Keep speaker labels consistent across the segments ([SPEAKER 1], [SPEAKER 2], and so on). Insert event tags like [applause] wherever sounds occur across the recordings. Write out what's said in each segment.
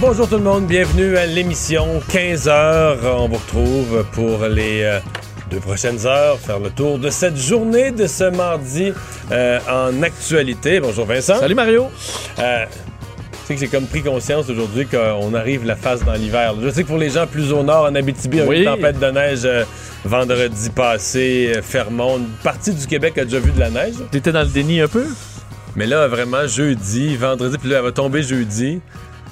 [SPEAKER 1] Bonjour tout le monde, bienvenue à l'émission 15 heures. On vous retrouve pour les euh, deux prochaines heures, faire le tour de cette journée de ce mardi euh, en actualité. Bonjour Vincent.
[SPEAKER 2] Salut Mario.
[SPEAKER 1] Euh, tu sais que j'ai comme pris conscience aujourd'hui qu'on arrive la face dans l'hiver. Je sais que pour les gens plus au nord, en Abitibi, il y a eu une tempête de neige euh, vendredi passé, euh, Fermont. Une partie du Québec a déjà vu de la neige.
[SPEAKER 2] T'étais dans le déni un peu?
[SPEAKER 1] Mais là, vraiment, jeudi, vendredi, puis là, elle va tomber jeudi.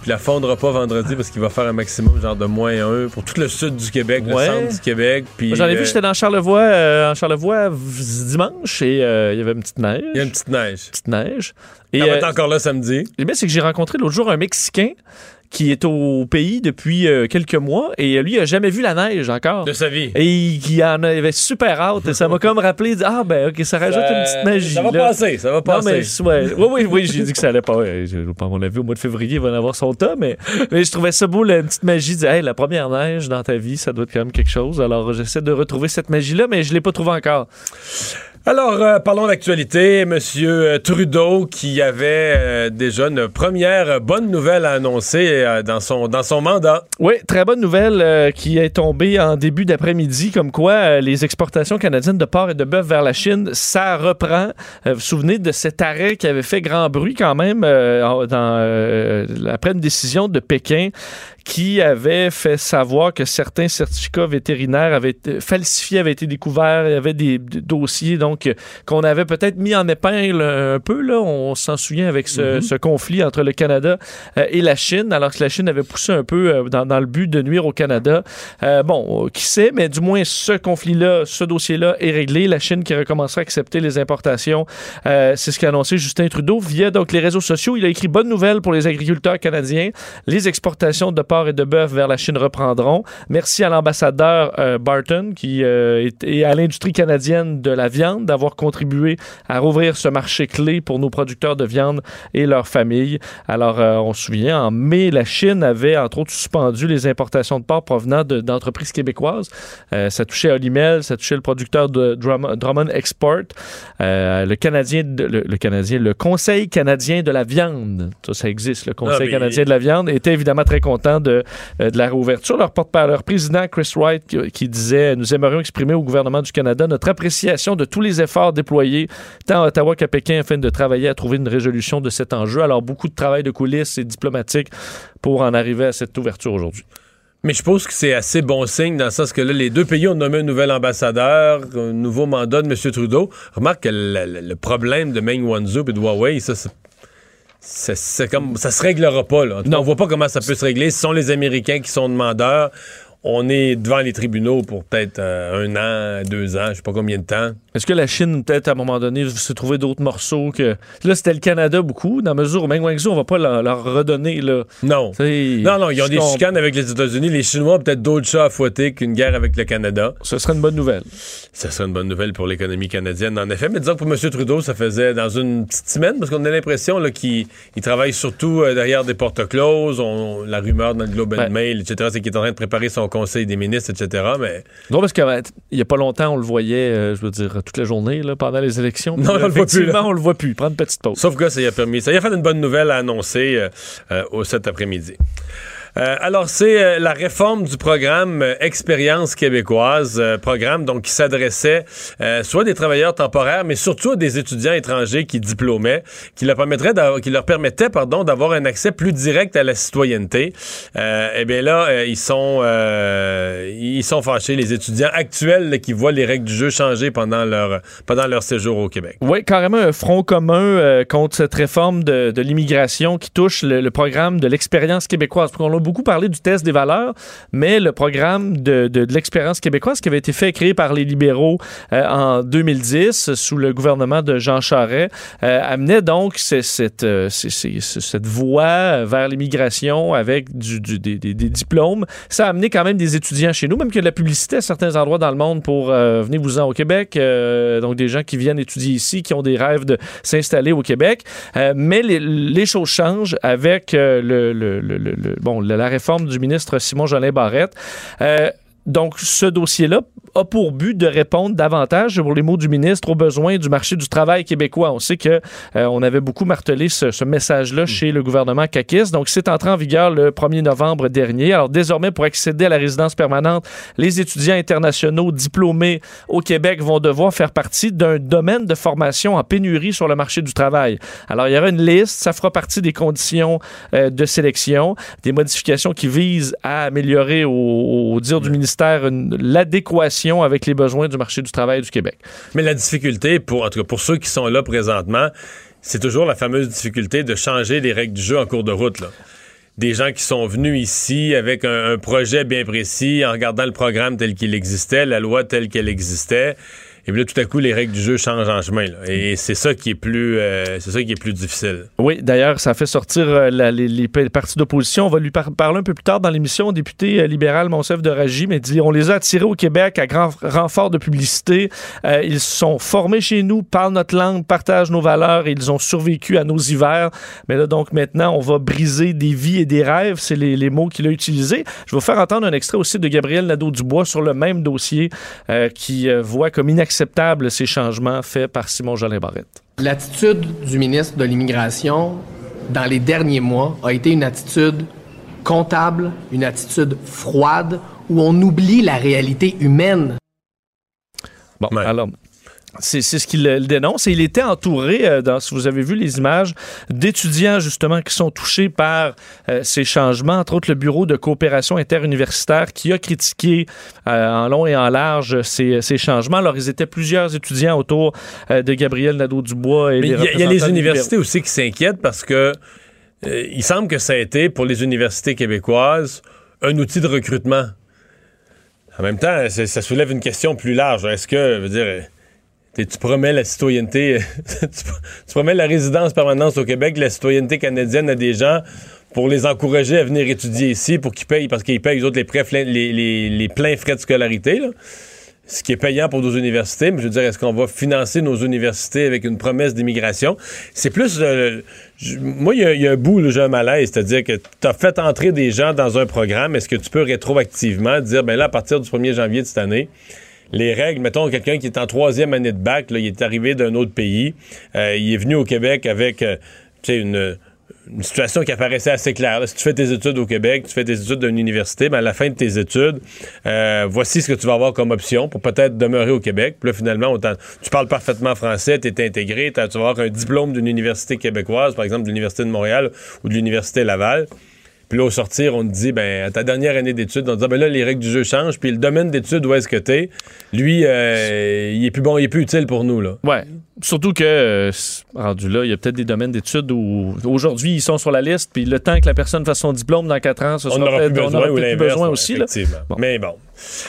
[SPEAKER 1] Puis elle fondra pas vendredi parce qu'il va faire un maximum genre de moins 1 pour tout le sud du Québec,
[SPEAKER 2] Ouais.
[SPEAKER 1] le centre du Québec. Puis
[SPEAKER 2] J'en ai
[SPEAKER 1] euh,
[SPEAKER 2] vu, j'étais dans Charlevoix, euh, en Charlevoix dimanche et euh, il y avait une petite neige.
[SPEAKER 1] il y a une petite neige.
[SPEAKER 2] petite neige. Et
[SPEAKER 1] Elle va
[SPEAKER 2] euh,
[SPEAKER 1] être encore là samedi.
[SPEAKER 2] le pire, c'est que j'ai rencontré l'autre jour un Mexicain qui est au pays depuis euh, quelques mois et euh, lui, il a jamais vu la neige encore.
[SPEAKER 1] De sa vie.
[SPEAKER 2] Et il, il en avait super hâte. Et ça m'a comme rappelé, ah ben ok, ça rajoute une petite magie.
[SPEAKER 1] Ça va
[SPEAKER 2] là.
[SPEAKER 1] passer, ça va
[SPEAKER 2] Non,
[SPEAKER 1] passer.
[SPEAKER 2] mais ouais, oui, oui, oui, j'ai dit que ça allait pas. Ouais, je- À mon avis, au mois de février, il va en avoir son tas, mais, mais je trouvais ça beau, la petite magie. de hey, la première neige dans ta vie, ça doit être quand même quelque chose. Alors, j'essaie de retrouver cette magie-là, mais je l'ai pas trouvée encore.
[SPEAKER 1] Alors, euh, parlons d'actualité. Monsieur euh, Trudeau, qui avait euh, déjà une première bonne nouvelle à annoncer dans, son, mandat.
[SPEAKER 2] Oui, très bonne nouvelle qui est tombée en début d'après-midi, comme quoi les exportations canadiennes de porc et de bœuf vers la Chine, ça reprend. Vous vous souvenez de cet arrêt qui avait fait grand bruit quand même après une décision de Pékin qui avait fait savoir que certains certificats vétérinaires avaient été falsifiés, avaient été découverts, il y avait des, des dossiers donc euh, qu'on avait peut-être mis en épingle un peu là, on s'en souvient avec ce, ce conflit entre le Canada euh, et la Chine, alors que la Chine avait poussé un peu euh, dans, dans le but de nuire au Canada. Euh, bon, qui sait, mais du moins ce conflit-là, ce dossier-là est réglé. La Chine qui recommencera à accepter les importations, c'est ce qu'a annoncé Justin Trudeau via donc les réseaux sociaux. Il a écrit bonne nouvelle pour les agriculteurs canadiens. Les exportations de porc et de bœuf vers la Chine reprendront. Merci à l'ambassadeur euh, Barton qui euh, est, et à l'industrie canadienne de la viande d'avoir contribué à rouvrir ce marché clé pour nos producteurs de viande et leurs familles. Alors, euh, on se souvient, en mai, la Chine avait entre autres suspendu les importations de porc provenant de- d'entreprises québécoises. Ça touchait Olimel, ça touchait le producteur de Drum- Drummond Export, le Canadien, de- le, le Canadien, le Conseil canadien de la viande. Ça, ça existe, le Conseil
[SPEAKER 1] Ah, mais-
[SPEAKER 2] canadien de la viande était évidemment très content de, euh, de la réouverture. Leur porte-parole, président Chris Wright, qui, disait Nous aimerions exprimer au gouvernement du Canada notre appréciation de tous les efforts déployés tant à Ottawa qu'à Pékin afin de travailler à trouver une résolution de cet enjeu. Alors, beaucoup de travail de coulisses et diplomatique pour en arriver à cette ouverture aujourd'hui.
[SPEAKER 1] Mais je pense que c'est assez bon signe dans le sens que les deux pays ont nommé un nouvel ambassadeur, un nouveau mandat de M. Trudeau. Remarque que le problème de Meng Wanzhou et de Huawei, ça, c'est- comme ça se réglera pas là.
[SPEAKER 2] Non.
[SPEAKER 1] On voit pas comment ça peut se régler. Ce sont les Américains qui sont demandeurs. On est devant les tribunaux pour peut-être euh, un an, deux ans, je sais pas combien de temps.
[SPEAKER 2] Est-ce que la Chine, peut-être, à un moment donné, s'est trouvé d'autres morceaux que. Là, c'était le Canada beaucoup, dans la mesure où Meng Wanzhou, on va pas leur, leur redonner, là.
[SPEAKER 1] Non. Non, non, ils ont des chicanes avec les États-Unis. Les Chinois ont peut-être d'autres chats à fouetter qu'une guerre avec le Canada.
[SPEAKER 2] Ce serait une bonne nouvelle.
[SPEAKER 1] Ça serait une bonne nouvelle pour l'économie canadienne, en effet. Mais disons que pour M. Trudeau, ça faisait dans une petite semaine, parce qu'on a l'impression qu'il il travaille surtout euh, derrière des portes closes. On, la rumeur dans le Globe and
[SPEAKER 2] Ben.
[SPEAKER 1] Mail, etc., c'est qu'il est en train de préparer son conseil des ministres, etc. Mais
[SPEAKER 2] Non, parce qu'il y a pas longtemps, on le voyait, euh, je veux dire, toute la journée, là, pendant les élections.
[SPEAKER 1] Non,
[SPEAKER 2] Puis,
[SPEAKER 1] on le voit plus, là.
[SPEAKER 2] On le voit plus. Prendre une petite pause.
[SPEAKER 1] sauf que ça y a permis. Ça y a fait une bonne nouvelle à annoncer euh, euh, au cet après-midi. Euh, alors, c'est euh, la réforme du programme euh, Expérience québécoise, euh, programme donc qui s'adressait euh, soit des travailleurs temporaires, mais surtout à des étudiants étrangers qui diplômaient, qui leur permettrait qui leur permettait pardon d'avoir un accès plus direct à la citoyenneté. Eh bien là, ils sont ils sont fâchés les étudiants actuels là, qui voient les règles du jeu changer pendant leur pendant leur séjour au Québec.
[SPEAKER 2] Oui, carrément un front commun contre cette réforme de, de l'immigration qui touche le, le programme de l'expérience québécoise. Beaucoup parlé du test des valeurs, mais le programme de, de, l'expérience québécoise qui avait été fait créé par les libéraux euh, en 2010 sous le gouvernement de Jean Charest euh, amenait donc cette, euh, c- c- cette voie vers l'immigration avec du, des, des- diplômes. Ça a amené quand même des étudiants chez nous, même a de la publicité à certains endroits dans le monde pour euh, venez-vous-en au Québec. donc des gens qui viennent étudier ici, qui ont des rêves de s'installer au Québec. Mais les, choses changent avec le, bon, la réforme du ministre Simon-Jolin Barrette. Donc, ce dossier-là a pour but de répondre davantage, pour les mots du ministre, aux besoins du marché du travail québécois. On sait que euh, on avait beaucoup martelé ce, ce message-là chez le gouvernement CAQIS. Donc, c'est entré en vigueur le 1er novembre dernier. Alors, désormais, pour accéder à la résidence permanente, les étudiants internationaux diplômés au Québec vont devoir faire partie d'un domaine de formation en pénurie sur le marché du travail. Alors, il y aura une liste, ça fera partie des conditions euh, de sélection, des modifications qui visent à améliorer, au, au dire du ministère, l'adéquation avec les besoins du marché du travail du Québec.
[SPEAKER 1] Mais la difficulté, pour, en tout cas pour ceux qui sont là présentement, c'est toujours la fameuse difficulté de changer les règles du jeu en cours de route. Des gens qui sont venus ici avec un, un projet bien précis, en regardant le programme tel qu'il existait, la loi telle qu'elle existait. Et puis là, tout à coup, les règles du jeu changent en chemin. Et c'est ça qui est plus, euh, c'est ça qui est plus difficile.
[SPEAKER 2] Oui, d'ailleurs, ça fait sortir euh, les, les pa- partis d'opposition. On va lui par- parler un peu plus tard dans l'émission. Député euh, libéral Monsef de Ragy, mais dit on les a attirés au Québec à grand renfort de publicité. Ils sont formés chez nous, parlent notre langue, partagent nos valeurs et ils ont survécu à nos hivers. Mais là, donc maintenant, on va briser des vies et des rêves. C'est les, mots qu'il a utilisés. Je vais vous faire entendre un extrait aussi de Gabriel Nadeau-Dubois sur le même dossier qui voit comme inacceptable ces changements faits par Simon-Jolin Barrette?
[SPEAKER 3] L'attitude du ministre de l'Immigration dans les derniers mois a été une attitude comptable, une attitude froide, où on oublie la réalité humaine.
[SPEAKER 2] Bon,
[SPEAKER 1] Ouais.
[SPEAKER 2] alors. C'est ce qu'il euh, dénonce. Et il était entouré, euh, dans, si vous avez vu les images, d'étudiants justement qui sont touchés par euh, ces changements, entre autres le Bureau de coopération interuniversitaire qui a critiqué euh, en long et en large ces, ces changements. Alors, ils étaient plusieurs étudiants autour euh, de Gabriel Nadeau-Dubois
[SPEAKER 1] il y, a- y les universités aussi qui s'inquiètent parce que il semble que ça a été pour les universités québécoises un outil de recrutement. En même temps, ça soulève une question plus large. Est-ce que, je veux dire, tu promets la citoyenneté, [laughs] tu, tu promets la résidence permanente au Québec, la citoyenneté canadienne à des gens pour les encourager à venir étudier ici, pour qu'ils payent, parce qu'ils payent, eux autres, les, prêts, les, pleins frais de scolarité, ce qui est payant pour nos universités. Mais je veux dire, est-ce qu'on va financer nos universités avec une promesse d'immigration? C'est plus... euh, moi, il y, a- un bout, j'ai un malaise, c'est-à-dire que tu as fait entrer des gens dans un programme. Est-ce que tu peux rétroactivement dire, ben là, à partir du 1er janvier de cette année, les règles, mettons quelqu'un qui est en troisième année de bac, il est arrivé d'un autre pays, euh, il est venu au Québec avec euh, une, situation qui apparaissait assez claire. Si tu fais tes études au Québec, tu fais tes études d'une université, ben à la fin de tes études, euh, voici ce que tu vas avoir comme option pour peut-être demeurer au Québec. Puis là, finalement, tu parles parfaitement français, tu es intégré, tu vas avoir un diplôme d'une université québécoise, par exemple de l'Université de Montréal ou de l'Université Laval. Puis là, au sortir, on te dit, ben, à ta dernière année d'études, on te dit, ah, ben là, les règles du jeu changent, puis le domaine d'études où est-ce que t'es, lui, euh, il est plus bon, il est plus utile pour nous, là.
[SPEAKER 2] Ouais. Surtout que, euh, rendu là, il y a peut-être des domaines d'études où aujourd'hui ils sont sur la liste, puis le temps que la personne fasse son diplôme dans quatre ans, ce
[SPEAKER 1] on
[SPEAKER 2] sera
[SPEAKER 1] n'aura plus
[SPEAKER 2] peut-être- on
[SPEAKER 1] besoin
[SPEAKER 2] aura plus besoin aussi. Là. Bon.
[SPEAKER 1] Mais bon,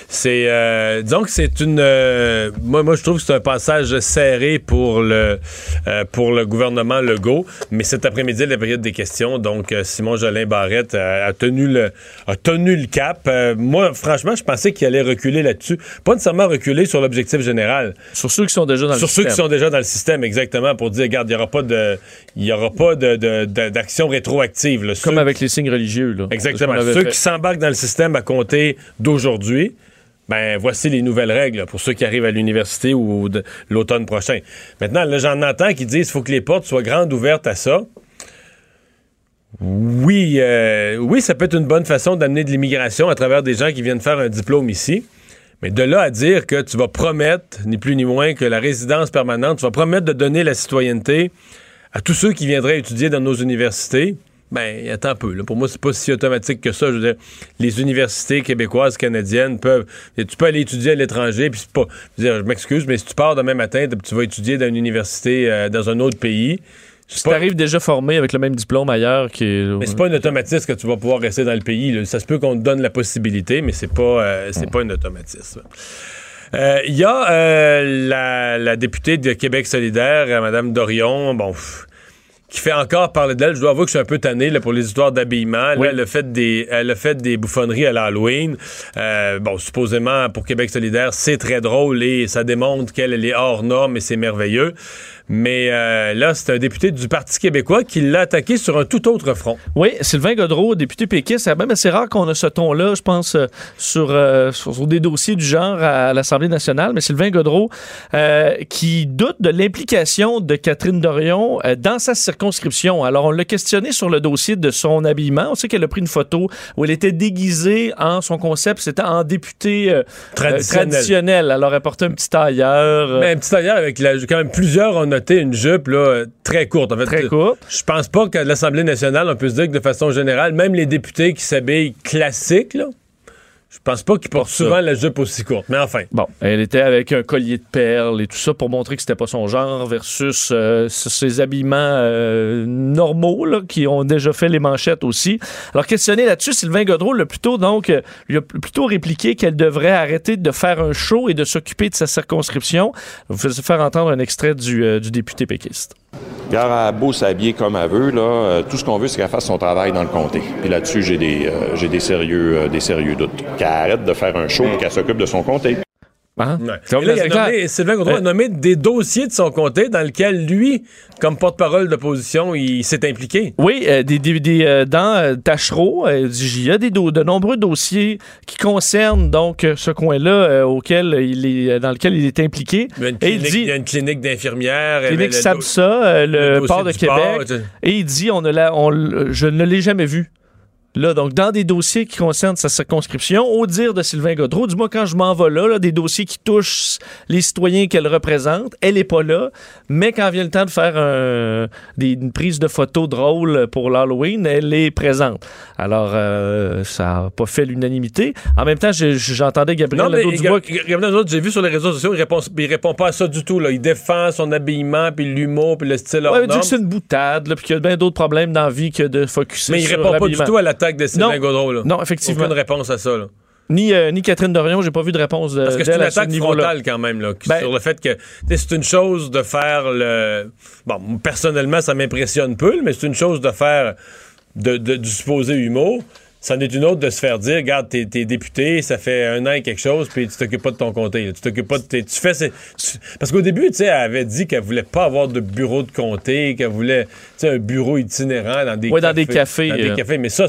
[SPEAKER 1] c'est euh, disons que c'est une euh, moi moi je trouve que c'est un passage serré pour le euh, pour le gouvernement Legault, mais cet après-midi la période des questions, donc euh, Simon Jolin Barrette a, a tenu le a tenu le cap. Moi franchement, je pensais qu'il allait reculer là-dessus, pas nécessairement reculer sur l'objectif général,
[SPEAKER 2] Sur ceux qui sont déjà dans
[SPEAKER 1] sur
[SPEAKER 2] le
[SPEAKER 1] ceux qui
[SPEAKER 2] système.
[SPEAKER 1] sont déjà dans le système exactement pour dire regarde, il y aura pas de il y aura pas de, d'action rétroactive là.
[SPEAKER 2] Comme
[SPEAKER 1] Ceux-
[SPEAKER 2] avec les signes religieux. Là.
[SPEAKER 1] Exactement. Ceux
[SPEAKER 2] fait.
[SPEAKER 1] qui s'embarquent dans le système à compter d'aujourd'hui, ben voici les nouvelles règles pour ceux qui arrivent à l'université ou l'automne prochain. Maintenant, là, j'en entends qui disent qu'il faut que les portes soient grandes ouvertes à ça. Oui, euh, oui, ça peut être une bonne façon d'amener de l'immigration à travers des gens qui viennent faire un diplôme ici. Mais de là à dire que tu vas promettre, ni plus ni moins, que la résidence permanente, tu vas promettre de donner la citoyenneté à tous ceux qui viendraient étudier dans nos universités, ben, attends un peu. Là. Pour moi, c'est pas si automatique que ça. Je veux dire, les universités québécoises, canadiennes peuvent. Tu peux aller étudier à l'étranger, puis c'est pas. Je, veux dire, je m'excuse, mais si tu pars demain matin, tu vas étudier dans une université euh, dans un autre pays,
[SPEAKER 2] Si
[SPEAKER 1] pas-
[SPEAKER 2] t'arrives déjà formé avec le même diplôme ailleurs, qui est...
[SPEAKER 1] Mais c'est pas un automatisme que tu vas pouvoir rester dans le pays. là. Ça se peut qu'on te donne la possibilité, mais c'est pas, euh, c'est pas un automatisme. Euh, Il y a la, la députée de Québec solidaire, Mme Dorion, bon, pff, qui fait encore parler d'elle. Je dois avouer que je suis un peu tanné là, pour les histoires d'habillement.
[SPEAKER 2] Oui.
[SPEAKER 1] Elle, a fait des, elle a fait des bouffonneries à l'Halloween. Euh, bon, supposément, pour Québec solidaire, c'est très drôle et ça démontre qu'elle elle est hors norme et c'est merveilleux. Mais euh, là, c'est un député du Parti québécois qui l'a attaqué sur un tout autre front.
[SPEAKER 2] Oui, Sylvain Godreau, député péquiste, c'est même assez rare qu'on a ce ton-là, je pense, euh, sur, euh, sur, des dossiers du genre à, l'Assemblée nationale. Mais Sylvain Godreau, qui doute de l'implication de Catherine Dorion dans sa circonscription. Alors, on l'a questionné sur le dossier de son habillement. On sait qu'elle a pris une photo où elle était déguisée en son concept, c'était en député
[SPEAKER 1] Traditionnel.
[SPEAKER 2] traditionnel. Alors, elle portait un petit tailleur.
[SPEAKER 1] Mais un petit tailleur avec la, quand même plusieurs une jupe là, très courte. En fait,
[SPEAKER 2] Très courte.
[SPEAKER 1] Je pense pas qu'à l'Assemblée nationale, on peut se dire que de façon générale, même les députés qui s'habillent classiques, là, je pense pas
[SPEAKER 2] Pour ça.
[SPEAKER 1] souvent la jupe aussi courte. Mais enfin.
[SPEAKER 2] Bon, elle était avec un collier de perles et tout ça pour montrer que c'était pas son genre versus euh, ses habillements euh, normaux là, qui ont déjà fait les manchettes aussi. Alors questionné là-dessus, Sylvain Godreau l'a plutôt donc euh, lui a plutôt répliqué qu'elle devrait arrêter de faire un show et de s'occuper de sa circonscription. Vous faisais faire entendre un extrait du, euh, du député péquiste.
[SPEAKER 4] Gare à beau s'habiller comme elle veut, là, euh, tout ce qu'on veut, c'est qu'elle fasse son travail dans le comté. Puis là-dessus, j'ai des, euh, j'ai des sérieux, euh, des sérieux doutes. Qu'elle arrête de faire un show et qu'elle s'occupe de son comté.
[SPEAKER 2] Hein?
[SPEAKER 1] Ouais. Là, il a nommé- Sylvain Gaudreau a nommé des dossiers de son comté dans lesquels lui, comme porte-parole d'opposition, il s'est impliqué.
[SPEAKER 2] Oui, euh, des, des, des, euh, dans euh, Tachereau, euh, il y a des de nombreux dossiers qui concernent donc ce coin-là auquel il est, dans lequel il est impliqué.
[SPEAKER 1] Il y a une clinique,
[SPEAKER 2] dit-
[SPEAKER 1] il y a une clinique d'infirmières.
[SPEAKER 2] Clinique
[SPEAKER 1] le
[SPEAKER 2] Sabsa, le,
[SPEAKER 1] dossier
[SPEAKER 2] port de Québec. Et il dit, on ne l'a- on l- je ne l'ai jamais vu. Là, donc, dans des dossiers qui concernent sa circonscription, au dire de Sylvain Godreau, du moins quand je m'en vais là, des dossiers qui touchent les citoyens qu'elle représente, elle n'est pas là, mais quand vient le temps de faire une prise de photos drôle pour l'Halloween, elle est présente. Alors, euh, ça n'a pas fait l'unanimité. En même temps, je- je- j'entendais Gabriel Nadeau-Dubois
[SPEAKER 1] Ga- Gabriel Nadeau, j'ai vu sur les réseaux sociaux, il répond, il répond pas à ça du tout. Là. Il défend son habillement, puis l'humour, puis le style hors
[SPEAKER 2] Ouais, il dit que c'est une boutade, là, puis qu'il y a bien d'autres problèmes dans la vie que de focuser
[SPEAKER 1] Mais il
[SPEAKER 2] sur
[SPEAKER 1] répond pas du tout à l'attaque de Sylvain
[SPEAKER 2] Non.
[SPEAKER 1] Gaudreau. Là.
[SPEAKER 2] Non, effectivement.
[SPEAKER 1] Aucune réponse à ça. Là.
[SPEAKER 2] Ni, euh, ni Catherine Dorion, j'ai pas vu de réponse de
[SPEAKER 1] Parce que c'est une attaque frontale quand même, là,
[SPEAKER 2] Ben-
[SPEAKER 1] sur le fait que c'est une chose de faire le. Bon, personnellement, ça m'impressionne peu, mais c'est une chose de faire de, de- du supposé humour. C'en est une autre de se faire dire, regarde, t'es, député, ça fait un an et quelque chose, puis tu t'occupes pas de ton comté. là. Tu t'occupes pas de tes- Tu fais. ces- tu- parce qu'au début, tu sais, elle avait dit qu'elle voulait pas avoir de bureau de comté, qu'elle voulait, tu sais, un bureau itinérant dans des
[SPEAKER 2] Ouais, dans
[SPEAKER 1] cafés.
[SPEAKER 2] des cafés,
[SPEAKER 1] Dans des cafés. Mais ça,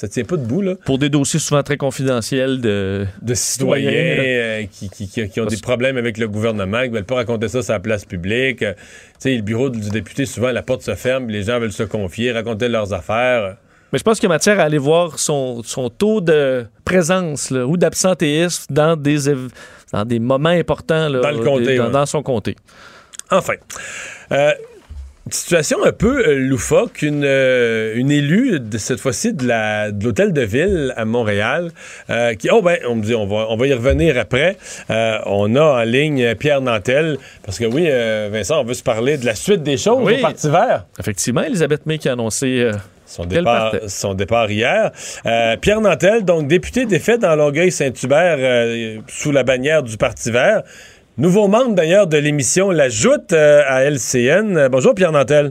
[SPEAKER 1] ça tient pas debout, là.
[SPEAKER 2] Pour des dossiers souvent très confidentiels de.
[SPEAKER 1] de [laughs] citoyens euh, qui, qui- qui- qui ont
[SPEAKER 2] Parce-
[SPEAKER 1] des problèmes avec le gouvernement, qui veulent pas raconter ça sur la place publique. Euh, tu sais, le bureau du député, souvent, la porte se ferme, les gens veulent se confier, raconter leurs affaires.
[SPEAKER 2] Mais je pense qu'il y a matière à aller voir son, son taux de présence là, ou d'absentéisme dans des, dans des moments importants là,
[SPEAKER 1] Dans le comté,
[SPEAKER 2] des- dans,
[SPEAKER 1] ouais.
[SPEAKER 2] dans son comté.
[SPEAKER 1] Enfin. Euh, une situation un peu euh, loufoque. Une, euh, une élue, de, cette fois-ci, de l'hôtel de ville à Montréal, euh, qui, oh ben, on me dit, on va, on va y revenir après. On a en ligne Pierre Nantel, parce que oui, Vincent, on veut se parler de la suite des choses
[SPEAKER 2] Oui.
[SPEAKER 1] au Parti vert.
[SPEAKER 2] Effectivement, Elisabeth May qui a annoncé.
[SPEAKER 1] Son départ, son départ hier. Euh, Pierre Nantel, donc député défait dans Longueuil-Saint-Hubert euh, sous la bannière du Parti vert. Nouveau membre d'ailleurs de l'émission La Joute euh, à LCN. Euh, bonjour Pierre Nantel.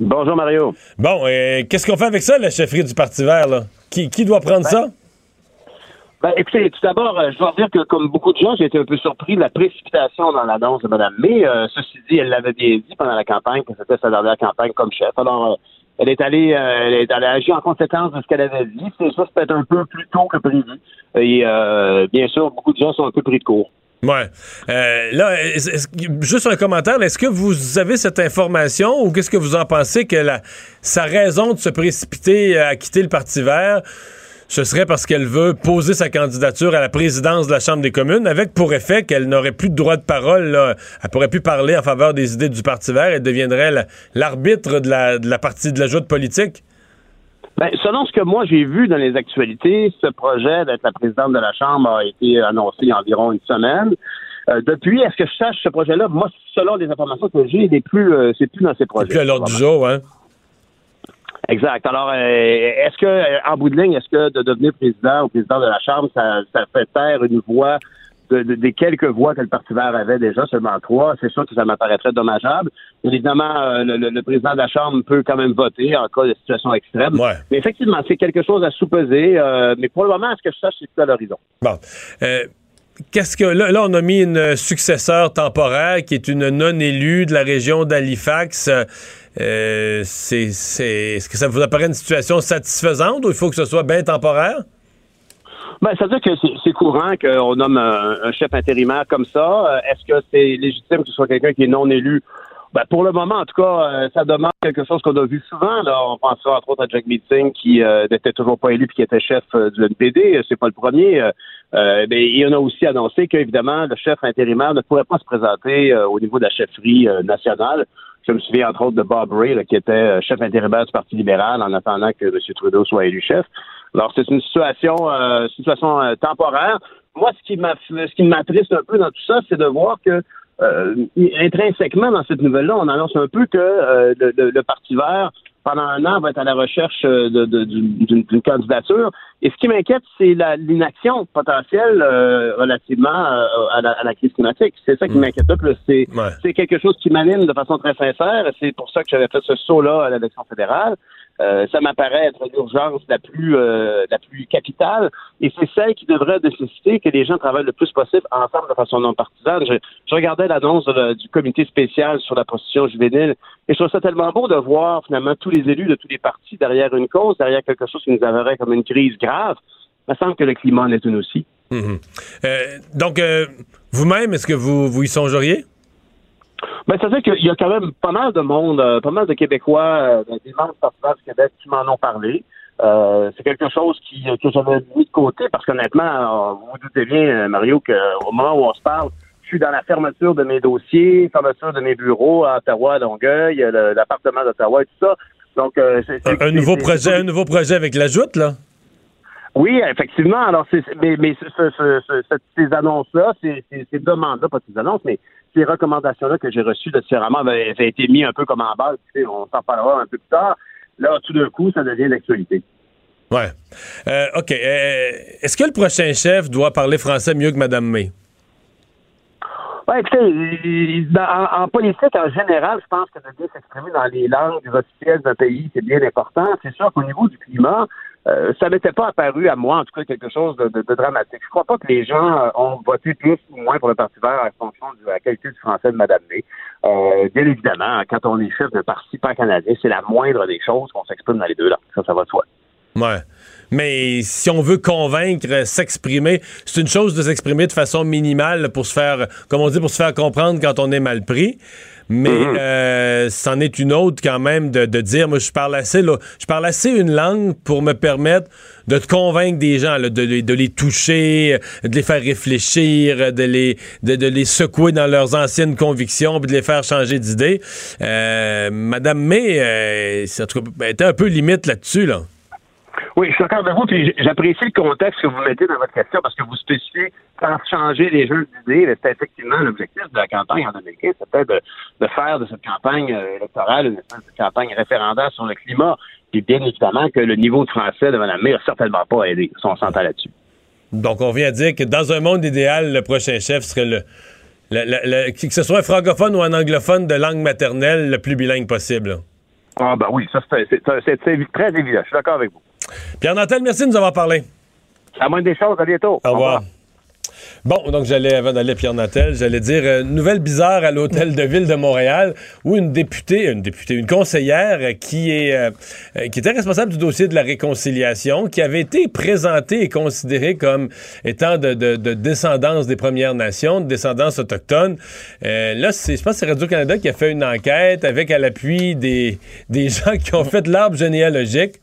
[SPEAKER 5] Bonjour Mario.
[SPEAKER 1] Bon, euh, qu'est-ce qu'on fait avec ça, la chefferie du Parti vert? Là? Qui, qui doit prendre ça?
[SPEAKER 5] Ben, écoutez, tout d'abord, euh, je dois dire que comme beaucoup de gens, j'ai été un peu surpris de la précipitation dans l'annonce de Mme May. Ceci dit, elle l'avait bien dit pendant la campagne que c'était sa dernière campagne comme chef. Alors, elle est allée, euh, elle est allée agir en conséquence de ce qu'elle avait dit. C'est ça, c'est peut-être un peu plus tôt que prévu. Et euh, bien sûr, beaucoup de gens sont un peu pris de court.
[SPEAKER 1] Ouais. Euh, là, juste un commentaire. Est-ce que vous avez cette information ou qu'est-ce que vous en pensez que la, sa raison de se précipiter à quitter le Parti vert, ce serait parce qu'elle veut poser sa candidature à la présidence de la Chambre des communes avec pour effet qu'elle n'aurait plus de droit de parole. Là. Elle pourrait plus parler en faveur des idées du Parti vert. Elle deviendrait la- l'arbitre de la, de la partie de la joute politique.
[SPEAKER 5] Ben, selon ce que moi j'ai vu dans les actualités, ce projet d'être la présidente de la Chambre a été annoncé il y a environ une semaine. Euh, depuis, est-ce que je sache ce projet-là? Moi, selon les informations que j'ai, il n'est plus, euh, c'est plus dans ces projets.
[SPEAKER 1] Puis à l'ordre du jour, hein?
[SPEAKER 5] Exact. Alors, euh, est-ce que, euh, en bout de ligne, est-ce que de devenir président ou président de la Chambre, ça, ça fait taire une voix de- de- des quelques voix que le Parti vert avait déjà, seulement trois? C'est sûr que ça m'apparaîtrait dommageable. Évidemment, euh, le, le- le président de la Chambre peut quand même voter en cas de situation extrême.
[SPEAKER 1] Ouais.
[SPEAKER 5] Mais effectivement, c'est quelque chose à sous-peser. euh, mais pour le moment, est-ce que je sache, c'est plus à l'horizon?
[SPEAKER 1] Bon. Euh, Qu'est-ce que là, là, on a mis une successeur temporaire qui est une non-élue de la région d'Halifax. C'est, c'est, est-ce que ça vous apparaît une situation satisfaisante ou il faut que ce soit bien temporaire?
[SPEAKER 5] Ben, ça veut dire que c'est- courant qu'on nomme un, un chef intérimaire comme ça. Euh, Est-ce que c'est légitime que ce soit quelqu'un qui est non élu? Ben, pour le moment, en tout cas, euh, ça demande quelque chose qu'on a vu souvent. Là. On pensera entre autres à Jack Meeting qui euh, n'était toujours pas élu puis qui était chef euh, du NPD. C'est pas le premier. Ben, il en a aussi annoncé qu'évidemment, le chef intérimaire ne pourrait pas se présenter au niveau de la chefferie nationale. Je me souviens entre autres de Bob Ray, là, qui était chef intérimaire du Parti libéral en attendant que M. Trudeau soit élu chef. Alors, c'est une situation, euh, situation euh, temporaire. Moi, ce qui ce qui m'attriste un peu dans tout ça, c'est de voir que euh, intrinsèquement dans cette nouvelle-là, on annonce un peu que euh, le, le- le Parti vert, pendant un an, va être à la recherche euh, de- de- d'une d'une candidature. Et ce qui m'inquiète, c'est l'inaction potentielle euh, relativement euh, à, la, à la crise climatique. C'est ça qui m'inquiète le plus. C'est
[SPEAKER 1] Ouais.
[SPEAKER 5] quelque chose qui m'anime de façon très sincère. C'est pour ça que j'avais fait ce saut-là à l'élection fédérale. Euh, ça m'apparaît être l'urgence la plus euh, la plus capitale et c'est celle qui devrait nécessiter que les gens travaillent le plus possible ensemble de façon non partisane. Je, je regardais l'annonce du comité spécial sur la prostitution juvénile et je trouve ça tellement beau de voir finalement tous les élus de tous les partis derrière une cause, derrière quelque chose qui nous aveurait comme une crise grave. Il me semble que le climat en est une aussi.
[SPEAKER 1] Mhm. Euh, donc, euh, vous-même, est-ce que vous, vous y songeriez?
[SPEAKER 5] Ben, veut dire qu'il y a quand même pas mal de monde, euh, pas mal de Québécois, des membres du Québec qui m'en ont parlé. C'est quelque chose qui, que j'avais mis de côté parce qu'honnêtement, vous vous doutez bien, Mario, qu'au moment où on se parle, je suis dans la fermeture de mes dossiers, fermeture de mes bureaux à Ottawa, à Longueuil, l'appartement d'Ottawa et tout ça. Donc, c'est, c'est-
[SPEAKER 1] Un, un nouveau
[SPEAKER 5] c'est-
[SPEAKER 1] projet,
[SPEAKER 5] c'est-
[SPEAKER 1] un nouveau projet avec la joute, là?
[SPEAKER 5] Oui, effectivement. Alors, c'est, mais, mais ce- ce- ce- ce- cette- ces annonces-là, ces, ces, ces demandes-là, pas ces annonces, mais ces recommandations-là que j'ai reçues de différemment avaient, avaient été mis un peu comme en base. Tu sais, on s'en parlera un peu plus tard. Là, tout d'un coup, ça devient d'actualité.
[SPEAKER 1] Ouais. Euh, OK. Euh, est-ce que le prochain chef doit parler français mieux que Mme May?
[SPEAKER 5] Ouais, écoutez, en, en politique, en général, je pense que de bien s'exprimer dans les langues officielles d'un pays, c'est bien important. C'est sûr qu'au niveau du climat, euh, ça m'était pas apparu à moi, en tout cas, quelque chose de, dramatique. Je crois pas que les gens euh, ont voté plus ou moins pour le Parti vert en fonction de la qualité du français de Mme May. Euh, bien évidemment, quand on est chef d'un parti pan-canadien, c'est la moindre des choses qu'on s'exprime dans les deux langues. Ça, ça va de soi.
[SPEAKER 1] Ouais. Mais si on veut convaincre, s'exprimer, c'est une chose de s'exprimer de façon minimale pour se faire, comme on dit, pour se faire comprendre quand on est mal pris. Mais euh, c'en est une autre quand même de, de dire, moi je parle assez, là, je parle assez une langue pour me permettre de te convaincre des gens, là, de, les- de les toucher, de les faire réfléchir, de les, de, de les secouer dans leurs anciennes convictions, puis de les faire changer d'idée. Euh, Madame May, euh, en tout cas, elle était un peu limite là-dessus, là.
[SPEAKER 5] Oui, je suis d'accord avec vous, puis j'apprécie le contexte que vous mettez dans votre question parce que vous spécifiez faire changer les jeux d'idées. C'était effectivement l'objectif de la campagne en 2015, c'était de, de faire de cette campagne euh, électorale une espèce de campagne référendaire sur le climat. Puis bien évidemment que le niveau de français de Mme May n'a certainement pas aidé, si on s'entend là-dessus.
[SPEAKER 1] Donc, on vient à dire que dans un monde idéal, le prochain chef serait le, le- le- le- que ce soit un francophone ou un anglophone de langue maternelle, le plus bilingue possible.
[SPEAKER 5] Ah ben oui, ça c'est très évident. Je suis d'accord avec vous.
[SPEAKER 1] Pierre Nantel, merci de nous avoir parlé.
[SPEAKER 5] À moins des choses, à bientôt.
[SPEAKER 1] Au revoir. Bon, donc j'allais, avant d'aller à Pierre Nantel, j'allais dire euh, nouvelle bizarre à l'hôtel de ville de Montréal où une députée, une députée, une conseillère euh, qui est euh, qui était responsable du dossier de la réconciliation, qui avait été présentée et considérée comme étant de, de- de descendance des Premières Nations, de descendance autochtone. Euh, là, c'est, je pense que c'est Radio-Canada qui a fait une enquête avec à l'appui des, des gens qui ont fait l'arbre généalogique.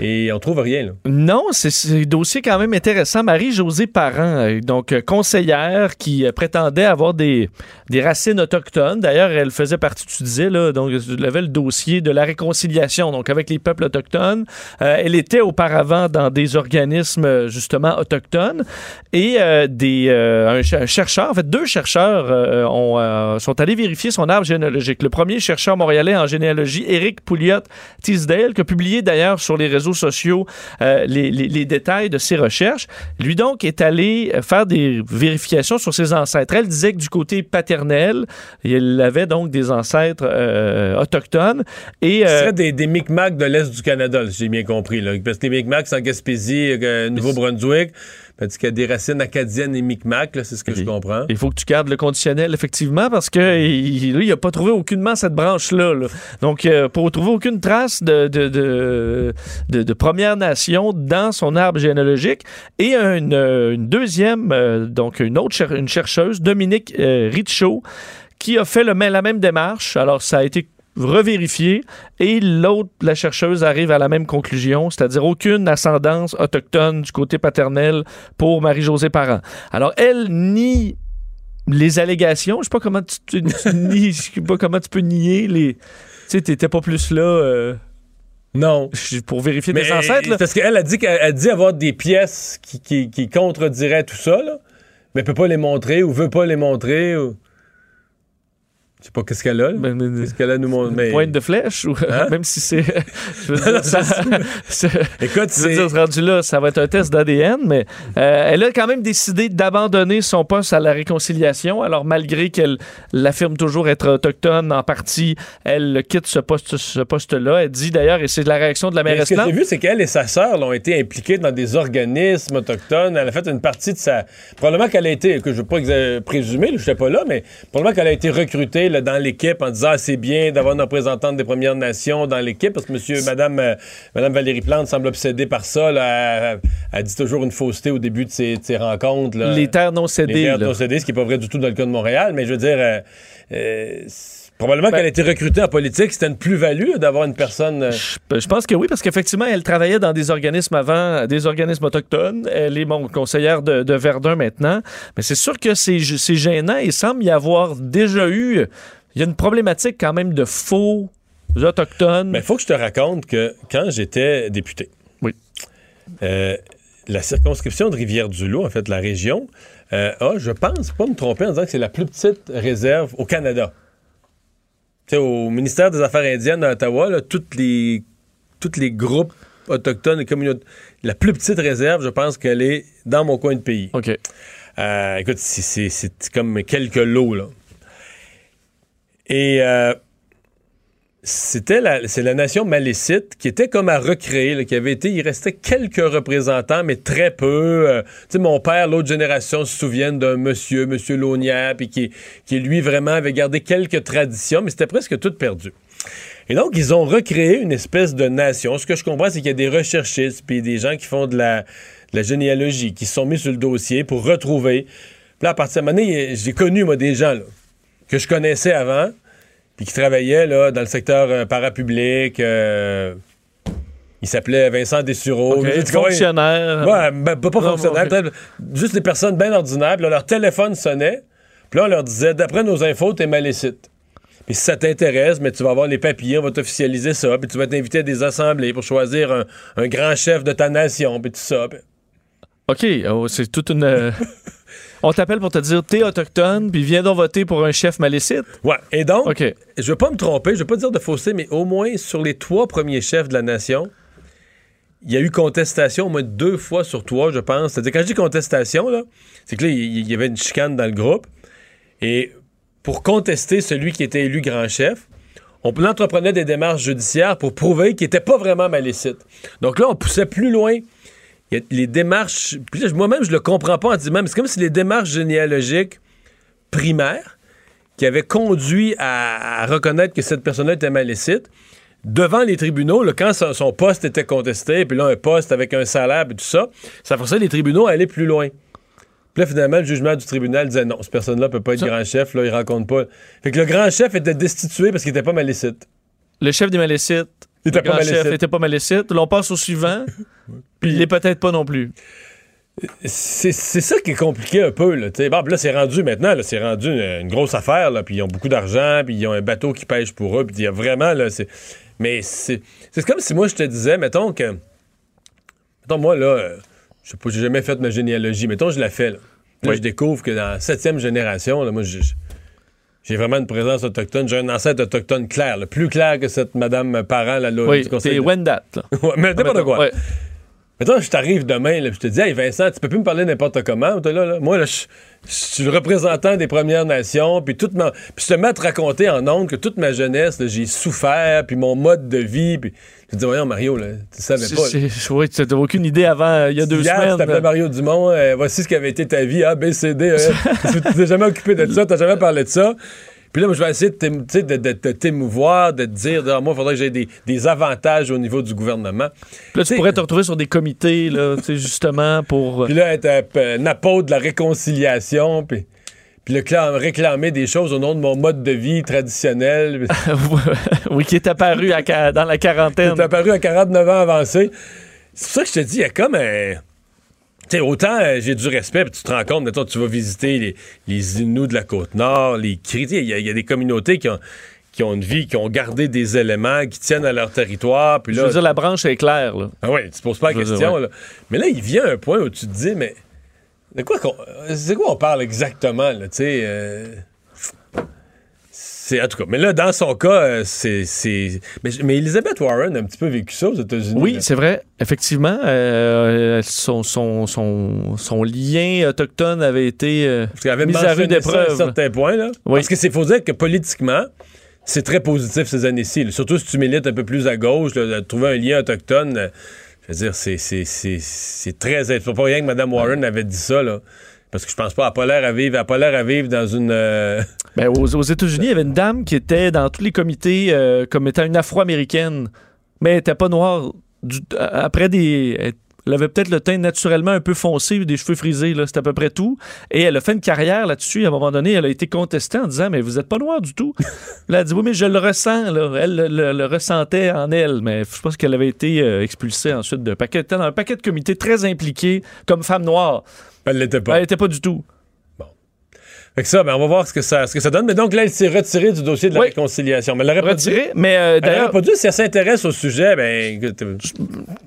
[SPEAKER 1] Et on trouve rien.
[SPEAKER 2] Non, c'est- un dossier quand même intéressant. Marie-Josée Parent, euh, donc euh, conseillère qui euh, prétendait avoir des, des racines autochtones. D'ailleurs, elle faisait partie, tu disais, là, donc elle avait le dossier de la réconciliation, donc avec les peuples autochtones. Elle était auparavant dans des organismes, justement, autochtones. Et des, euh, un, ch- un chercheur, en fait, deux chercheurs ont, sont allés vérifier son arbre généalogique. Le premier chercheur montréalais en généalogie, Éric Pouliot-Tisdale, qui a publié d'ailleurs sur les réseaux sociaux euh, les, les- les détails de ses recherches. Lui donc est allé euh, faire des vérifications sur ses ancêtres. Elle disait que du côté paternel, il avait donc des ancêtres euh, autochtones. Et
[SPEAKER 1] Ce serait des, des Micmacs de l'Est du Canada, si j'ai bien compris. Là. Parce que les Micmacs, c'est en Gaspésie, Nouveau-Brunswick. Parce qu'il y a des racines acadiennes et Micmacs, là, c'est ce que je comprends.
[SPEAKER 2] Il faut que tu gardes le conditionnel, effectivement, parce que il, là, il n'a pas trouvé aucunement cette branche-là. là. Donc, euh, pour trouver aucune trace de, de, de, de- de Première Nation dans son arbre généalogique. Et une, euh, une deuxième, euh, donc une autre cher- une chercheuse, Dominique euh, Richaud, qui a fait le, la même démarche. Alors, ça a été revérifié et l'autre, la chercheuse, arrive à la même conclusion, c'est-à-dire aucune ascendance autochtone du côté paternel pour Marie-Josée Parent. Alors, elle nie les allégations. Je sais pas comment tu, tu- tu [laughs] nies- je sais pas comment tu peux nier les. Tu sais, t'étais pas plus là euh,
[SPEAKER 1] Non.
[SPEAKER 2] pour vérifier
[SPEAKER 1] Mais
[SPEAKER 2] tes ancêtres. là.
[SPEAKER 1] parce qu'elle a dit qu'elle a dit avoir des pièces qui, qui, qui contrediraient tout ça, là, mais elle peut pas les montrer ou veut pas les montrer. Ou... Je sais pas qu'est-ce qu'elle a.
[SPEAKER 2] Ben, mais-
[SPEAKER 1] Qu'est-ce qu'elle a nous montrer. Mais...
[SPEAKER 2] Pointe de flèche ou
[SPEAKER 1] Hein? [laughs]
[SPEAKER 2] même si c'est. ça- [laughs] c'est-
[SPEAKER 1] Écoute,
[SPEAKER 2] je veux
[SPEAKER 1] c'est.
[SPEAKER 2] dire, rendu là, ça va être un test d'ADN, mais euh, elle a quand même décidé d'abandonner son poste à la réconciliation. Alors, malgré qu'elle l'affirme toujours être autochtone en partie, elle quitte ce poste, ce poste-là. Elle dit d'ailleurs, et c'est la réaction de la
[SPEAKER 1] Mais
[SPEAKER 2] mairesse
[SPEAKER 1] ce que j'ai vu, c'est qu'elle et sa sœur l'ont été impliquées dans des organismes autochtones. Elle a fait une partie de sa. Probablement qu'elle a été, que je ne veux pas présumer, je n'étais pas là, mais probablement qu'elle a été recrutée là, dans l'équipe en disant ah, c'est bien d'avoir une représentante des Premières Nations dans l'équipe parce que monsieur, madame, euh, madame Valérie Plante semble obsédée par ça. Là. Elle, elle dit toujours une fausseté au début de ses, de ses rencontres. là.
[SPEAKER 2] les terres non
[SPEAKER 1] Les
[SPEAKER 2] cédées.
[SPEAKER 1] terres
[SPEAKER 2] là.
[SPEAKER 1] non cédées, ce qui n'est pas vrai du tout dans le cas de Montréal, mais je veux dire. euh, euh, probablement
[SPEAKER 2] Ben-
[SPEAKER 1] qu'elle a été recrutée en politique. C'était une plus-value d'avoir une personne. euh,
[SPEAKER 2] Je, je pense que oui, parce qu'effectivement, elle travaillait dans des organismes avant, des organismes autochtones. Elle est mon conseillère de, de Verdun maintenant. Mais c'est sûr que c'est c'est gênant. Il semble y avoir déjà eu. Il y a une problématique quand même de faux autochtones.
[SPEAKER 1] Mais il faut que je te raconte que quand j'étais député,
[SPEAKER 2] Oui.
[SPEAKER 1] euh, la circonscription de Rivière-du-Loup, en fait, la région, euh, a, je pense, pas me tromper en disant que c'est la plus petite réserve au Canada. Tu sais, au ministère des Affaires indiennes à Ottawa, là, toutes les, tous les groupes autochtones et communautés, la plus petite réserve, je pense qu'elle est dans mon coin de pays.
[SPEAKER 2] OK.
[SPEAKER 1] Euh, écoute, c'est comme quelques lots, là. Et euh, c'était la, c'est la nation malécite qui était comme à recréer, qui avait été, il restait quelques représentants, mais très peu. Euh, mon père, l'autre génération, se souviennent d'un monsieur, monsieur Launière, qui, lui, vraiment, avait gardé quelques traditions, mais c'était presque tout perdu. Et donc, ils ont recréé une espèce de nation. Ce que je comprends, c'est qu'il y a des recherchistes, puis des gens qui font de la, généalogie, qui se sont mis sur le dossier pour retrouver. Puis là, à partir de moment donné, j'ai connu, moi, des gens que je connaissais avant, puis qui travaillaient là, dans le secteur euh, parapublic. euh, il s'appelait Vincent Dessureau.
[SPEAKER 2] OK.
[SPEAKER 1] Mais j'ai dit,
[SPEAKER 2] Fonctionnaire.
[SPEAKER 1] Ouais, ben, pas, pas
[SPEAKER 2] Non,
[SPEAKER 1] fonctionnaire, juste des personnes bien ordinaires. Là, leur téléphone sonnait. Puis là, on leur disait, d'après nos infos, t'es malécite. Puis si ça t'intéresse, mais tu vas avoir les papiers, on va t'officialiser ça. Puis tu vas t'inviter à des assemblées pour choisir un, un grand chef de ta nation, puis tout ça.
[SPEAKER 2] OK. Oh, c'est toute une. euh, [laughs] On t'appelle pour te dire t'es autochtone, puis viens donc voter pour un chef malécite.
[SPEAKER 1] Ouais. Et donc,
[SPEAKER 2] OK.
[SPEAKER 1] je veux pas me tromper, je veux pas dire de fausseté, mais au moins sur les trois premiers chefs de la nation, il y a eu contestation au moins deux fois sur trois, je pense. C'est-à-dire, quand je dis contestation, là, c'est que là, il il y avait une chicane dans le groupe. Et pour contester celui qui était élu grand chef, on entreprenait des démarches judiciaires pour prouver qu'il n'était pas vraiment malécite. Donc là, on poussait plus loin. Il y a les démarches. Moi-même, je le comprends pas en disant, mais c'est comme si les démarches généalogiques primaires qui avaient conduit à, à reconnaître que cette personne-là était malécite, devant les tribunaux, là, quand son, son poste était contesté, puis là, un poste avec un salaire et tout ça, ça forçait les tribunaux à aller plus loin. Puis là, finalement, le jugement du tribunal disait non, cette personne-là peut pas être
[SPEAKER 2] Ça-
[SPEAKER 1] grand chef, là, il rencontre pas. Fait que le grand chef était destitué parce qu'il était pas malécite.
[SPEAKER 2] Le chef des malécites
[SPEAKER 1] Il était
[SPEAKER 2] Le
[SPEAKER 1] pas
[SPEAKER 2] grand
[SPEAKER 1] malécite.
[SPEAKER 2] chef était pas malécite. L'on passe au suivant, [laughs] puis il est peut-être pas non plus.
[SPEAKER 1] C'est ça qui est compliqué un peu. Là, bon, là, c'est rendu maintenant, c'est rendu une, une grosse affaire. Là, puis ils ont beaucoup d'argent, puis ils ont un bateau qui pêche pour eux. Puis il y a vraiment. Là, mais c'est c'est comme si moi, je te disais, mettons que. Mettons, moi, là, je j'ai jamais fait ma généalogie. Mettons, je la fais. Là. Puis là,
[SPEAKER 2] Oui.
[SPEAKER 1] je découvre que dans la septième génération, là, moi, j'ai j'ai vraiment une présence autochtone. J'ai un ancêtre autochtone clair, là, plus clair que cette madame parent là, là,
[SPEAKER 2] Oui,
[SPEAKER 1] du conseil
[SPEAKER 2] c'est
[SPEAKER 1] de-
[SPEAKER 2] Wendat. [laughs]
[SPEAKER 1] mais n'importe quoi.
[SPEAKER 2] Ouais.
[SPEAKER 1] Mettons, je t'arrive demain, là, je te dis, hey Vincent, tu peux plus me parler n'importe comment. Là, là. Moi, là, je je suis le représentant des Premières Nations, puis toute ma... puis je te mets à te raconter en ondes que toute ma jeunesse, j'ai souffert, puis mon mode de vie, puis je te dis, voyons, Mario, là, tu savais pas.
[SPEAKER 2] Oui, tu n'avais aucune idée avant, il y a deux
[SPEAKER 1] Hier, tu
[SPEAKER 2] semaines.
[SPEAKER 1] t'appelais Mario Dumont, euh, voici ce qu'avait été ta vie, A, B, C, D, E. [laughs] tu t'es jamais occupé de ça, t'as jamais parlé de ça. Puis là, moi, je vais essayer de t'émouvoir, de te dire, Ah, moi, il faudrait que j'ai des, des avantages au niveau du gouvernement.
[SPEAKER 2] Là, tu pourrais te retrouver sur des comités, là, justement, pour.
[SPEAKER 1] Puis là, être un, un apôtre de la réconciliation, puis, puis le cla- réclamer des choses au nom de mon mode de vie traditionnel. [laughs]
[SPEAKER 2] oui, qui est apparu à dans la quarantaine.
[SPEAKER 1] C'est apparu à 49 ans avancé. C'est pour ça que je te dis, il y a comme un... Tu sais, autant euh, j'ai du respect, puis tu te rends compte, mettons, tu vas visiter les, les Inuits de la Côte-Nord, les Cris, il y, a- il y a des communautés qui ont, qui ont une vie, qui ont gardé des éléments, qui tiennent à leur territoire, puis
[SPEAKER 2] Je
[SPEAKER 1] là...
[SPEAKER 2] veux dire, la branche est claire, là.
[SPEAKER 1] Ah oui, tu te poses pas la
[SPEAKER 2] Je dire,
[SPEAKER 1] question.
[SPEAKER 2] ouais.
[SPEAKER 1] là. Mais là, il vient un point où tu te dis, mais de quoi qu'on. C'est quoi on parle exactement, là, tu sais? euh, C'est, en tout cas, mais là, dans son cas, euh, c'est. Mais, mais Elizabeth Warren a un petit peu vécu ça aux États-Unis.
[SPEAKER 2] Oui, c'est vrai. Effectivement, euh, son, son, son, son lien autochtone avait été euh,
[SPEAKER 1] avait
[SPEAKER 2] mis à rude
[SPEAKER 1] à un
[SPEAKER 2] épreuve.
[SPEAKER 1] certain point, là.
[SPEAKER 2] Oui.
[SPEAKER 1] Parce que c'est faut dire que politiquement, c'est très positif ces années-ci. Surtout si tu milites un peu plus à gauche, là, de trouver un lien autochtone. je veux dire, c'est, c'est, c'est, c'est très. C'est pas rien que Mme Warren avait dit ça, là. Parce que je pense pas, pas l'air à vivre, pas l'air à vivre dans une. euh, [laughs]
[SPEAKER 2] Ben, aux, États-Unis, il y avait une dame qui était dans tous les comités euh, comme étant une afro-américaine, mais elle n'était pas noire. Du- après des. Elle avait peut-être le teint naturellement un peu foncé, des cheveux frisés, là, c'est à peu près tout. Et elle a fait une carrière là-dessus. À un moment donné, elle a été contestée en disant Mais vous n'êtes pas noir du tout. Là, [laughs] elle a dit Oui, mais je le ressens. Là. Elle le, le- le ressentait en elle. Mais je pense qu'elle avait été euh, expulsée ensuite d'un paquet, elle était dans un paquet de comités très impliqués comme femme noire.
[SPEAKER 1] Elle l'était pas.
[SPEAKER 2] Elle n'était pas du tout.
[SPEAKER 1] Fait que ça, ben, on va voir ce que ça, ce que ça donne. Mais donc là, elle s'est retirée du dossier de la
[SPEAKER 2] Oui.
[SPEAKER 1] réconciliation. Mais elle l'aurait pas dû.
[SPEAKER 2] Retirée. Mais euh,
[SPEAKER 1] Elle
[SPEAKER 2] d'ailleurs.
[SPEAKER 1] aurait pas dû, si elle s'intéresse au sujet, ben, écoute, euh,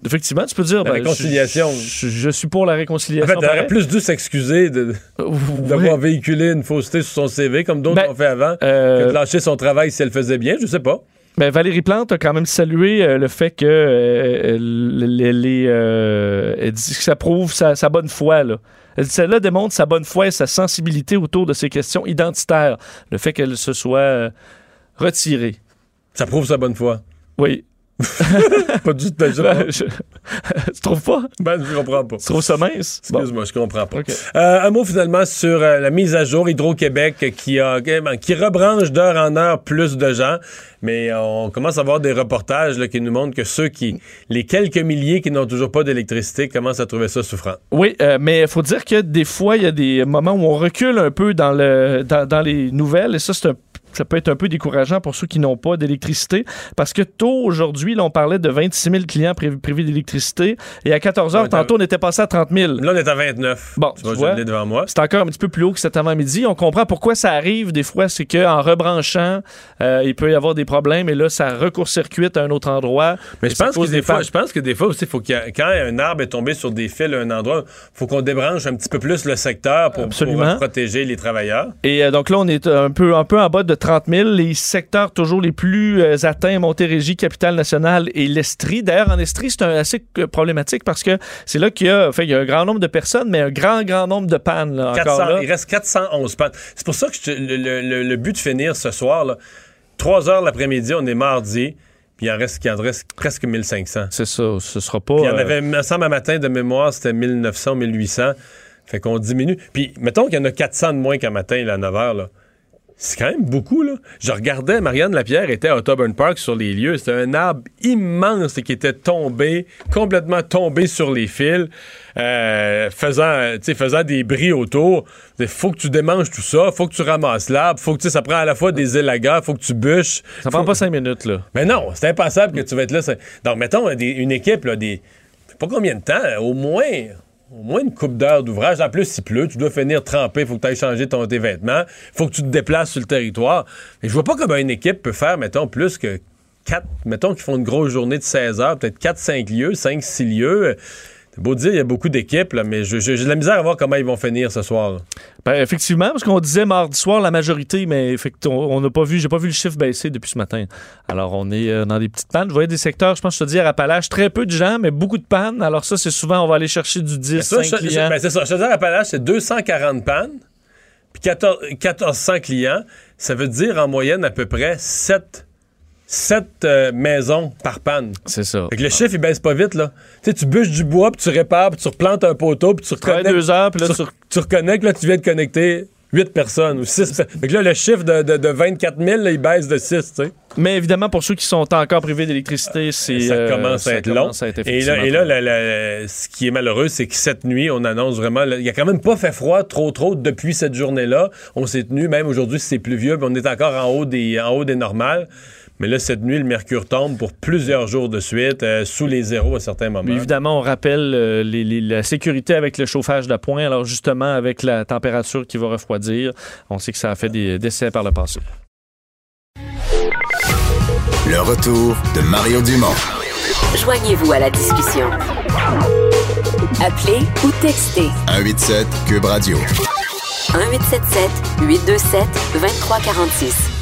[SPEAKER 2] Effectivement, tu peux dire.
[SPEAKER 1] La
[SPEAKER 2] ben,
[SPEAKER 1] réconciliation.
[SPEAKER 2] Je, je- je suis pour la
[SPEAKER 1] en
[SPEAKER 2] réconciliation.
[SPEAKER 1] fait, elle aurait plus dû s'excuser
[SPEAKER 2] Oui.
[SPEAKER 1] d'avoir véhiculé une fausseté sur son CV, comme d'autres
[SPEAKER 2] Ben,
[SPEAKER 1] ont fait avant,
[SPEAKER 2] Euh,
[SPEAKER 1] que de lâcher son travail si elle faisait bien, je sais pas.
[SPEAKER 2] ben, Valérie Plante a quand même salué euh, le fait que euh, les, euh, elle dit que ça prouve sa, sa bonne foi. Là. Celle-là démontre sa bonne foi et sa sensibilité autour de ces questions identitaires. Le fait qu'elle se soit euh, retirée.
[SPEAKER 1] Ça prouve sa bonne foi.
[SPEAKER 2] Oui. [laughs]
[SPEAKER 1] Pas du tout. Ben, je,
[SPEAKER 2] Ben, [laughs] tu trouves pas?
[SPEAKER 1] ben, je comprends pas.
[SPEAKER 2] Tu trouves ça mince? Bon.
[SPEAKER 1] Excuse-moi, je comprends pas. Euh, un mot finalement sur euh, la mise à jour Hydro-Québec qui a qui rebranche d'heure en heure plus de gens, mais on commence à voir des reportages là, qui nous montrent que ceux qui, les quelques milliers qui n'ont toujours pas d'électricité, commencent à trouver ça souffrant.
[SPEAKER 2] Oui, euh, mais il faut dire que des fois, il y a des moments où on recule un peu dans, le, dans, dans les nouvelles, et ça, c'est un ça peut être un peu décourageant pour ceux qui n'ont pas d'électricité, parce que tôt aujourd'hui, là, on parlait de 26 000 clients privés, privés d'électricité, et à 14 heures, tantôt, on était passé à 30 000.
[SPEAKER 1] Là, on est à 29.
[SPEAKER 2] Bon,
[SPEAKER 1] tu
[SPEAKER 2] tu
[SPEAKER 1] vois, je devant moi.
[SPEAKER 2] C'est encore un petit peu plus haut que cet avant-midi. On comprend pourquoi ça arrive. Des fois, c'est qu'en rebranchant, euh, il peut y avoir des problèmes, et là, ça recourt-circuite à un autre endroit.
[SPEAKER 1] Mais je pense, que des fois, je pense que des fois aussi, faut y a- quand un arbre est tombé sur des fils à un endroit, faut qu'on débranche un petit peu plus le secteur pour, protéger les travailleurs.
[SPEAKER 2] Et euh, donc là, on est un peu, un peu en bas de 30 000. Les secteurs toujours les plus euh, atteints, Montérégie, Capitale-Nationale et l'Estrie. D'ailleurs, en Estrie, c'est un- assez euh, problématique parce que c'est là qu'il y a, enfin, il y a un grand nombre de personnes, mais un grand, grand nombre de pannes. Là, encore
[SPEAKER 1] 400
[SPEAKER 2] là.
[SPEAKER 1] il reste 411 pannes. C'est pour ça que je le, le- le- le but de finir ce soir, là, 3 heures l'après-midi, on est mardi, puis il en reste, il en reste presque 1500.
[SPEAKER 2] C'est ça, ce sera pas...
[SPEAKER 1] Puis il y en
[SPEAKER 2] euh,
[SPEAKER 1] avait, me semble, un matin de mémoire, c'était 1900, 1800. Fait qu'on diminue. Puis mettons qu'il y en a 400 de moins qu'un matin, là, à 9 h. Là. C'est quand même beaucoup, là. Je regardais, Marianne Lapierre était à Autoburn Park sur les lieux. C'était un arbre immense qui était tombé, complètement tombé sur les fils, euh, faisant, faisant des bris autour. Il faut que tu démanges tout ça, faut que tu ramasses l'arbre, faut que, ça prend à la fois des élagas, faut que tu bûches.
[SPEAKER 2] Ça prend
[SPEAKER 1] Faut-
[SPEAKER 2] pas cinq minutes, là.
[SPEAKER 1] Mais non, c'est impensable que tu vas être là. Donc, mettons, des- une équipe, là, des. je sais pas combien de temps, au moins. Au moins une coupe d'heure d'ouvrage. En plus, s'il pleut, tu dois finir trempé, faut que tu ailles changer ton, tes vêtements, faut que tu te déplaces sur le territoire. Et je vois pas comment une équipe peut faire, mettons, plus que 4, mettons qu'ils font une grosse journée de 16 heures, peut-être 4-5 lieux, 5-6 lieux. C'est beau dire, il y a beaucoup d'équipes, là, mais j'ai de la misère à voir comment ils vont finir ce soir. là.
[SPEAKER 2] Ben, effectivement, parce qu'on disait mardi soir la majorité, mais on n'a pas vu, j'ai pas vu le chiffre baisser depuis ce matin. Alors, on est euh, dans des petites pannes. Je voyais des secteurs, je pense, je te dis, à très peu de gens, mais beaucoup de pannes. Alors, ça, c'est souvent, on va aller chercher du 10,
[SPEAKER 1] Ça,
[SPEAKER 2] 5
[SPEAKER 1] je- je-
[SPEAKER 2] clients.
[SPEAKER 1] ben, c'est ça. Je te dis, à c'est 240 pannes, puis 14 1400 clients. Ça veut dire en moyenne à peu près 7, maisons par panne.
[SPEAKER 2] C'est ça.
[SPEAKER 1] Fait que le chiffre, il baisse pas vite, là. Tu sais, tu bûches du bois, puis tu répares, puis tu replantes un poteau, puis tu reconnectes.
[SPEAKER 2] deux heures, puis là,
[SPEAKER 1] tu,
[SPEAKER 2] tu...
[SPEAKER 1] tu reconnectes, là, tu viens de connecter 8 personnes ou 6 Fait que là, le chiffre de, de, de 24 000, là, il baisse de 6, tu sais.
[SPEAKER 2] Mais évidemment, pour ceux qui sont encore privés d'électricité, c'est.
[SPEAKER 1] ça
[SPEAKER 2] euh,
[SPEAKER 1] commence à
[SPEAKER 2] ça
[SPEAKER 1] être long.
[SPEAKER 2] commence à être
[SPEAKER 1] et là,
[SPEAKER 2] effectivement
[SPEAKER 1] et là
[SPEAKER 2] long.
[SPEAKER 1] la- la- ce qui est malheureux, c'est que cette nuit, on annonce vraiment. Il n'y a quand même pas fait froid trop, trop depuis cette journée-là. On s'est tenu, même aujourd'hui, c'est pluvieux, puis on est encore en haut des, en haut des normales. Mais là, cette nuit, le mercure tombe pour plusieurs jours de suite, euh, sous les zéros à certains moments.
[SPEAKER 2] Mais évidemment, on rappelle euh, les- les- la sécurité avec le chauffage d'appoint. Alors, justement, avec la température qui va refroidir, on sait que ça a fait des décès par le passé.
[SPEAKER 6] Le retour de Mario Dumont.
[SPEAKER 7] Joignez-vous à la discussion. Appelez ou textez
[SPEAKER 6] 187 Cube Radio.
[SPEAKER 7] 1877 827 2346.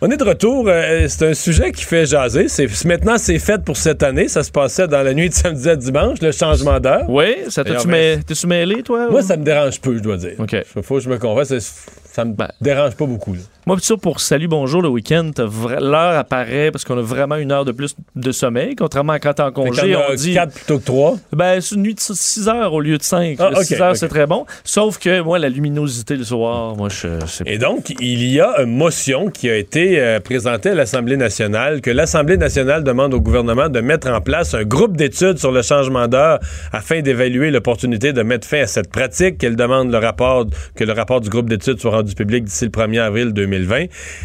[SPEAKER 1] On est de retour. euh, c'est un sujet qui fait jaser. Maintenant, c'est fait pour cette année. Ça se passait dans la nuit de samedi à dimanche, le changement d'heure.
[SPEAKER 2] Oui, ça mêlé, t'es-tu mêlé, toi?
[SPEAKER 1] Moi,
[SPEAKER 2] ou-
[SPEAKER 1] ça me dérange peu, je dois dire.
[SPEAKER 2] OK.
[SPEAKER 1] Faut que je me convainc. c'est- Ça me
[SPEAKER 2] Ben.
[SPEAKER 1] dérange pas beaucoup. là.
[SPEAKER 2] Moi, ça, pour Salut, bonjour, le week-end, l'heure apparaît parce qu'on a vraiment une heure de plus de sommeil, contrairement à quand t'es en congé, on dit...
[SPEAKER 1] quatre plutôt que trois.
[SPEAKER 2] Ben, c'est une nuit de 6 heures au lieu de 5.
[SPEAKER 1] Ah, ok,
[SPEAKER 2] 6 heures, c'est très bon. Sauf que, moi, la luminosité le soir, moi, je sais pas.
[SPEAKER 1] Et donc, il y a une motion qui a été euh, présentée à l'Assemblée nationale, que l'Assemblée nationale demande au gouvernement de mettre en place un groupe d'études sur le changement d'heure afin d'évaluer l'opportunité de mettre fin à cette pratique, qu'elle demande le rapport, que le rapport du groupe d'études soit rendu public d'ici le 1er avril 2020.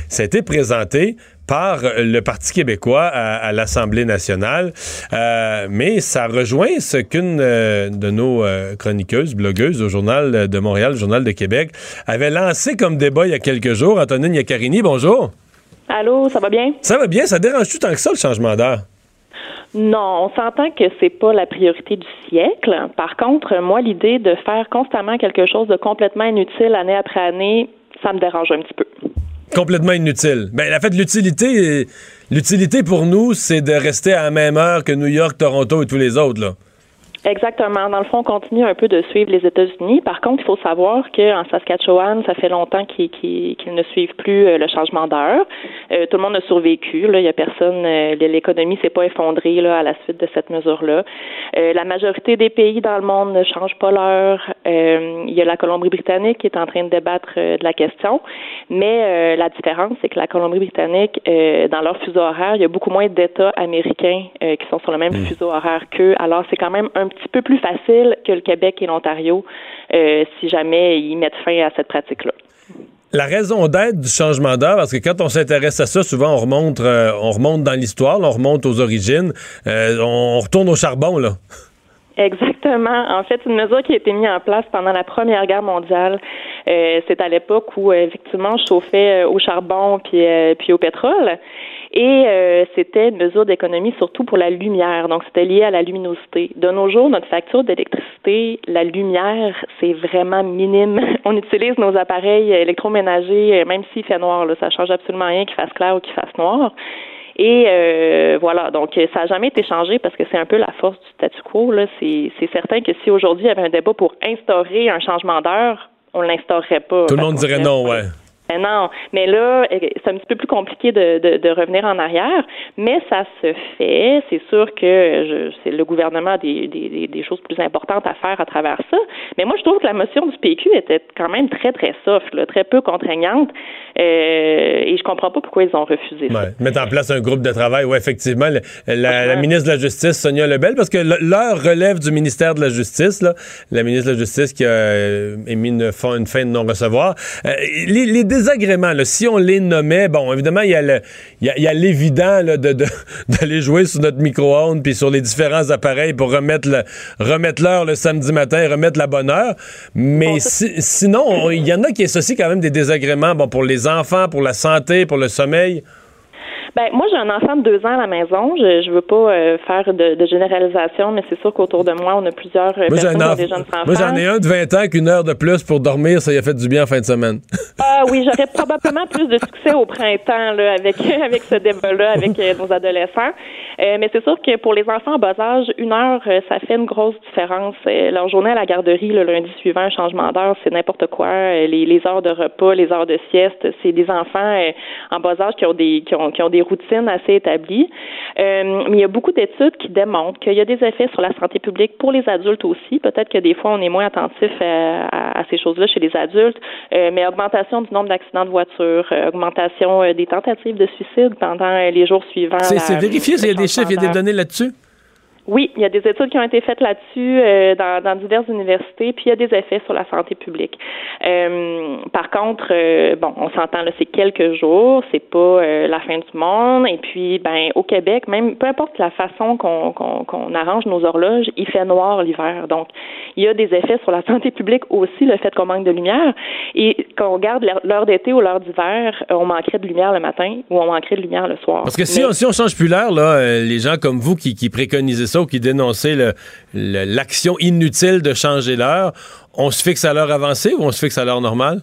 [SPEAKER 1] Ça a été présenté par le Parti québécois à, à l'Assemblée nationale, Euh, mais ça rejoint ce qu'une euh, de nos euh, chroniqueuses, blogueuses au Journal de Montréal, le Journal de Québec, avait lancé comme débat il y a quelques jours. Antonine Yaccarini, bonjour.
[SPEAKER 8] Allô, ça va bien?
[SPEAKER 1] Ça va bien, ça dérange-tu tant que ça, le changement d'heure?
[SPEAKER 8] Non, on s'entend que c'est pas la priorité du siècle. Par contre, moi, l'idée de faire constamment quelque chose de complètement inutile année après année, ça me dérange un petit peu.
[SPEAKER 1] Complètement inutile. Ben, en fait, l'utilité, euh, l'utilité pour nous, c'est de rester à la même heure que New York, Toronto et tous les autres.
[SPEAKER 8] Exactement. Dans le fond, on continue un peu de suivre les États-Unis. Par contre, il faut savoir qu'en Saskatchewan, ça fait longtemps qu'ils ne suivent plus euh, le changement d'heure. Euh, tout le monde a survécu. Là. Il y a personne. euh, L'économie s'est pas effondrée là, à la suite de cette mesure-là. Euh, la majorité des pays dans le monde ne changent pas l'heure. Il y a la Colombie-Britannique qui est en train de débattre de la question. Mais la différence, c'est que la Colombie-Britannique, dans leur fuseau horaire, il y a beaucoup moins d'États américains qui sont sur le même fuseau horaire qu'eux. Alors, c'est quand même un petit peu plus facile que le Québec et l'Ontario euh, si jamais ils mettent fin à cette pratique-là.
[SPEAKER 1] La raison d'être du changement d'heure, parce que quand on s'intéresse à ça, souvent on remonte, euh, on remonte dans l'histoire, on remonte aux origines, euh, on retourne au charbon, là.
[SPEAKER 8] Exactement. En fait, une mesure qui a été mise en place pendant la Première Guerre mondiale. Euh, c'est à l'époque où, effectivement, je chauffais au charbon puis, euh, puis au pétrole. Et euh, c'était une mesure d'économie surtout pour la lumière. Donc, c'était lié à la luminosité. De nos jours, notre facture d'électricité, la lumière, c'est vraiment minime. [laughs] On utilise nos appareils électroménagers, euh, même s'il fait noir. Là, ça change absolument rien qu'il fasse clair ou qu'il fasse noir. Et euh, voilà, donc ça n'a jamais été changé parce que c'est un peu la force du statu quo. Là. C'est, c'est certain que si aujourd'hui il y avait un débat pour instaurer un changement d'heure, on ne l'instaurerait pas.
[SPEAKER 1] Tout le monde dirait non, ouais.
[SPEAKER 8] Ben non, mais là, c'est un petit peu plus compliqué de, de, de revenir en arrière, mais ça se fait. C'est sûr que je, c'est le gouvernement a des, des, des choses plus importantes à faire à travers ça. Mais moi, je trouve que la motion du PQ était quand même très, très soft, là, très peu contraignante. Euh, et je comprends pas pourquoi ils ont refusé ça.
[SPEAKER 1] Mettre en place un groupe de travail, oui, effectivement, la, la ministre de la Justice, Sonia Lebel, parce que l'heure relève du ministère de la Justice, là, la ministre de la Justice qui a euh, émis une, fin- une fin de non-recevoir. Euh, les, les désagréments, là, si on les nommait, bon, évidemment, il y a il y a- il y a l'évident là, de, de- [laughs] d'aller jouer sur notre micro-ondes puis sur les différents appareils pour remettre le- remettre l'heure le samedi matin et remettre la bonne heure. Mais si- sinon, on- il y en a qui associent quand même des désagréments bon, pour les enfants, pour la santé, pour le sommeil.
[SPEAKER 8] Ben, moi, j'ai un enfant de deux ans à la maison. Je, je veux pas euh, faire de, de généralisation, mais c'est sûr qu'autour de moi, on a plusieurs euh,
[SPEAKER 1] Moi, j'ai
[SPEAKER 8] personnes
[SPEAKER 1] un
[SPEAKER 8] qui ont
[SPEAKER 1] enfant-
[SPEAKER 8] des jeunes enfants.
[SPEAKER 1] Moi, j'en ai un de 20 ans qu'une heure de plus pour dormir, ça y a fait du bien en fin de semaine. [laughs]
[SPEAKER 8] Ah oui, j'aurais probablement plus de succès au printemps là, avec [laughs] avec ce débat-là, avec euh, nos adolescents. Euh, mais c'est sûr que pour les enfants en bas âge, une heure, euh, ça fait une grosse différence. Euh, leur journée à la garderie, le lundi suivant, un changement d'heure, c'est n'importe quoi. Les, les heures de repas, les heures de sieste, c'est des enfants euh, en bas âge qui ont des qui ont, qui ont des routines assez établies. Euh, mais il y a beaucoup d'études qui démontrent qu'il y a des effets sur la santé publique pour les adultes aussi. Peut-être que des fois, on est moins attentif à, à- à ces choses-là chez les adultes, euh, mais augmentation du nombre d'accidents de voiture, euh, augmentation euh, des tentatives de suicide pendant les jours suivants.
[SPEAKER 2] C'est vérifié, il y a des chiffres, il y a des données là-dessus?
[SPEAKER 8] Oui, il y a des études qui ont été faites là-dessus euh, dans, dans diverses universités, puis il y a des effets sur la santé publique. Euh, par contre, euh, bon, on s'entend là, c'est quelques jours, c'est pas euh, la fin du monde. Et puis, ben, au Québec, même peu importe la façon qu'on qu'on qu'on arrange nos horloges, il fait noir l'hiver. Donc, il y a des effets sur la [laughs] santé publique aussi, le fait qu'on manque de lumière. Et quand on regarde l'heure- d'été ou l'heure d'hiver, euh, on manquerait de lumière le matin ou on manquerait de lumière le soir.
[SPEAKER 1] Parce que si,
[SPEAKER 8] Mais-
[SPEAKER 1] on, si on change plus l'heure, là, euh, les gens comme vous qui, qui préconisaient qui le- l'action inutile de changer l'heure, on se fixe à l'heure avancée ou on se fixe à l'heure normale?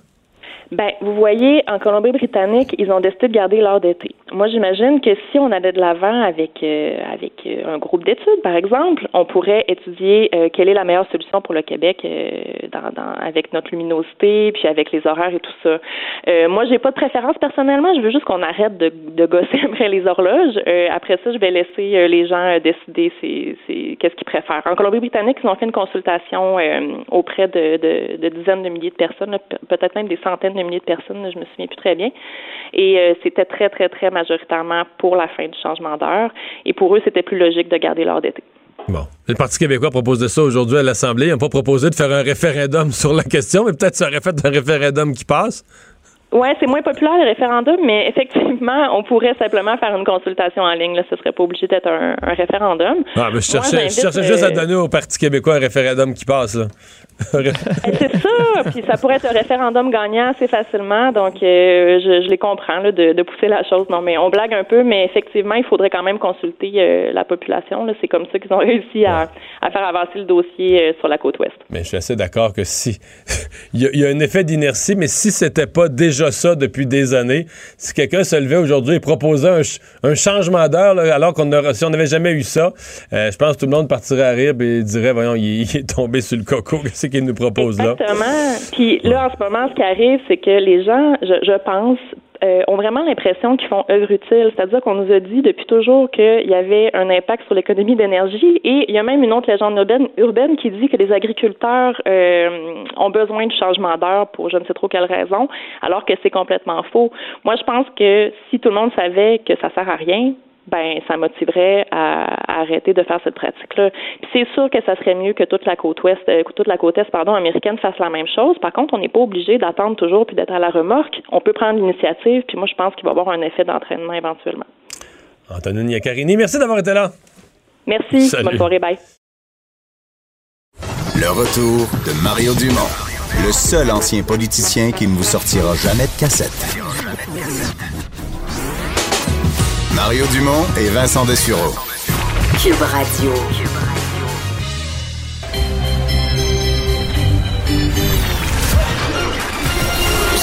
[SPEAKER 8] Ben, vous voyez, en Colombie-Britannique, ils ont décidé de garder l'heure d'été. Moi, j'imagine que si on allait de l'avant avec euh, avec euh, un groupe d'études, par exemple, on pourrait étudier euh, quelle est la meilleure solution pour le Québec euh, dans, dans, avec notre luminosité, puis avec les horaires et tout ça. Euh, moi, j'ai pas de préférence personnellement. Je veux juste qu'on arrête de, de gosser [laughs] après les horloges. Euh, après ça, je vais laisser les gens décider c'est, c'est, qu'est-ce qu'ils préfèrent. En Colombie-Britannique, ils ont fait une consultation auprès de, de, de dizaines de milliers de personnes, peut-être même des centaines milliers de personnes, je me souviens plus très bien. Et euh, c'était très, très, très majoritairement pour la fin du changement d'heure. Et pour eux, c'était plus logique de garder l'heure d'été.
[SPEAKER 1] Bon. Le Parti québécois propose de ça aujourd'hui à l'Assemblée. Ils n'ont pas proposé de faire un référendum [laughs] sur la question, mais peut-être ça aurait fait un référendum qui passe.
[SPEAKER 8] Ouais, c'est moins populaire le référendum, mais effectivement, on pourrait simplement faire une consultation en ligne. Là, ce serait pas obligé d'être un, un référendum.
[SPEAKER 1] Ah, mais je
[SPEAKER 8] Moi,
[SPEAKER 1] cherchais, je
[SPEAKER 8] j'invite,
[SPEAKER 1] cherchais juste à
[SPEAKER 8] euh,
[SPEAKER 1] donner au Parti québécois un référendum qui passe. [laughs]
[SPEAKER 8] Ben, c'est ça, puis ça pourrait être un référendum gagnant assez facilement, donc euh, je, je les comprends là, de, de pousser la chose. Non, mais on blague un peu, mais effectivement, il faudrait quand même consulter euh, la population. C'est comme ça qu'ils ont réussi à, à faire avancer le dossier sur la côte ouest.
[SPEAKER 1] Mais je suis assez d'accord que si. [laughs] il, y y a un effet d'inertie, mais si c'était pas déjà ça depuis des années, si quelqu'un se levait aujourd'hui et proposait un, ch- un changement d'heure, alors qu'on si on n'avait jamais eu ça, euh, je pense que tout le monde partirait à rire et dirait Voyons, il, est tombé sur le coco, [laughs] qu'est-ce qu'il nous propose là?
[SPEAKER 8] Exactement. Puis là, en ce moment, ce qui arrive, c'est que les gens, je pense, euh, ont vraiment l'impression qu'ils font œuvre utile. C'est-à-dire qu'on nous a dit depuis toujours qu'il y avait un impact sur l'économie d'énergie et il y a même une autre légende urbaine, qui dit que les agriculteurs euh, ont besoin du changement d'heure pour je ne sais trop quelle raison, alors que c'est complètement faux. Moi, je pense que si tout le monde savait que ça sert à rien, ben ça motiverait à, à arrêter de faire cette pratique-là. Puis c'est sûr que ça serait mieux que toute la côte ouest, euh, que toute la côte est, pardon, américaine fasse la même chose. Par contre, on n'est pas obligé d'attendre toujours puis d'être à la remorque. On peut prendre l'initiative. Puis moi, je pense qu'il va y avoir un effet d'entraînement éventuellement.
[SPEAKER 1] Antonine Iaccarini, merci d'avoir été là.
[SPEAKER 8] Merci.
[SPEAKER 1] Salut.
[SPEAKER 8] Bonne soirée. Bye.
[SPEAKER 6] Le retour de Mario Dumont, le seul ancien politicien qui ne vous sortira jamais de cassette. Mario Dumont et Vincent Dessureau.
[SPEAKER 7] Cube Radio.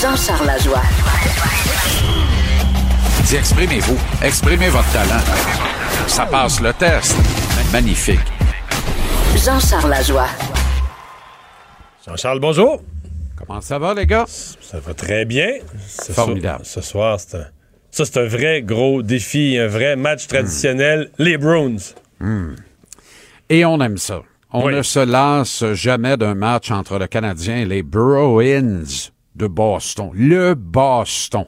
[SPEAKER 7] Jean-Charles Lajoie.
[SPEAKER 9] Dis, exprimez-vous. Exprimez votre talent. Ça passe le test. Magnifique.
[SPEAKER 7] Jean-Charles Lajoie.
[SPEAKER 1] Jean-Charles, bonjour.
[SPEAKER 10] Comment ça va, les gars?
[SPEAKER 1] Ça va très bien. Ce
[SPEAKER 10] Formidable.
[SPEAKER 1] soir- Ce soir, c'est un... Ça, c'est un vrai gros défi, un vrai match traditionnel. Les Bruins.
[SPEAKER 10] Et on aime ça. On
[SPEAKER 1] Oui.
[SPEAKER 10] ne se lasse jamais d'un match entre le Canadien et les Bruins de Boston. Le Boston.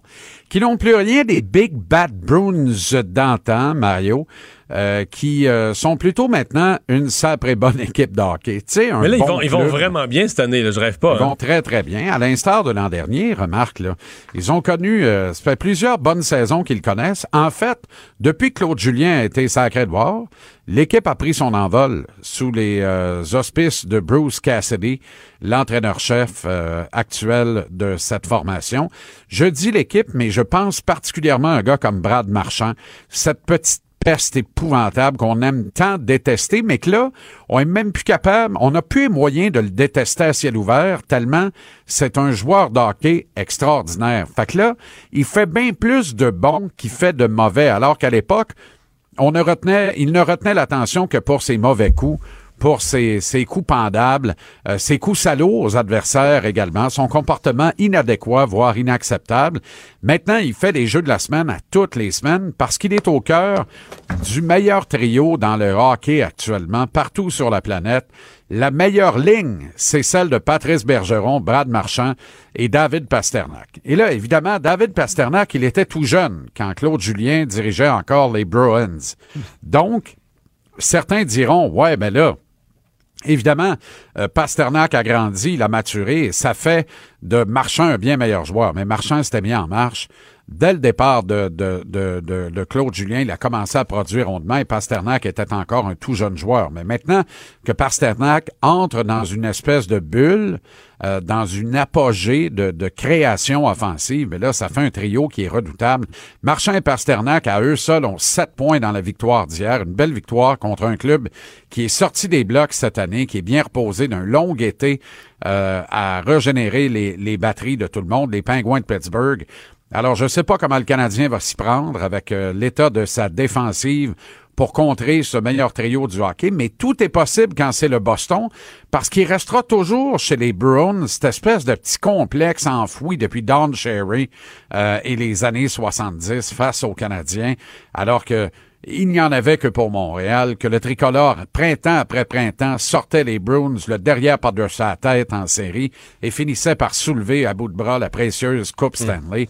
[SPEAKER 10] Qui n'ont plus rien des Big Bad Bruins d'antan, Mario, euh, qui euh, sont plutôt maintenant une sacrée bonne [laughs] équipe de hockey. Tu sais, un
[SPEAKER 1] Mais là, ils vont, ils vont vraiment bien cette année. Là. Je rêve pas.
[SPEAKER 10] Ils vont
[SPEAKER 1] hein.
[SPEAKER 10] très, très bien. À l'instar de l'an dernier, remarque, là, ils ont connu, euh, ça fait plusieurs bonnes saisons qu'ils connaissent. En fait, depuis que Claude Julien a été sacré de voir, l'équipe a pris son envol sous les euh, auspices de Bruce Cassidy, l'entraîneur-chef euh, actuel de cette formation. Je dis l'équipe, mais je pense particulièrement à un gars comme Brad Marchand, cette petite peste épouvantable qu'on aime tant détester, mais que là, on est même plus capable, on n'a plus les moyens de le détester à ciel ouvert, tellement c'est un joueur de hockey extraordinaire. Fait que là, il fait bien plus de bon qu'il fait de mauvais, alors qu'à l'époque, on ne retenait, il ne retenait l'attention que pour ses mauvais coups, pour ses, ses coups pendables, euh, ses coups salauds aux adversaires également, son comportement inadéquat, voire inacceptable. Maintenant, il fait des jeux de la semaine à toutes les semaines parce qu'il est au cœur du meilleur trio dans le hockey actuellement, partout sur la planète. La meilleure ligne, c'est celle de Patrice Bergeron, Brad Marchand et David Pasternak. Et là, évidemment, David Pasternak, il était tout jeune quand Claude Julien dirigeait encore les Bruins. Donc, certains diront, ouais, ben là, Évidemment, euh, Pasternak a grandi, il a maturé, ça fait de Marchand un bien meilleur joueur. Mais Marchand s'était mis en marche. Dès le départ de, de, de, de, de Claude Julien, il a commencé à produire rondement et Pasternak était encore un tout jeune joueur. Mais maintenant que Pasternak entre dans une espèce de bulle, euh, dans une apogée de, de création offensive, mais là, ça fait un trio qui est redoutable. Marchand et Pasternak, à eux seuls, ont sept points dans la victoire d'hier. Une belle victoire contre un club qui est sorti des blocs cette année, qui est bien reposé d'un long été euh, à régénérer les, les batteries de tout le monde, les Pingouins de Pittsburgh. Alors, je ne sais pas comment le Canadien va s'y prendre avec euh, l'état de sa défensive pour contrer ce meilleur trio du hockey, mais tout est possible quand c'est le Boston, parce qu'il restera toujours chez les Bruins cette espèce de petit complexe enfoui depuis Don Cherry euh, et les années 70 face aux Canadiens, alors que il n'y en avait que pour Montréal, que le tricolore, printemps après printemps, sortait les Bruins, le derrière par-dessus sa tête en série, et finissait par soulever à bout de bras la précieuse Coupe Stanley.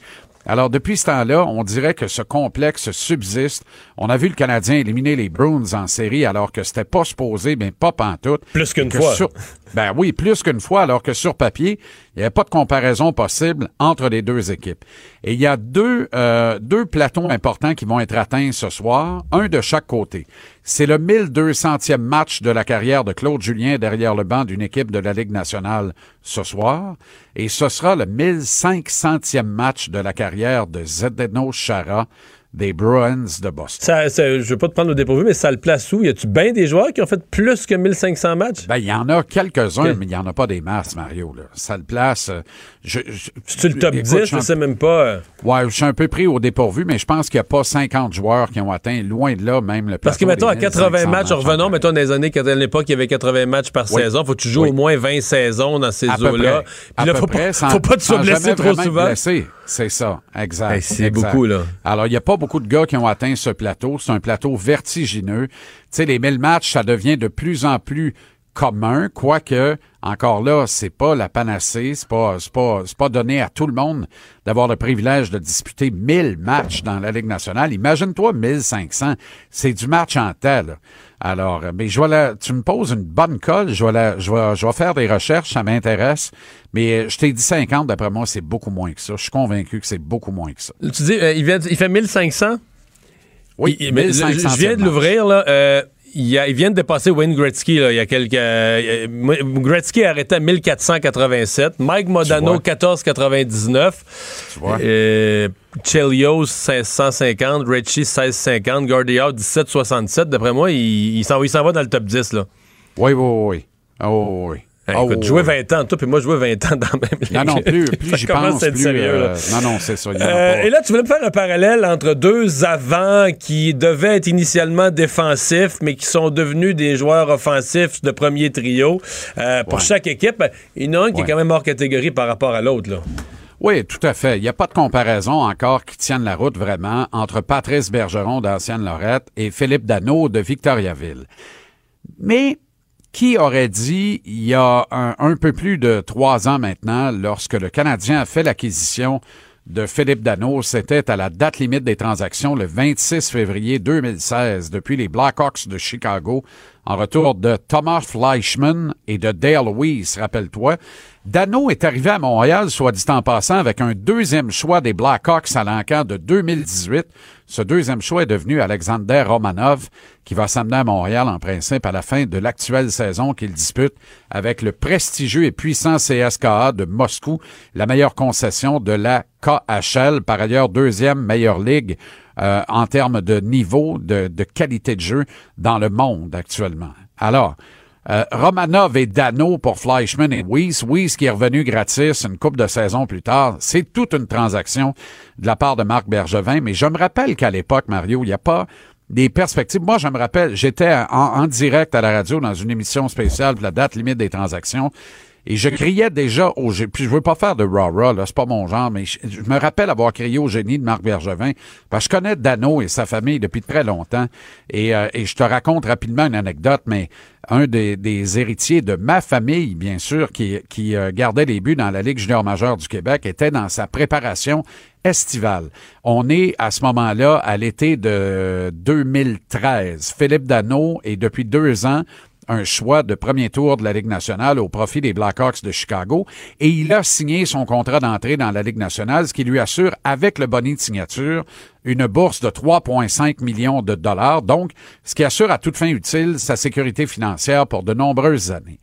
[SPEAKER 10] Alors, depuis ce temps-là, on dirait que ce complexe subsiste. On a vu le Canadien éliminer les Bruins en série alors que c'était pas supposé, mais pas pantoute.
[SPEAKER 1] Plus qu'une fois.
[SPEAKER 10] sur- Ben oui, plus qu'une fois, alors que sur papier, il n'y avait pas de comparaison possible entre les deux équipes. Et il y a deux, euh, deux plateaux importants qui vont être atteints ce soir, un de chaque côté. C'est le 1200e match de la carrière de Claude Julien derrière le banc d'une équipe de la Ligue nationale ce soir. Et ce sera le 1500e match de la carrière de Zdeno Chara des Bruins de Boston.
[SPEAKER 1] Ça, ça- je veux pas te prendre au dépourvu, mais ça le place où? Y a-tu bien des joueurs qui ont fait plus que 1500 matchs?
[SPEAKER 10] Ben, il y en a quelques-uns, mais il n'y en a pas des masses, Mario. Là. Ça le place. euh, je, je-
[SPEAKER 1] C'est-tu le top
[SPEAKER 10] écoute,
[SPEAKER 1] 10?
[SPEAKER 10] je un-
[SPEAKER 1] sais même pas. euh,
[SPEAKER 10] Ouais, je suis un peu pris au dépourvu, mais je pense qu'il n'y a pas 50 joueurs qui ont atteint loin de là, même le
[SPEAKER 1] Parce que, mettons, à
[SPEAKER 10] des
[SPEAKER 1] 80
[SPEAKER 10] 1500
[SPEAKER 1] matchs, revenons, mettons, dans les années, à l'époque, il y avait 80 matchs par
[SPEAKER 10] Oui.
[SPEAKER 1] saison. Faut que tu joues
[SPEAKER 10] Oui.
[SPEAKER 1] au moins 20 saisons dans ces eaux-là. Puis là, faut
[SPEAKER 10] près,
[SPEAKER 1] pas,
[SPEAKER 10] sans-
[SPEAKER 1] faut pas te blesser trop souvent.
[SPEAKER 10] C'est ça, exact.
[SPEAKER 1] Hey, c'est beaucoup, là.
[SPEAKER 10] Alors, il n'y a pas beaucoup de gars qui ont atteint ce plateau. C'est un plateau vertigineux. Tu sais, les 1000 matchs, ça devient de plus en plus commun, quoique, encore là, c'est pas la panacée, c'est pas, pas, donné à tout le monde d'avoir le privilège de disputer 1000 matchs dans la Ligue nationale. Imagine-toi 1500. C'est du match en temps, là. Alors, mais je vais la, tu me poses une bonne colle, je vais la, je vais, je vais faire des recherches, ça m'intéresse. Mais euh, je t'ai dit 50, d'après moi, c'est beaucoup moins que ça. Je suis convaincu que c'est beaucoup moins que ça.
[SPEAKER 1] Tu dis, euh, il, vient- il fait 1500?
[SPEAKER 10] Oui,
[SPEAKER 1] Il- mais je,
[SPEAKER 10] 1500
[SPEAKER 1] je viens de l'ouvrir, là. euh, il, y a- il vient de dépasser Wayne Gretzky, là, il y a quelques. euh, Gretzky a arrêté à 1487. Mike Modano,
[SPEAKER 10] vois.
[SPEAKER 1] 1499.
[SPEAKER 10] Tu vois?
[SPEAKER 1] Euh, Chelios, 1650. Ritchie, 1650. Gordillard, 1767. D'après moi, il, il s'en va dans le top 10, là.
[SPEAKER 10] Oui, oui, oui. Oh, oui.
[SPEAKER 1] Écoute,
[SPEAKER 10] Oh,
[SPEAKER 1] jouer
[SPEAKER 10] ouais.
[SPEAKER 1] 20 ans, toi, puis moi, jouer 20 ans dans la même ligue.
[SPEAKER 10] Non, non, plus, [laughs] plus j'y pense, plus...
[SPEAKER 1] sérieux,
[SPEAKER 10] euh, non, non, c'est ça.
[SPEAKER 1] Euh, et là, tu voulais me faire un parallèle entre deux avants qui devaient être initialement défensifs, mais qui sont devenus des joueurs offensifs de premier trio. Euh, pour
[SPEAKER 10] Ouais.
[SPEAKER 1] chaque équipe, il y en a un qui est quand même hors catégorie par rapport à l'autre. là.
[SPEAKER 10] Oui, tout à fait. Il n'y a pas de comparaison encore qui tienne la route vraiment entre Patrice Bergeron d'Ancienne Lorette et Philippe Dano de Victoriaville. Mais qui aurait dit il y a un, un peu plus de trois ans maintenant, lorsque le Canadien a fait l'acquisition de Philippe Dano, c'était à la date limite des transactions le 26 février 2016 depuis les Blackhawks de Chicago en retour de Thomas Fleischman et de Dale Weiss, rappelle-toi. Dano est arrivé à Montréal, soit dit en passant, avec un deuxième choix des Blackhawks à l'encan de 2018. Ce deuxième choix est devenu Alexander Romanov, qui va s'amener à Montréal en principe à la fin de l'actuelle saison qu'il dispute avec le prestigieux et puissant CSKA de Moscou, la meilleure concession de la KHL, par ailleurs deuxième meilleure ligue euh, en termes de niveau, de, de qualité de jeu dans le monde actuellement. Alors, euh, Romanov et Dano pour Fleischmann et Weiss. Weiss qui est revenu gratis une coupe de saison plus tard. C'est toute une transaction de la part de Marc Bergevin. Mais je me rappelle qu'à l'époque, Mario, il n'y a pas des perspectives. Moi, je me rappelle, j'étais en, direct à la radio dans une émission spéciale pour la date limite des transactions. Et je criais déjà au génie. Puis je veux pas faire de rah-rah, là, c'est pas mon genre, mais je, me rappelle avoir crié au génie de Marc Bergevin. Parce que je connais Dano et sa famille depuis très longtemps. Et, euh, je te raconte rapidement une anecdote, mais un des, héritiers de ma famille, bien sûr, qui, qui euh, gardait les buts dans la Ligue junior majeure du Québec, était dans sa préparation estivale. On est à ce moment-là à l'été de 2013. Philippe Dano est depuis deux ans un choix de premier tour de la Ligue nationale au profit des Blackhawks de Chicago et il a signé son contrat d'entrée dans la Ligue nationale, ce qui lui assure, avec le bonnet de signature, une bourse de 3,5 millions de dollars, donc ce qui assure à toute fin utile sa sécurité financière pour de nombreuses années.